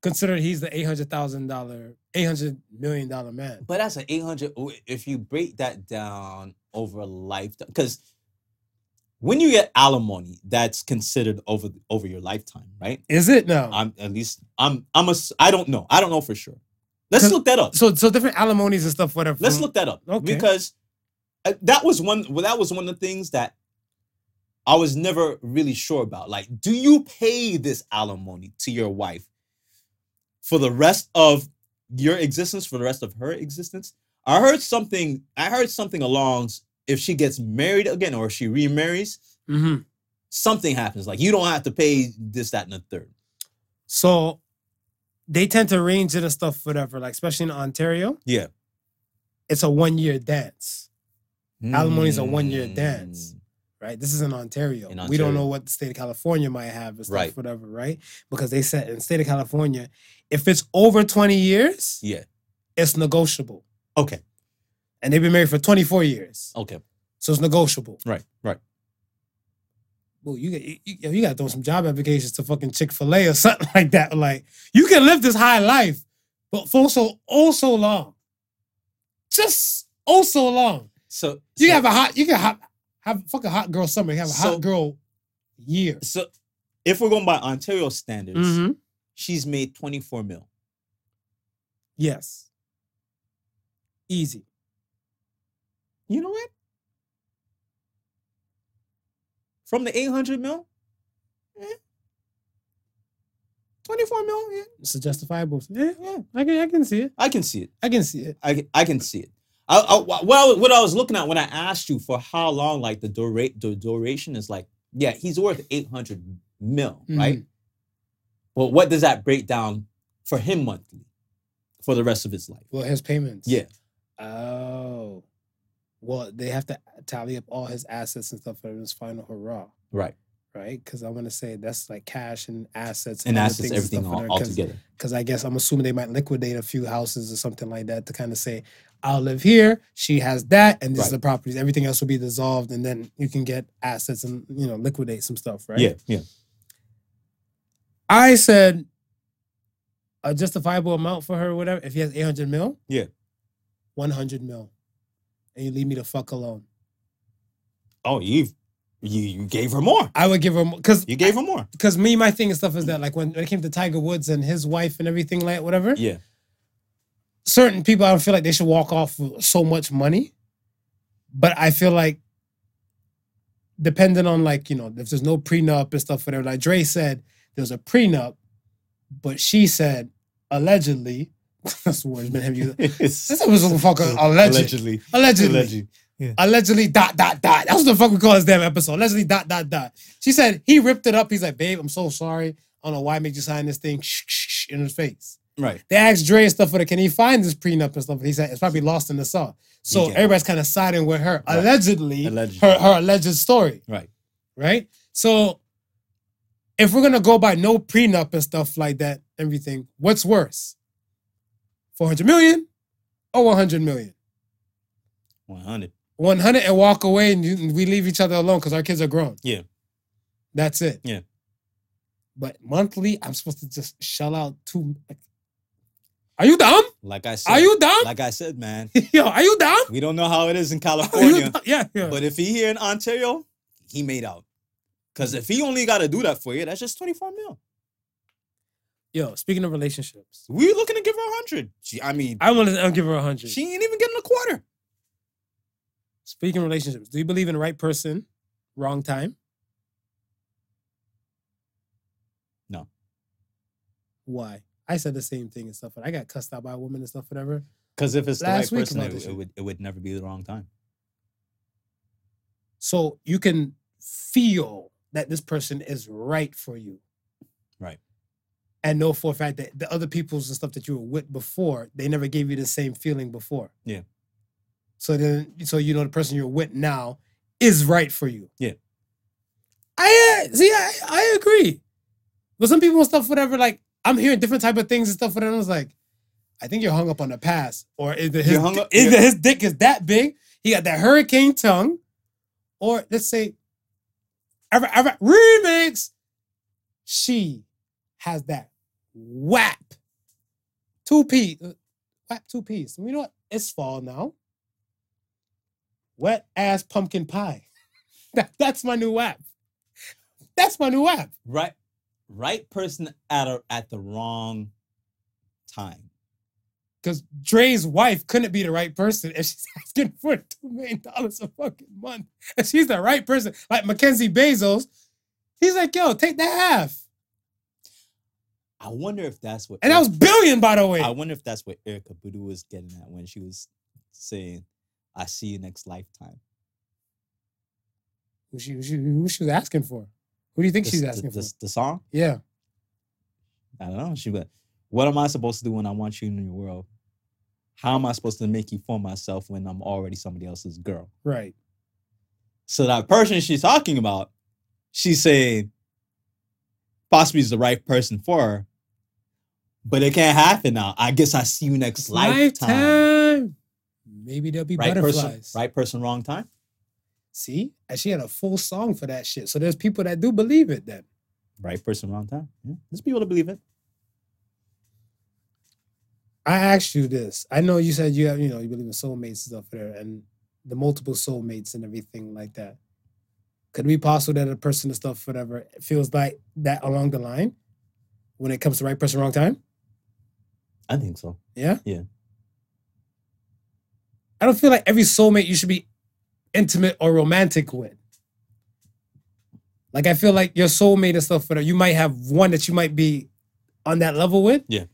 Speaker 2: Considering he's the eight hundred thousand dollar, eight hundred million dollar man.
Speaker 4: But that's an 800 oh, if you break that down over a lifetime because when you get alimony, that's considered over over your lifetime, right?
Speaker 2: Is it now?
Speaker 4: I'm at least I'm I'm a s- I don't know. I don't know for sure. Let's look that up.
Speaker 2: so so different alimonies and stuff, whatever.
Speaker 4: Let's look that up
Speaker 2: Okay.
Speaker 4: because that was one. Well, that was one of the things that I was never really sure about. Like, do you pay this alimony to your wife for the rest of your existence, for the rest of her existence? I heard something. I heard something along if she gets married again or if she remarries,
Speaker 2: hmm
Speaker 4: something happens. Like you don't have to pay this, that, and the third.
Speaker 2: So they tend to arrange it and stuff, whatever. Like especially in Ontario,
Speaker 4: Yeah.
Speaker 2: it's a one year dance, Alimony is a one-year dance.
Speaker 4: Mm.
Speaker 2: right? This is in Ontario.
Speaker 4: In
Speaker 2: We don't know what the state of California might have and stuff,
Speaker 4: Right.
Speaker 2: whatever, right? Because they said in the state of California, if it's over 20 years,
Speaker 4: Yeah.
Speaker 2: it's negotiable.
Speaker 4: Okay.
Speaker 2: And they've been married for 24 years.
Speaker 4: Okay.
Speaker 2: So it's negotiable.
Speaker 4: Right. Right.
Speaker 2: Well, you you, you, you got to throw some job applications to fucking Chick Fil A or something like that. Like you can live this high life, but for so oh so long, just oh so long.
Speaker 4: So
Speaker 2: You
Speaker 4: so,
Speaker 2: can have a hot, you can have have fucking hot girl summer. You have a
Speaker 4: So-
Speaker 2: hot girl year.
Speaker 4: so if we're going by Ontario standards,
Speaker 2: Mhm.
Speaker 4: she's made 24 mil.
Speaker 2: Yes, easy.
Speaker 4: You know what? From the 800 mil? Eh. 24 mil? Yeah.
Speaker 2: It's a justifiable. Yeah,
Speaker 4: yeah.
Speaker 2: I can I can see it.
Speaker 4: I can see it.
Speaker 2: I can see it.
Speaker 4: I, can- I can see it. I, I, well, what I was looking at when I asked you for how long, like the, dura- the duration is like, yeah, he's worth 800 mil, right?
Speaker 2: Mhm.
Speaker 4: But what does that break down for him monthly for the rest of his life?
Speaker 2: Well, his payments.
Speaker 4: Yeah.
Speaker 2: Oh. Well, they have to tally up all his assets and stuff for his final hurrah,
Speaker 4: Right.
Speaker 2: right? Because I want to say that's like cash and assets
Speaker 4: And just
Speaker 2: things
Speaker 4: everything
Speaker 2: stuff
Speaker 4: all, all together.
Speaker 2: because I guess I'm assuming they might liquidate a few houses or something like that to kind of say, I'll live here, she has that, and this is
Speaker 4: Right.
Speaker 2: the properties. Everything else will be dissolved, and then you can get assets and you know liquidate some stuff, right?
Speaker 4: Yeah. Yeah.
Speaker 2: I said a justifiable amount for her, whatever. If he has 800 mil,
Speaker 4: Yeah.
Speaker 2: 100 mil, and you leave me the fuck alone.
Speaker 4: Oh, you you you gave her more.
Speaker 2: I would give her more because
Speaker 4: You gave her more.
Speaker 2: because me, my thing and stuff is that like when, when it came to Tiger Woods and his wife and everything like whatever,
Speaker 4: Yeah.
Speaker 2: Certain people I don't feel like they should walk off with so much money. But I feel like depending on like, you know, if there's no prenup and stuff, whatever, like Dre said, there's a prenup, but she said allegedly, that's the word it's been him using.
Speaker 4: This
Speaker 2: This was a fucking alleged.
Speaker 4: Allegedly.
Speaker 2: Allegedly.
Speaker 4: Allegedly.
Speaker 2: Allegedly dot dot dot. That's what the fuck we call this damn episode. Allegedly dot dot dot. She said he ripped it up. He's like, babe, I'm so sorry. I don't know why I made you sign this thing shh, shh, shh, in his face.
Speaker 4: Right.
Speaker 2: They asked Dre and stuff for the can he find this prenup and stuff? He said it's probably lost in the saw. So everybody's kind of siding with her.
Speaker 4: Right.
Speaker 2: Allegedly,
Speaker 4: Allegedly.
Speaker 2: her her alleged story,
Speaker 4: Right.
Speaker 2: right? So if we're gonna go by no prenup and stuff like that, everything, what's worse? 400 million or 100 million?
Speaker 4: 100.
Speaker 2: 100 and walk away and you, we leave each other alone because our kids are grown.
Speaker 4: Yeah.
Speaker 2: That's it.
Speaker 4: Yeah.
Speaker 2: But monthly, I'm supposed to just shell out two. Are you dumb?
Speaker 4: Like I said.
Speaker 2: Are you dumb?
Speaker 4: Like I said, man.
Speaker 2: Yo, are you dumb?
Speaker 4: We don't know how it is in California.
Speaker 2: Yeah, yeah.
Speaker 4: But if he here in Ontario, he made out. Because if he only got to do that for you, that's just 24 mil.
Speaker 2: Yo, speaking of relationships,
Speaker 4: We looking to give her a 100. I mean,
Speaker 2: I want to give her a hundred.
Speaker 4: she ain't even getting a quarter.
Speaker 2: Speaking of relationships, do you believe in the right person, wrong time?
Speaker 4: No.
Speaker 2: Why? I said the same thing and stuff, but I got cussed out by a woman and stuff, whatever.
Speaker 4: Because if it's the
Speaker 2: Last
Speaker 4: right
Speaker 2: week
Speaker 4: person, it, it would it would never be the wrong time.
Speaker 2: So you can feel that this person is right for you.
Speaker 4: Right.
Speaker 2: And know for a fact that the other people's and stuff that you were with before, they never gave you the same feeling before.
Speaker 4: Yeah.
Speaker 2: So then, so you know the person you're with now is right for you.
Speaker 4: Yeah.
Speaker 2: I uh, see. I, I agree. But some people and stuff, whatever. Like I'm hearing different type of things and stuff. And I was like, I think you're hung up on the past, or either his
Speaker 4: hung up- you're-
Speaker 2: his dick is that big, he got that hurricane tongue, or let's say, ever ever remix, she has that WAP two piece, uh, WAP two piece. You know what? It's fall now. Wet ass pumpkin pie. That, that's my new WAP. That's my new WAP.
Speaker 4: Right, right person at a, at the wrong time.
Speaker 2: Because Dre's wife couldn't be the right person if she's asking for two million dollars a fucking month. And she's the right person, like Mackenzie Bezos. He's like, yo, take the half.
Speaker 4: I wonder if that's what.
Speaker 2: And that was billion, by the way.
Speaker 4: I wonder if that's what Erykah Badu was getting at when she was saying, "I see you next lifetime."
Speaker 2: Who she, who she, who she was asking for? Who do you think
Speaker 4: The-
Speaker 2: she's
Speaker 4: the-
Speaker 2: asking
Speaker 4: the,
Speaker 2: for?
Speaker 4: the song.
Speaker 2: Yeah.
Speaker 4: I don't know. She went, "What am I supposed to do when I want you in your world? How am I supposed to make you for myself when I'm already somebody else's girl?"
Speaker 2: Right.
Speaker 4: So that person she's talking about, she's saying possibly is the right person for her, but it can't happen now. I guess I see you next lifetime.
Speaker 2: Lifetime. Maybe there'll be
Speaker 4: Right
Speaker 2: butterflies.
Speaker 4: person, right person, wrong time.
Speaker 2: See? And she had a full song for that shit. So there's people that do believe it then.
Speaker 4: Right person, wrong time. Yeah. There's people that believe it.
Speaker 2: I asked you this. I know you said you have, you know, you believe in soulmates and stuff there and the multiple soulmates and everything like that. Could it be possible that a person and stuff, whatever, feels like that along the line when it comes to right person, wrong time?
Speaker 4: I think so.
Speaker 2: Yeah?
Speaker 4: Yeah.
Speaker 2: I don't feel like every soulmate you should be intimate or romantic with. Like I feel like your soulmate and stuff, whatever, you might have one that you might be on that level with.
Speaker 4: Yeah.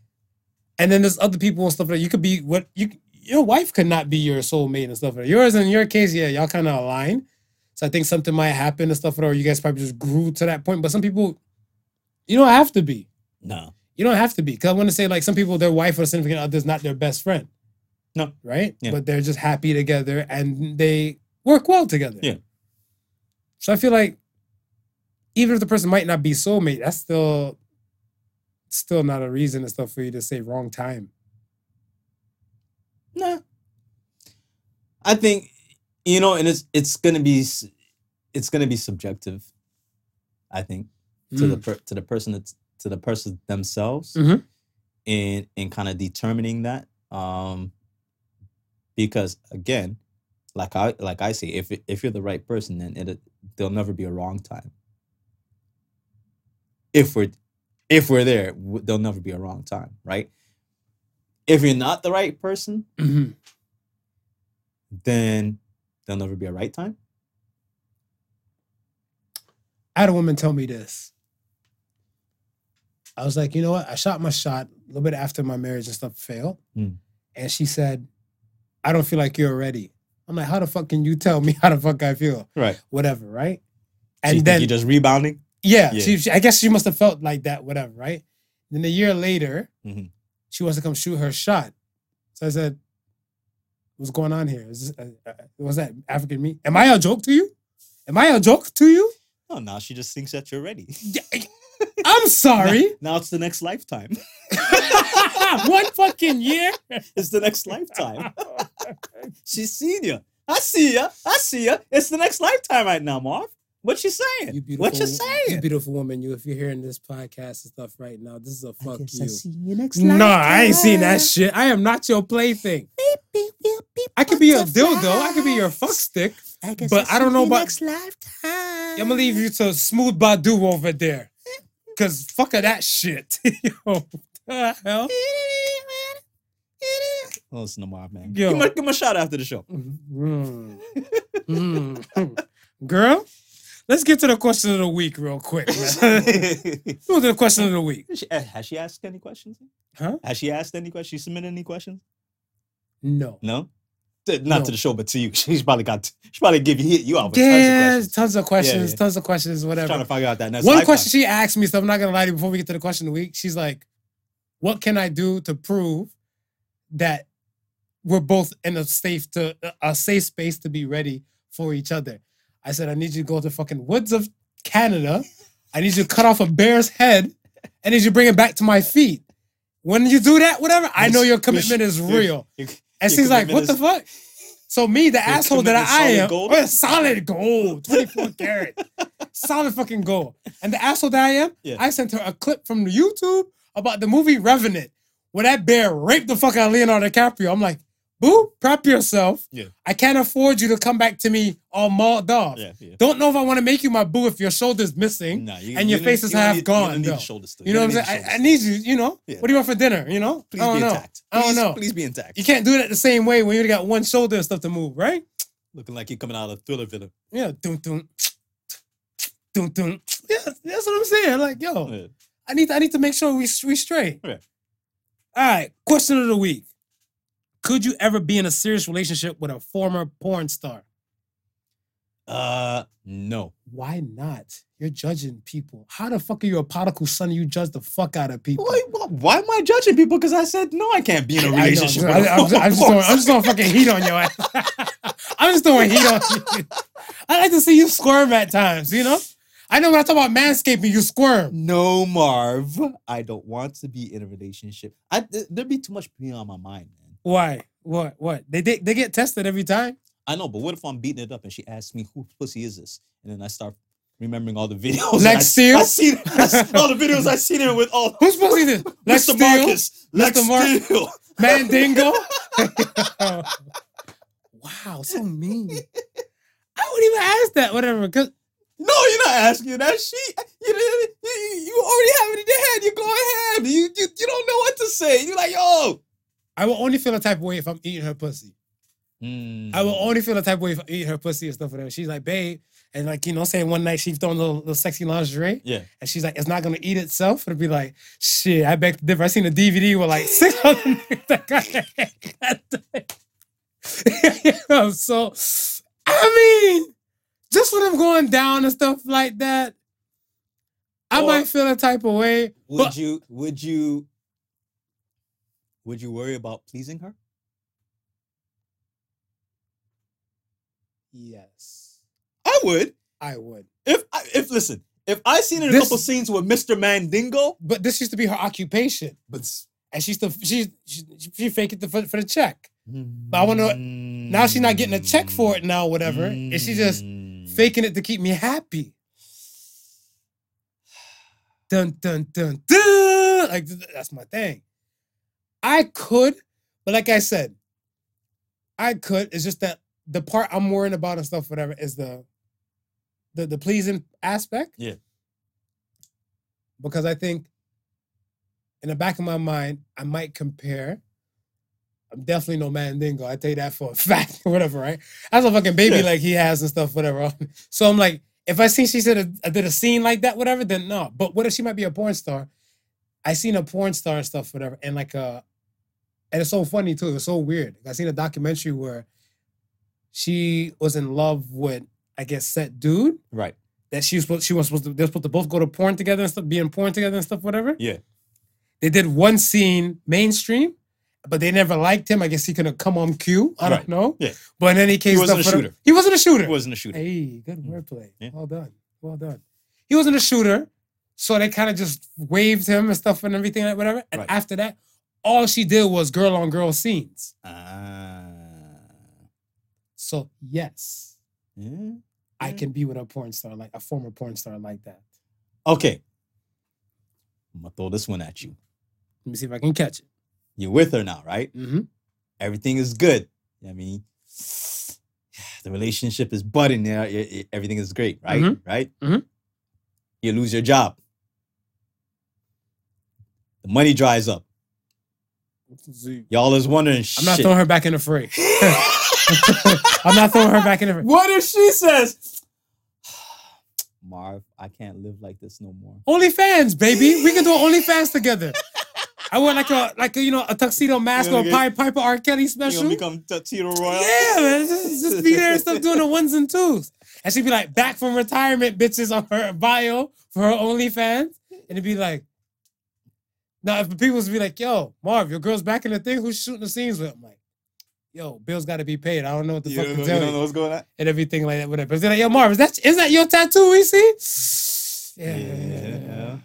Speaker 2: And then there's other people and stuff that you could be what you your wife could not be your soulmate and stuff. Yours in your case, yeah, y'all kind of align. So I think something might happen and stuff, or you guys probably just grew to that point. But some people, you don't have to be.
Speaker 4: No.
Speaker 2: You don't have to be. Because I want to say, like, some people, their wife or significant other is not their best friend.
Speaker 4: No.
Speaker 2: Right?
Speaker 4: Yeah.
Speaker 2: But they're just happy together and they work well together.
Speaker 4: Yeah.
Speaker 2: So I feel like even if the person might not be soulmate, that's still still not a reason and stuff for you to say wrong time.
Speaker 4: Nah. I think you know, and it's it's gonna be it's gonna be subjective. I think to the per, to the person that's to the person themselves,
Speaker 2: Mhm.
Speaker 4: in in kind of determining that. Um, because again, like I like I say, if if you're the right person, then it there'll never be a wrong time. If we're if we're there, there'll never be a wrong time, right? If you're not the right person,
Speaker 2: Mhm.
Speaker 4: then there'll never be a right time.
Speaker 2: I had a woman tell me this. I was like, you know what? I shot my shot a little bit after my marriage and stuff failed.
Speaker 4: Mm.
Speaker 2: And she said, I don't feel like you're ready. I'm like, how the fuck can you tell me how the fuck I feel?
Speaker 4: Right.
Speaker 2: Whatever, right?
Speaker 4: And you
Speaker 2: then,
Speaker 4: you're just rebounding.
Speaker 2: yeah,
Speaker 4: Yeah.
Speaker 2: She, she- I guess she must have felt like that, whatever, right? Then a year later,
Speaker 4: Mhm.
Speaker 2: she wants to come shoot her shot. So I said, what's going on here? Is this, uh, uh, was that African me? Am I a joke to you? Am I a joke to you?
Speaker 4: Oh, now she just thinks that you're ready.
Speaker 2: I'm sorry.
Speaker 4: Now it's the next lifetime.
Speaker 2: One fucking year.
Speaker 4: It's the next lifetime. She's seen you. I see ya. I see ya. It's the next lifetime right now, Marv. What you saying?
Speaker 2: You beautiful,
Speaker 4: what you saying?
Speaker 2: You beautiful woman. You, if you're hearing this podcast and stuff right now, this is a fuck you.
Speaker 4: you next
Speaker 2: No, I ain't seen that shit. I am not your plaything. I could be your dildo. I could be your fuck stick. but I don't know about.
Speaker 3: next lifetime.
Speaker 2: I'm gonna leave you to Smooth Badu over there. Cause fuck of that shit. Yo, what the hell?
Speaker 4: Listen to Marv, man.
Speaker 2: Yo.
Speaker 4: Give, him a, give him a shout after the show.
Speaker 2: Mm. Mm. Girl, let's get to the question of the week real quick. Let's go to the question of the week.
Speaker 4: She- uh, Has she asked any questions?
Speaker 2: Huh?
Speaker 4: Has she asked any questions? She submitted any questions?
Speaker 2: No.
Speaker 4: No. Not
Speaker 2: No.
Speaker 4: to the show, but to you. She's probably got. She probably give you hit you out
Speaker 2: Yeah,
Speaker 4: tons of questions.
Speaker 2: tons of questions,
Speaker 4: yeah.
Speaker 2: tons of questions, whatever.
Speaker 4: Trying to figure out that next
Speaker 2: One question she asked me, so I'm not gonna lie to you before we get to the question of the week. She's like, What can I do to prove that we're both in a safe to a safe space to be ready for each other? I said, I need you to go to fucking woods of Canada. I need you to cut off a bear's head and need you bring it back to my feet. When you do that, whatever, I know your commitment is real. And she's like, what the fuck? So me, the asshole that I,
Speaker 4: commitment
Speaker 2: I
Speaker 4: solid
Speaker 2: am,
Speaker 4: gold?
Speaker 2: oh, solid gold, 24 karat, solid fucking gold. And the asshole that I am,
Speaker 4: Yeah.
Speaker 2: I sent her a clip from the YouTube about the movie Revenant, where that bear raped the fuck out of Leonardo DiCaprio. I'm like, boo, prep yourself.
Speaker 4: Yeah.
Speaker 2: I can't afford you to come back to me all mauled off.
Speaker 4: Yeah, yeah.
Speaker 2: Don't know if I want to make you my boo if your shoulder's missing.
Speaker 4: Nah, you-
Speaker 2: and your
Speaker 4: you
Speaker 2: face is
Speaker 4: you
Speaker 2: half
Speaker 4: need-
Speaker 2: gone,
Speaker 4: You don't need
Speaker 2: though.
Speaker 4: still.
Speaker 2: You know what I'm saying? I, I need you, you know?
Speaker 4: Yeah.
Speaker 2: What do you want for dinner? You know?
Speaker 4: Please
Speaker 2: I don't
Speaker 4: be
Speaker 2: know.
Speaker 4: intact.
Speaker 2: I don't
Speaker 4: Please-
Speaker 2: know.
Speaker 4: Please be intact.
Speaker 2: You can't do it the same way when you only got one shoulder and stuff to move, right?
Speaker 4: Looking like you're coming out of Thriller Villa.
Speaker 2: Yeah. Doom, doom. Doom, doom. Yeah, that's what I'm saying. Like, yo,
Speaker 4: Yeah.
Speaker 2: I need I need to make sure we we straight.
Speaker 4: Yeah.
Speaker 2: All right. Question of the week. Could you ever be in a serious relationship with a former porn star?
Speaker 4: Uh, no.
Speaker 2: Why not? You're judging people. How the fuck are you a prodigal son? You judge the fuck out of people.
Speaker 4: Why, why, why am I judging people? Because I said no, I can't be in a relationship.
Speaker 2: I, am just, I'm just throwing, I'm just throwing fucking heat on your ass. I'm just throwing heat on you. I like to see you squirm at times, you know? I know when I talk about manscaping, you squirm.
Speaker 4: No, Marv. I don't want to be in a relationship. I th- there'd be too much being on my mind, man.
Speaker 2: Why? What? What? They, they they get tested every time.
Speaker 4: I know, but what if I'm beating it up and she asks me "Who pussy is this, and then I start remembering all the videos.
Speaker 2: Lex
Speaker 4: I,
Speaker 2: Steele?
Speaker 4: I see I all the videos I seen her with all
Speaker 2: Who's be this? Lex
Speaker 4: Mr. Marcus, Lex
Speaker 2: Mr. Mar-
Speaker 4: Steele.
Speaker 2: Mandingo? wow, so mean. I wouldn't even ask that, whatever. Cause
Speaker 4: No, you're not asking that. She, you, you, you already have it in your head. You go ahead. You, you, you don't know what to say. You're like, yo.
Speaker 2: I will only feel a type of way if I'm eating her pussy. Hmm. I will only feel a type of way if I eat her pussy and stuff like that. She's like, babe, and like, you know, saying one night she's throwing a little, little sexy lingerie.
Speaker 4: Yeah.
Speaker 2: And she's like, it's not gonna eat itself. It'll be like, shit, I beg to differ. I seen a DVD with like six other niggas that got so I mean, just when I'm going down and stuff like that, I
Speaker 4: Or-
Speaker 2: might feel a type of way.
Speaker 4: Would
Speaker 2: But
Speaker 4: you, would you, would you worry about pleasing her?
Speaker 2: yes,
Speaker 4: I would.
Speaker 2: I would.
Speaker 4: If, I, if listen, if I seen in a
Speaker 2: This-
Speaker 4: couple scenes with Mr. Mandingo,
Speaker 2: But this used to be her occupation.
Speaker 4: but
Speaker 2: And she's the she she, she fake it for, for the check. But I wanna- Now she's not getting a check for it now, whatever. And she just
Speaker 4: Mm.
Speaker 2: faking it to keep me happy. Dun dun dun dun. Like th- that's my thing. I could, but like I said, I could. It's just that the part I'm worrying about and stuff, whatever, is the the the pleasing aspect.
Speaker 4: Yeah.
Speaker 2: Because I think in the back of my mind, I might compare. I'm definitely no mandingo. I tell you that for a fact, whatever, right? That's a fucking baby
Speaker 4: Yeah.
Speaker 2: like he has and stuff, whatever. So I'm like, if I see she said a, did a scene like that, whatever, then no. But what if she might be a porn star? I seen a porn star and stuff, whatever, and like uh and it's so funny too. It's so weird. I seen a documentary where she was in love with, I guess, set dude
Speaker 4: right.
Speaker 2: that she was supposed she was supposed to they're supposed to both go to porn together and stuff, be in porn together and stuff, whatever.
Speaker 4: Yeah.
Speaker 2: They did one scene mainstream, but they never liked him. I guess he couldn't come on cue. I
Speaker 4: Right.
Speaker 2: don't know.
Speaker 4: Yeah.
Speaker 2: But in any case,
Speaker 4: wasn't a shooter.
Speaker 2: He wasn't a shooter.
Speaker 4: He wasn't a shooter.
Speaker 2: Hey, good
Speaker 4: Mm.
Speaker 2: wordplay.
Speaker 4: Yeah.
Speaker 2: Well done. Well done. He wasn't a shooter, so they kind of just waved him and stuff and everything like whatever. And
Speaker 4: Right.
Speaker 2: after that, all she did was girl on girl scenes.
Speaker 4: Ah.
Speaker 2: So yes,
Speaker 4: Yeah.
Speaker 2: I can be with a porn star like a former porn star like that.
Speaker 4: Okay. I'm gonna throw this one at you.
Speaker 2: Let me see if I can catch it.
Speaker 4: You're with her now, right?
Speaker 2: Mm-hmm.
Speaker 4: Everything is good. I mean, the relationship is budding there. Everything is great, right?
Speaker 2: Mhm.
Speaker 4: Right?
Speaker 2: Mhm.
Speaker 4: You lose your job. The money dries up. Y'all is wondering.
Speaker 2: I'm not
Speaker 4: shit.
Speaker 2: throwing her back in the fray. I'm not throwing her back in the fray.
Speaker 4: What if she says, Marv, I can't live like this no more.
Speaker 2: OnlyFans, baby. We can do OnlyFans together. I want like a like a, you know a tuxedo mask or a
Speaker 4: gonna
Speaker 2: Pied Piper R. Kelly
Speaker 4: You
Speaker 2: special.
Speaker 4: gonna become T- Tito Royale?
Speaker 2: Yeah, man. Just, just be there and stuff doing the ones and twos. And she'd be like, back from retirement, bitches on her bio for her OnlyFans. And it'd be like, now if people would be like, yo, Marv, your girl's back in the thing, who's shooting the scenes with? I'm like, yo, bills gotta be paid. I don't know what the
Speaker 4: You
Speaker 2: fuck to
Speaker 4: know,
Speaker 2: tell
Speaker 4: you don't know what's going on?
Speaker 2: And everything like that, whatever. But they're like, yo, Marv, is that is that your tattoo we see? Yeah, yeah.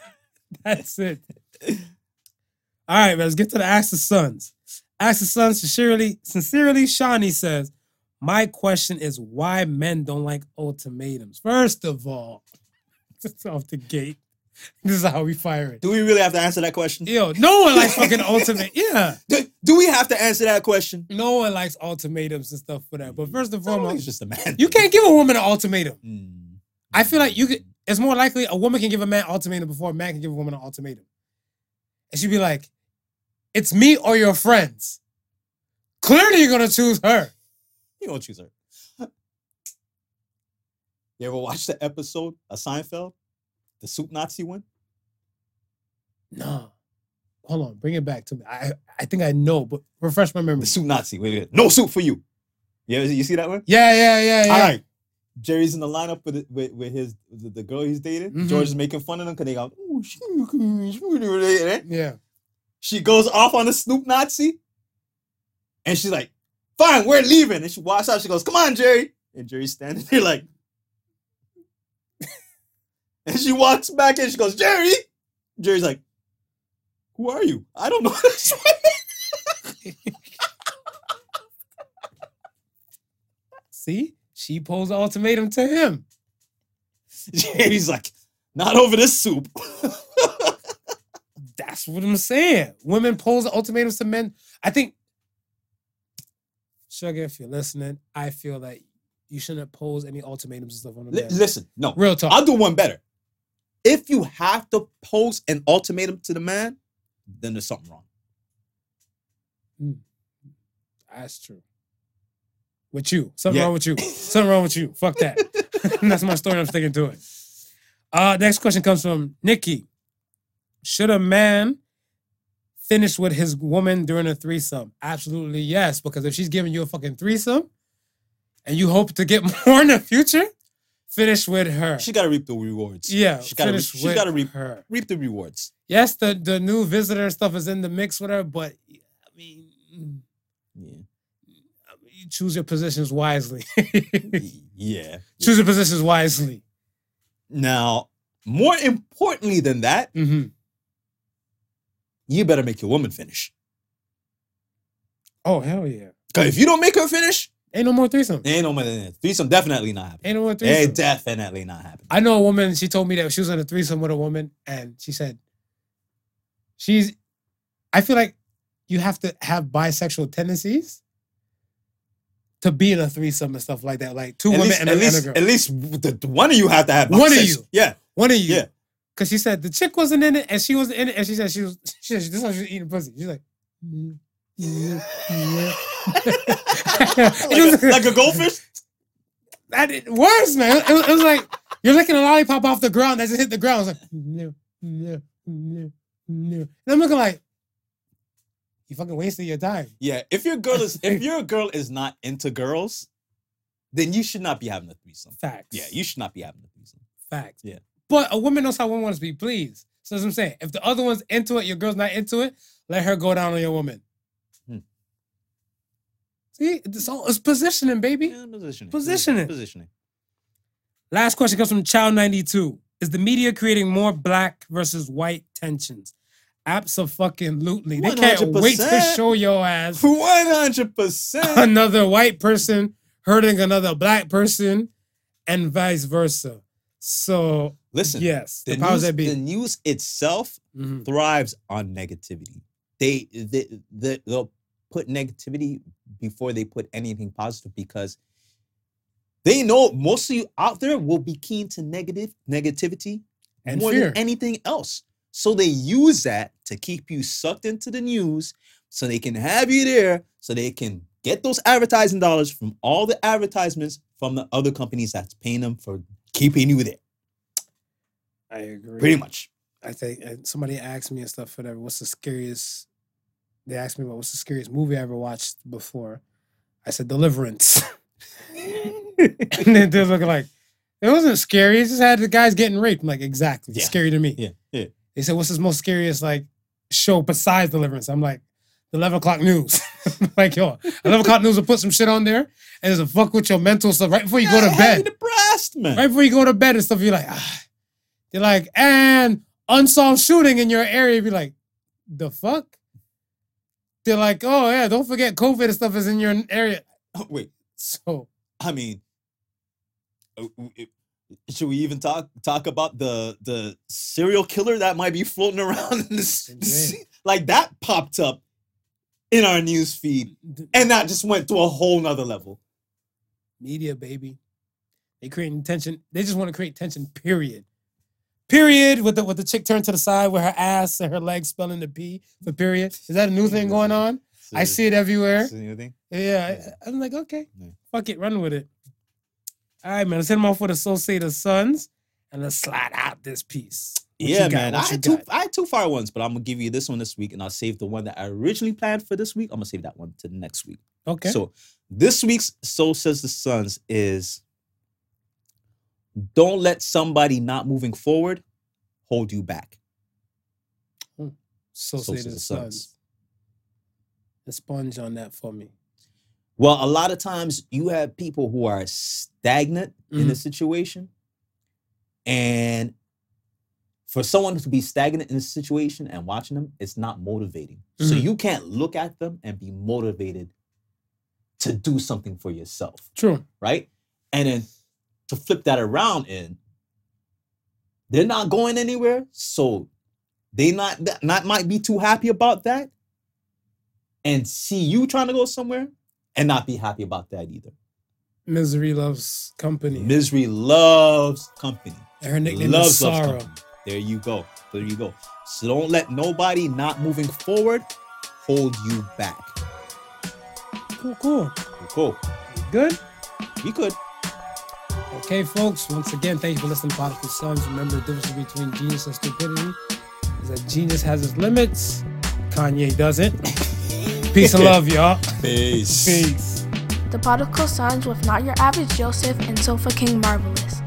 Speaker 2: That's it. All right, let's get to the Ask the Sons. Ask the Sons sincerely, sincerely, Shawnee says, My question is why men don't like ultimatums. First of all, just off the gate. This is how we fire it.
Speaker 4: Do we really have to answer that question?
Speaker 2: Yo, no one likes fucking ultimate. Yeah.
Speaker 4: Do, do we have to answer that question?
Speaker 2: No one likes ultimatums and stuff for that. But first and foremost, It's
Speaker 4: just a man.
Speaker 2: you can't give a woman an ultimatum.
Speaker 4: Mm.
Speaker 2: I feel like you could. It's more likely a woman can give a man ultimatum before a man can give a woman an ultimatum. And she'd be like, "It's me or your friends." Clearly, you're gonna choose her.
Speaker 4: You don't choose her. You ever watch the episode of Seinfeld? The soup Nazi one?
Speaker 2: No, hold on, bring it back to me. I I think I know, but refresh my memory.
Speaker 4: The soup Nazi. Wait, wait. No soup for you. Yeah, you see that one?
Speaker 2: Yeah, yeah, yeah, yeah.
Speaker 4: All right. Jerry's in the lineup with with, with his the, the girl he's dating.
Speaker 2: Mhm.
Speaker 4: George is making fun of them because they go, "Ooh, she, she,
Speaker 2: Yeah.
Speaker 4: she goes off on the Soup Nazi, and she's like, "Fine, we're leaving." And she walks out. She goes, "Come on, Jerry." And Jerry's standing there like, and she walks back and she goes, "Jerry." Jerry's like, "Who are you? I don't know."
Speaker 2: See, she pulls an ultimatum to him.
Speaker 4: Jerry's like, "Not over this soup."
Speaker 2: That's what I'm saying. Women pose ultimatums to men. I think, Sugar, if you're listening, I feel that you shouldn't pose any ultimatums and stuff on a man.
Speaker 4: listen, no,
Speaker 2: Real talk.
Speaker 4: I'll do one better. If you have to pose an ultimatum to the man, then there's something wrong.
Speaker 2: That's true. With you. Something
Speaker 4: Yeah.
Speaker 2: wrong with you. Something wrong with you. Fuck that. That's my story. I'm sticking to it. Uh, next question comes from Nikki. Should a man finish with his woman during a threesome? Absolutely yes, because if she's giving you a fucking threesome and you hope to get more in the future, finish with her.
Speaker 4: She got to reap the rewards.
Speaker 2: yeah,
Speaker 4: she got to.
Speaker 2: finish
Speaker 4: She
Speaker 2: with
Speaker 4: got to reap
Speaker 2: her.
Speaker 4: reap the rewards.
Speaker 2: Yes, the the new visitor stuff is in the mix with her, but I mean,
Speaker 4: Yeah.
Speaker 2: you choose your positions wisely.
Speaker 4: yeah.
Speaker 2: choose your positions wisely.
Speaker 4: Now, more importantly than that,
Speaker 2: hmm
Speaker 4: you better make your woman finish.
Speaker 2: Oh hell yeah!
Speaker 4: Because if you don't make her finish,
Speaker 2: Ain't no more threesome.
Speaker 4: ain't no money. Threesome definitely not happening.
Speaker 2: Ain't no more threesome.
Speaker 4: Ain't definitely not happening.
Speaker 2: I know a woman. She told me that she was in a threesome with a woman, and she said she's. I feel like you have to have bisexual tendencies to be in a threesome and stuff like that. Like two
Speaker 4: At
Speaker 2: women
Speaker 4: least,
Speaker 2: and,
Speaker 4: at
Speaker 2: a, and a
Speaker 4: least,
Speaker 2: girl.
Speaker 4: at least the, the one of you have to have
Speaker 2: One of you.
Speaker 4: Yeah.
Speaker 2: One of you.
Speaker 4: Yeah.
Speaker 2: Cause she said the chick wasn't in it and she wasn't in it and she said she was she said this is how she was eating pussy. She's like, "Mm, yeah, yeah."
Speaker 4: like,
Speaker 2: was-
Speaker 4: a, like a goldfish.
Speaker 2: that it, worse, man. It, was- it was like you're licking a lollipop off the ground that just hit the ground. It's like no, no, no, no. And I'm looking like you fucking wasted your time.
Speaker 4: Yeah, if your girl is if your girl is not into girls, then you should not be having a threesome.
Speaker 2: Facts.
Speaker 4: Yeah, you should not be having a threesome.
Speaker 2: facts.
Speaker 4: Yeah.
Speaker 2: But a woman knows how one wants to be pleased. So that's what I'm saying. If the other one's into it, your girl's not into it, let her go down on your woman. See, it's all it's positioning, baby.
Speaker 4: Yeah, positioning.
Speaker 2: Positioning.
Speaker 4: Positioning.
Speaker 2: Last question comes from Child 92. Is the media creating more black versus white tensions? Absolutely. They can't wait to show your ass
Speaker 4: One hundred percent.
Speaker 2: another white person hurting another black person and vice versa. So,
Speaker 4: Listen,
Speaker 2: yes,
Speaker 4: the
Speaker 2: the powers
Speaker 4: news,
Speaker 2: that be.
Speaker 4: the news itself
Speaker 2: Mhm.
Speaker 4: thrives on negativity. They, they, they they'll put negativity before they put anything positive because they know most of you out there will be keen to negative negativity
Speaker 2: And
Speaker 4: more
Speaker 2: fear.
Speaker 4: than anything else. So they use that to keep you sucked into the news so they can have you there so they can get those advertising dollars from all the advertisements from the other companies that's paying them for keeping you there.
Speaker 2: I agree.
Speaker 4: Pretty much.
Speaker 2: I think somebody asked me and stuff, whatever, what's the scariest? They asked me what was the scariest movie I ever watched before. I said Deliverance. and then they're looking like, it wasn't scary. It just had the guys getting raped. I'm like, exactly.
Speaker 4: Yeah.
Speaker 2: Scary to me.
Speaker 4: Yeah. Yeah.
Speaker 2: They said, what's his most scariest like show besides Deliverance? I'm like, the 11 o'clock news. like, yo, 11 o'clock news will put some shit on there and it'll fuck with your mental stuff right before you go to bed.
Speaker 4: depressed, man.
Speaker 2: Right before you go to bed and stuff, you're like, ah. You're like, and unsolved shooting in your area. You'd be like, the fuck? They're like, oh yeah, don't forget COVID and stuff is in your area.
Speaker 4: Oh, Wait,
Speaker 2: So
Speaker 4: I mean, uh, Should we even talk talk about the the serial killer that might be floating around in this? Like that popped up in our news feed, and that just went to a whole nother level.
Speaker 2: Media, baby. They creating tension. They just want to create tension, period. Period. With the with the chick turned to the side with her ass and her legs spelling the P for period. Is that a new thing going on? I see it everywhere. Yeah. I, I'm like, okay.
Speaker 4: Yeah.
Speaker 2: Fuck it, run with it. All right, man. Let's hit them off with So Says the Sons and let's slide out this piece. What
Speaker 4: yeah,
Speaker 2: got?
Speaker 4: man. I had two. I had two fire ones, but I'm gonna give you this one this week, and I'll save the one that I originally planned for this week. I'm gonna save that one to next week.
Speaker 2: Okay.
Speaker 4: So this week's So Says the Sons is don't let somebody not moving forward hold you back.
Speaker 2: Associated
Speaker 4: Says the
Speaker 2: Sons.
Speaker 4: Sons.
Speaker 2: A sponge on that for me.
Speaker 4: Well, a lot of times you have people who are stagnant in
Speaker 2: Mhm.
Speaker 4: a situation. And for someone to be stagnant in a situation and watching them, it's not motivating. So
Speaker 2: Mhm.
Speaker 4: you can't look at them and be motivated to do something for yourself.
Speaker 2: True.
Speaker 4: right? And then to flip that around in, they're not going anywhere, so they not not might be too happy about that, and see you trying to go somewhere and not be happy about that either.
Speaker 2: Misery loves company.
Speaker 4: Misery loves company.
Speaker 2: Her nickname
Speaker 4: loves,
Speaker 2: is Sorrow.
Speaker 4: There you go. There you go. So don't let nobody not moving forward hold you back.
Speaker 2: Cool, cool.
Speaker 4: Cool.
Speaker 2: Good?
Speaker 4: You could.
Speaker 2: Okay, folks. Once again, thank you for listening to Prodigal Sons. Remember, the difference between genius and stupidity is that genius has its limits. Kanye doesn't. Peace and love, y'all.
Speaker 4: Peace.
Speaker 2: Peace.
Speaker 3: The Prodigal Sons with Not Your Average Joseph and Sofa King Marvelous.